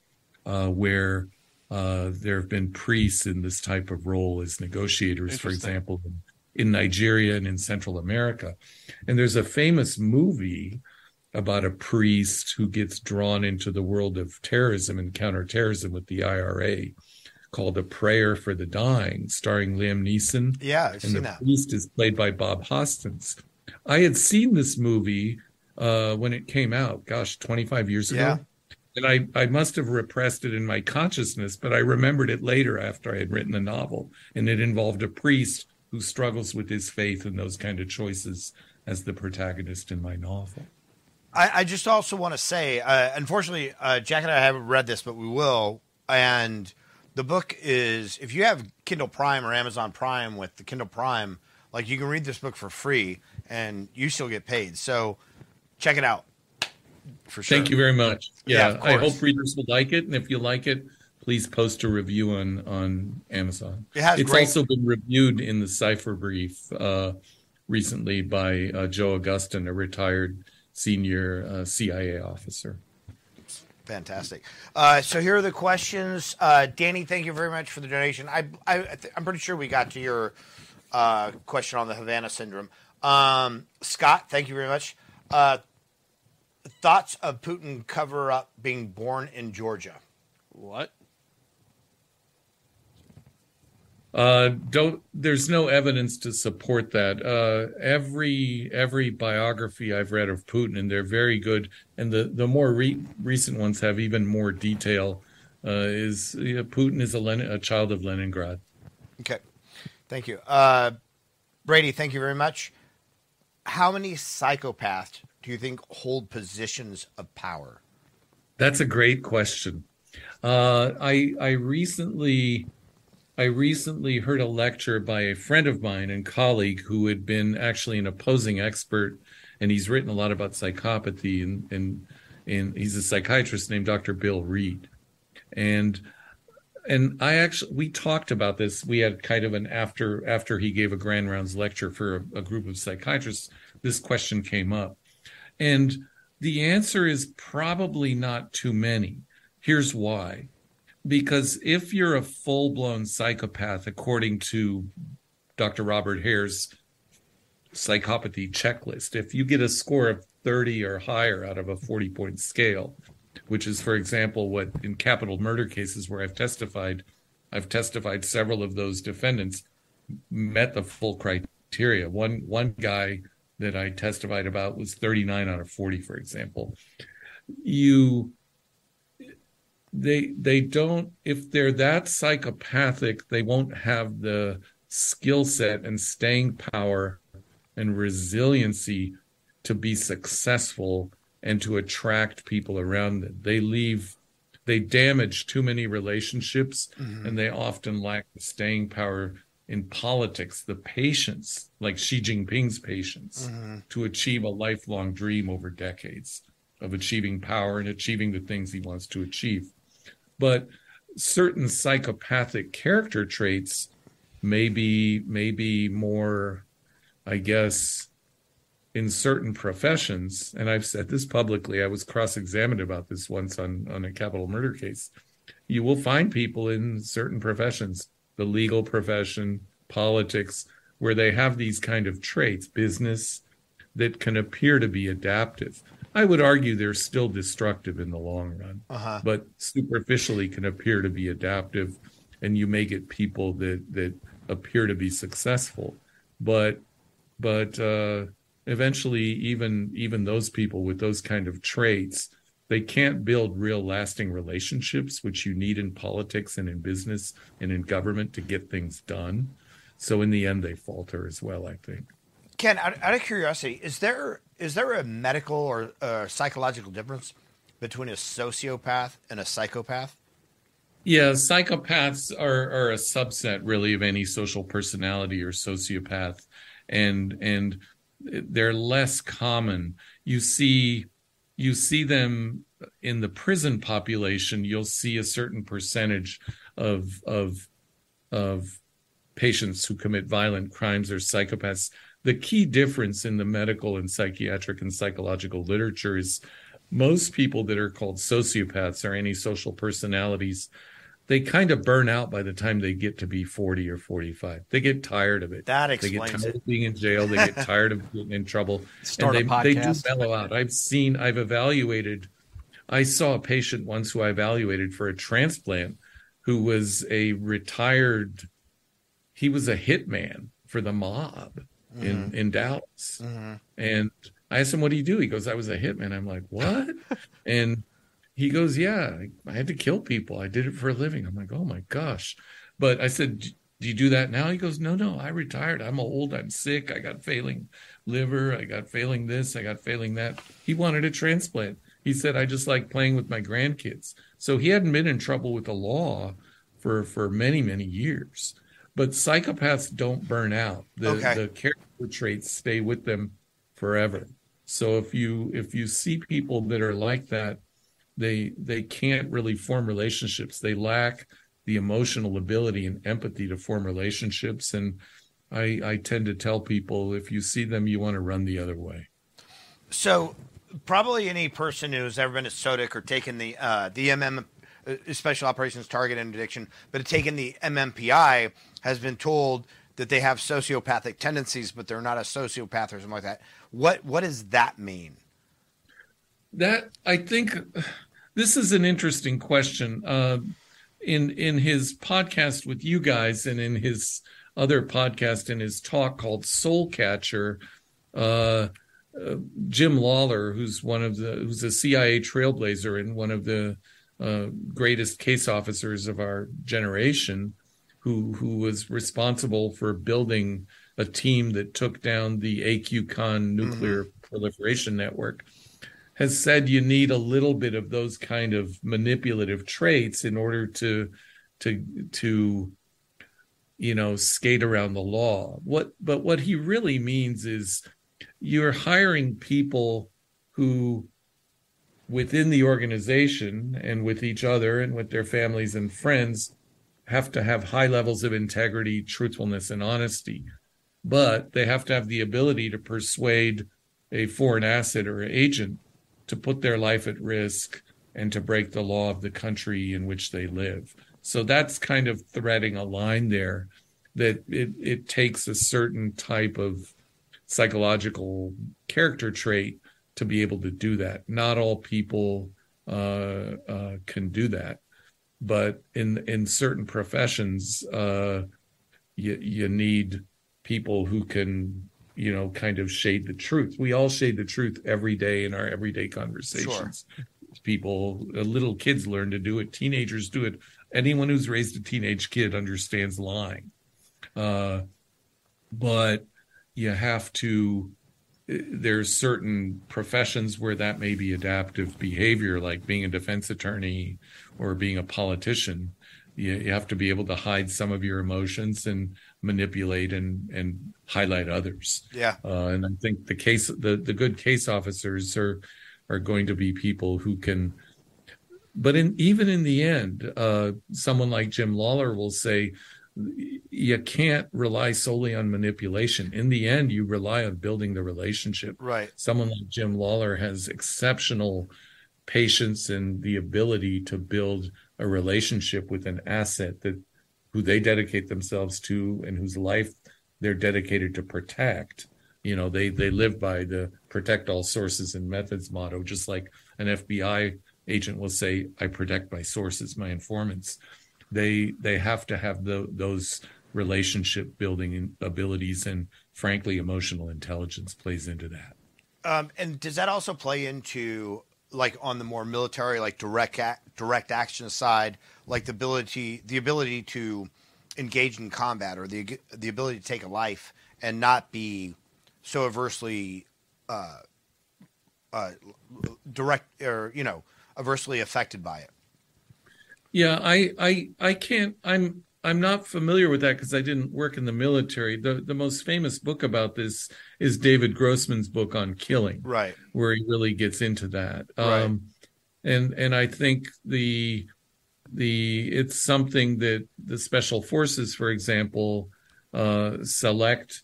uh, where Uh, there have been priests in this type of role as negotiators, for example, in, in Nigeria and in Central America. And there's a famous movie about a priest who gets drawn into the world of terrorism and counterterrorism with the IRA called A Prayer for the Dying, starring Liam Neeson. Yeah, I've and the that. priest is played by Bob Hoskins. I had seen this movie uh, when it came out, gosh, 25 years ago. Yeah. And I, I must have repressed it in my consciousness, but I remembered it later after I had written the novel. And it involved a priest who struggles with his faith and those kind of choices as the protagonist in my novel. I, I just also want to say, uh, unfortunately, uh, Jack and I haven't read this, but we will. And the book is, if you have Kindle Prime or Amazon Prime with the Kindle Prime, like you can read this book for free and you still get paid. So check it out for sure. Thank you very much. Yeah, Yeah, I hope readers will like it. And if you like it, please post a review on, on Amazon. It has it's great- also been reviewed in the Cipher Brief uh, recently by uh, Joe Augustin, a retired senior uh, CIA officer. Fantastic. Uh, so here are the questions. Uh, Danny, thank you very much for the donation. I, I, I th- I'm pretty sure we got to your uh, question on the Havana syndrome. Um, Scott, thank you very much. Uh, thoughts of Putin cover up being born in Georgia? What? Uh, don't. There's no evidence to support that. Uh, every every biography I've read of Putin, and they're very good, and the the more re- recent ones have even more detail. Uh, is yeah, Putin is a Lenin, a child of Leningrad. Okay. Thank you. Uh, Brady, thank you very much. How many psychopaths do you think hold positions of power? That's a great question. Uh, I I recently I recently heard a lecture by a friend of mine and colleague who had been actually an opposing expert, and he's written a lot about psychopathy, and and and he's a psychiatrist named Dr. Bill Reed, and and I actually we talked about this. We had kind of an after after he gave a grand rounds lecture for a, a group of psychiatrists. This question came up, and the answer is probably not too many. Here's why. Because if you're a full blown psychopath, according to Dr. Robert Hare's psychopathy checklist, if you get a score of 30 or higher out of a 40 point scale, which is, for example, what in capital murder cases where I've testified, I've testified several of those defendants met the full criteria. One one guy that I testified about was 39 out of 40, for example. You they they don't if they're that psychopathic, they won't have the skill set and staying power and resiliency to be successful and to attract people around them. They leave they damage too many relationships Mhm. and they often lack the staying power in politics, the patience, like Xi Jinping's patience, Mhm. to achieve a lifelong dream over decades of achieving power and achieving the things he wants to achieve. But certain psychopathic character traits may be, may be more, I guess, in certain professions, and I've said this publicly, I was cross examined about this once on, on a capital murder case. You will find people in certain professions, the legal profession, politics, where they have these kind of traits, business, that can appear to be adaptive. I would argue they're still destructive in the long run, Uh-huh. but superficially can appear to be adaptive, and you may get people that that appear to be successful, but but uh, eventually, even even those people with those kind of traits, they can't build real lasting relationships, which you need in politics and in business and in government to get things done. So in the end, they falter as well. I think. Ken, out, out of curiosity, is there is there a medical or uh, psychological difference between a sociopath and a psychopath? Yeah, psychopaths are, are a subset really of antisocial personality or sociopath, and and they're less common. You see, you see them in the prison population. You'll see a certain percentage of of of patients who commit violent crimes are psychopaths. The key difference in the medical and psychiatric and psychological literature is most people that are called sociopaths or antisocial personalities they kind of burn out by the time they get to be 40 or 45. They get tired of it. That they get explains tired it. of being in jail. They get tired of getting in trouble. Start and they, they do mellow out. I've seen, I've evaluated. I saw a patient once who I evaluated for a transplant who was a retired, he was a hitman for the mob in, Mhm. in Dallas. Mhm. And I asked him, what do you do? He goes, I was a hitman. I'm like, what? and he goes, yeah, I- I had to kill people. I did it for a living. I'm like, oh my gosh. But I said, do you do that now? He goes, no, no, I retired. I'm old. I'm sick. I got failing liver. I got failing this. I got failing that. He wanted a transplant. He said, I just like playing with my grandkids. So he hadn't been in trouble with the law for, for many, many years. But psychopaths don't burn out. The, Okay. the character traits stay with them forever. So if you if you see people that are like that, they they can't really form relationships. They lack the emotional ability and empathy to form relationships. And I I tend to tell people if you see them, you want to run the other way. So, probably any person who's ever been at SOTIC or taken the uh, the MM uh, Special Operations Target Interdiction, but taken the MMPI, has been told that they have sociopathic tendencies, but they're not a sociopath or something like that. What what does that mean? That I think this is an interesting question. Uh, in in his podcast with you guys, and in his other podcast, in his talk called Soul Catcher, uh, uh, Jim Lawler, who's one of the who's a CIA trailblazer and one of the uh, greatest case officers of our generation, who who was responsible for building a team that took down the AQ Khan nuclear mm-hmm. proliferation network has said you need a little bit of those kind of manipulative traits in order to to to you know skate around the law. What but what he really means is you're hiring people who within the organization and with each other and with their families and friends have to have high levels of integrity truthfulness and honesty but they have to have the ability to persuade a foreign asset or agent to put their life at risk and to break the law of the country in which they live. So that's kind of threading a line there that it, it takes a certain type of psychological character trait to be able to do that. Not all people uh, uh, can do that, but in in certain professions, uh, you you need people who can you know kind of shade the truth. We all shade the truth every day in our everyday conversations. People, uh, little kids learn to do it. Teenagers do it. Anyone who's raised a teenage kid understands lying. Uh, but you have to there's certain professions where that may be adaptive behavior like being a defense attorney or being a politician you, you have to be able to hide some of your emotions and manipulate and and highlight others Yeah. uh, and i think the case the the good case officers are are going to be people who can but in even in the end uh someone like jim lawler will say you can't rely solely on manipulation. In the end, you rely on building the relationship. Right. Someone like Jim Lawler has exceptional patience and the ability to build a relationship with an asset that who they dedicate themselves to and whose life they're dedicated to protect. You know, they they live by the protect all sources and methods motto, just like an FBI agent will say, I protect my sources, my informants they they have to have the, those relationship building abilities and frankly emotional intelligence plays into that Um, and does that also play into like on the more military, like direct direct action side, like the ability the ability to engage in combat or the the ability to take a life and not be so adversely uh, uh, direct or you know adversely affected by it. Yeah, I I I can't I'm I'm not familiar with that because I didn't work in the military. The the most famous book about this is David Grossman's book on killing. Right. Where he really gets into that. Right. Um and and I think the the it's something that the special forces for example uh select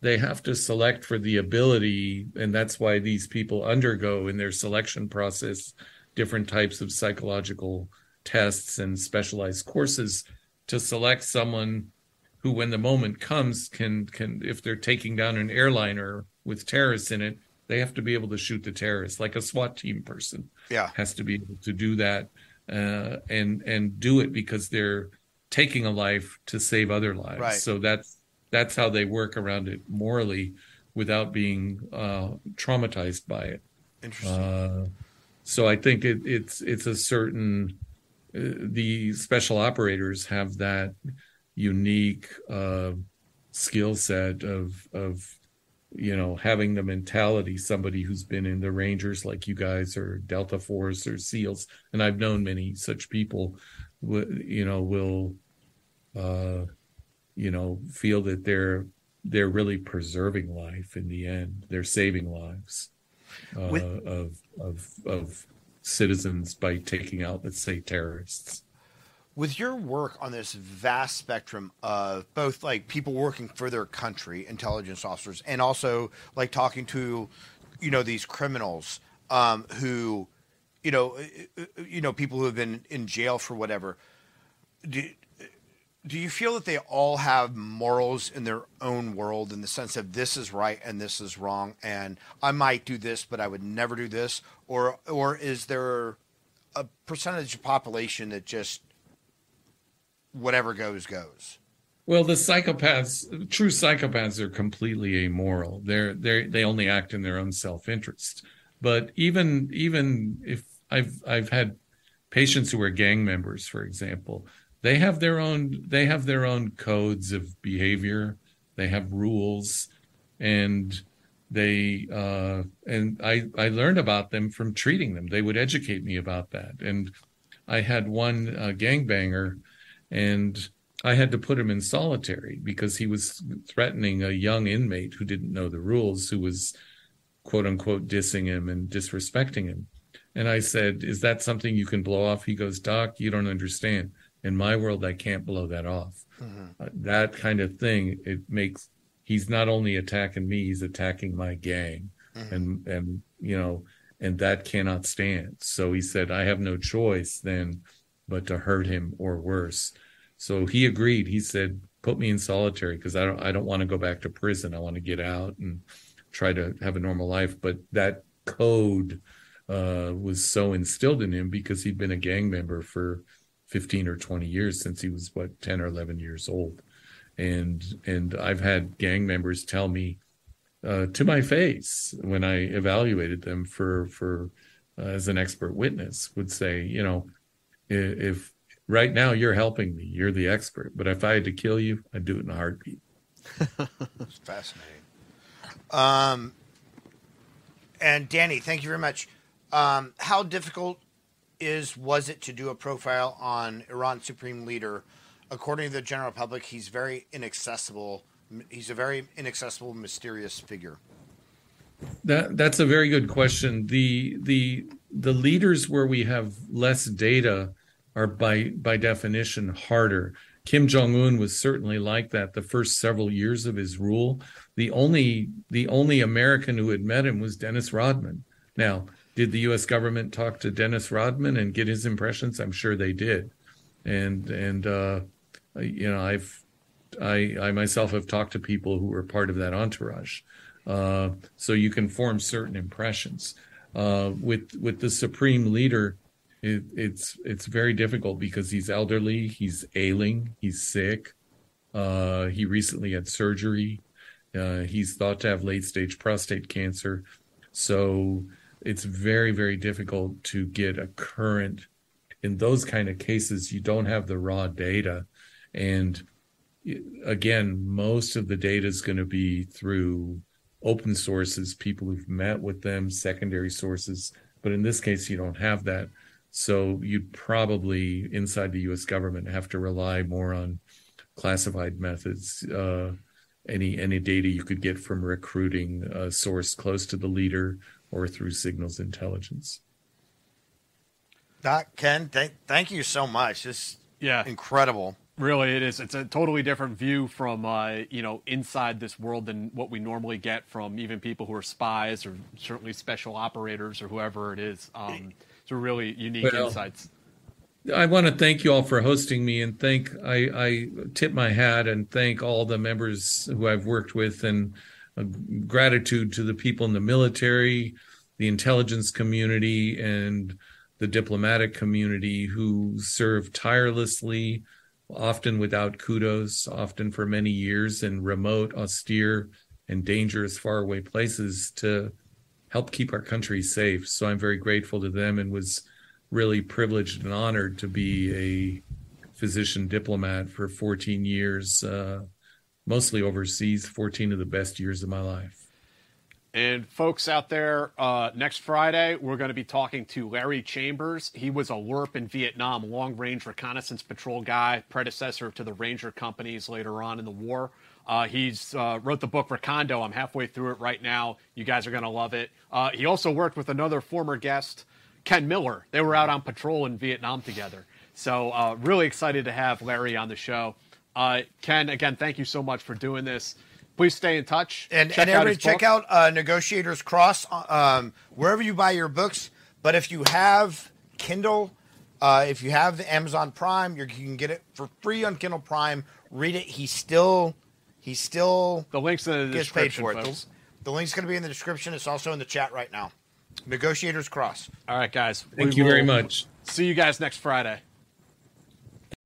they have to select for the ability and that's why these people undergo in their selection process different types of psychological tests and specialized courses to select someone who, when the moment comes, can can if they're taking down an airliner with terrorists in it, they have to be able to shoot the terrorists like a SWAT team person. Yeah. has to be able to do that uh, and and do it because they're taking a life to save other lives. Right. So that's that's how they work around it morally without being uh, traumatized by it. Interesting. Uh, so I think it, it's it's a certain the special operators have that unique uh, skill set of of you know having the mentality somebody who's been in the Rangers like you guys or Delta Force or SEALs and I've known many such people you know will uh, you know feel that they're they're really preserving life in the end. They're saving lives uh, With- of of of citizens by taking out let's say terrorists with your work on this vast spectrum of both like people working for their country, intelligence officers, and also like talking to, you know, these criminals um, who, you know, uh, uh, you know, people who have been in jail for whatever. Do, do you feel that they all have morals in their own world in the sense of this is right and this is wrong, and I might do this, but I would never do this, or or is there a percentage of population that just whatever goes goes. Well, the psychopaths, true psychopaths, are completely amoral. They're they they only act in their own self interest. But even even if I've I've had patients who are gang members, for example, they have their own they have their own codes of behavior. They have rules, and they uh, and I I learned about them from treating them. They would educate me about that. And I had one uh, gangbanger and I had to put him in solitary because he was threatening a young inmate who didn't know the rules, who was quote unquote dissing him and disrespecting him. And I said, Is that something you can blow off? He goes, Doc, you don't understand. In my world, I can't blow that off. Uh, that kind of thing, it makes, he's not only attacking me, he's attacking my gang. And, and, you know, and that cannot stand. So he said, I have no choice then but to hurt him or worse. So he agreed. He said, "Put me in solitary because I don't I don't want to go back to prison. I want to get out and try to have a normal life." But that code uh, was so instilled in him because he'd been a gang member for 15 or 20 years since he was what 10 or 11 years old. And and I've had gang members tell me uh, to my face when I evaluated them for for uh, as an expert witness would say, you know, if right now you're helping me, you're the expert, but if I had to kill you, I'd do it in a heartbeat. It's fascinating. Um, and Danny, thank you very much. Um, how difficult is was it to do a profile on Iran's supreme leader? According to the general public, he's very inaccessible. He's a very inaccessible, mysterious figure. That that's a very good question. The the the leaders where we have less data are by by definition harder. Kim Jong Un was certainly like that the first several years of his rule. The only the only American who had met him was Dennis Rodman. Now, did the U.S. government talk to Dennis Rodman and get his impressions? I'm sure they did, and and uh, you know I've I I myself have talked to people who were part of that entourage, uh, so you can form certain impressions. Uh, with with the supreme leader, it, it's it's very difficult because he's elderly, he's ailing, he's sick. Uh, he recently had surgery. Uh, he's thought to have late stage prostate cancer, so it's very very difficult to get a current. In those kind of cases, you don't have the raw data, and again, most of the data is going to be through open sources, people who've met with them, secondary sources. But in this case, you don't have that. So you'd probably, inside the US government, have to rely more on classified methods. Uh, any any data you could get from recruiting a source close to the leader or through signals intelligence. Doc, Ken, thank, thank you so much. This yeah, incredible. Really, it is. It's a totally different view from uh, you know inside this world than what we normally get from even people who are spies or certainly special operators or whoever it is. Um, so really unique Well, insights. I want to thank you all for hosting me and thank I, I tip my hat and thank all the members who I've worked with and gratitude to the people in the military, the intelligence community, and the diplomatic community who serve tirelessly, often without kudos, often for many years in remote, austere, and dangerous faraway places to help keep our country safe. So I'm very grateful to them and was really privileged and honored to be a physician diplomat for 14 years, uh, mostly overseas, 14 of the best years of my life. And folks out there, uh, next Friday, we're going to be talking to Larry Chambers. He was a LRRP in Vietnam, long range reconnaissance patrol guy, predecessor to the Ranger companies later on in the war. Uh, he's uh, wrote the book Recondo. I'm halfway through it right now. You guys are going to love it. Uh, he also worked with another former guest, Ken Miller. They were out on patrol in Vietnam together. So uh, really excited to have Larry on the show. Uh, Ken, again, thank you so much for doing this. Please stay in touch. And, check and out everybody his check out uh, Negotiators Cross uh, um, wherever you buy your books. But if you have Kindle, uh, if you have the Amazon Prime, you're, you can get it for free on Kindle Prime. Read it. He's still, he's still the links in the gets paid description, for it. folks. The, the link's going to be in the description. It's also in the chat right now. Negotiators Cross. All right, guys. Thank We you very much. See you guys next Friday.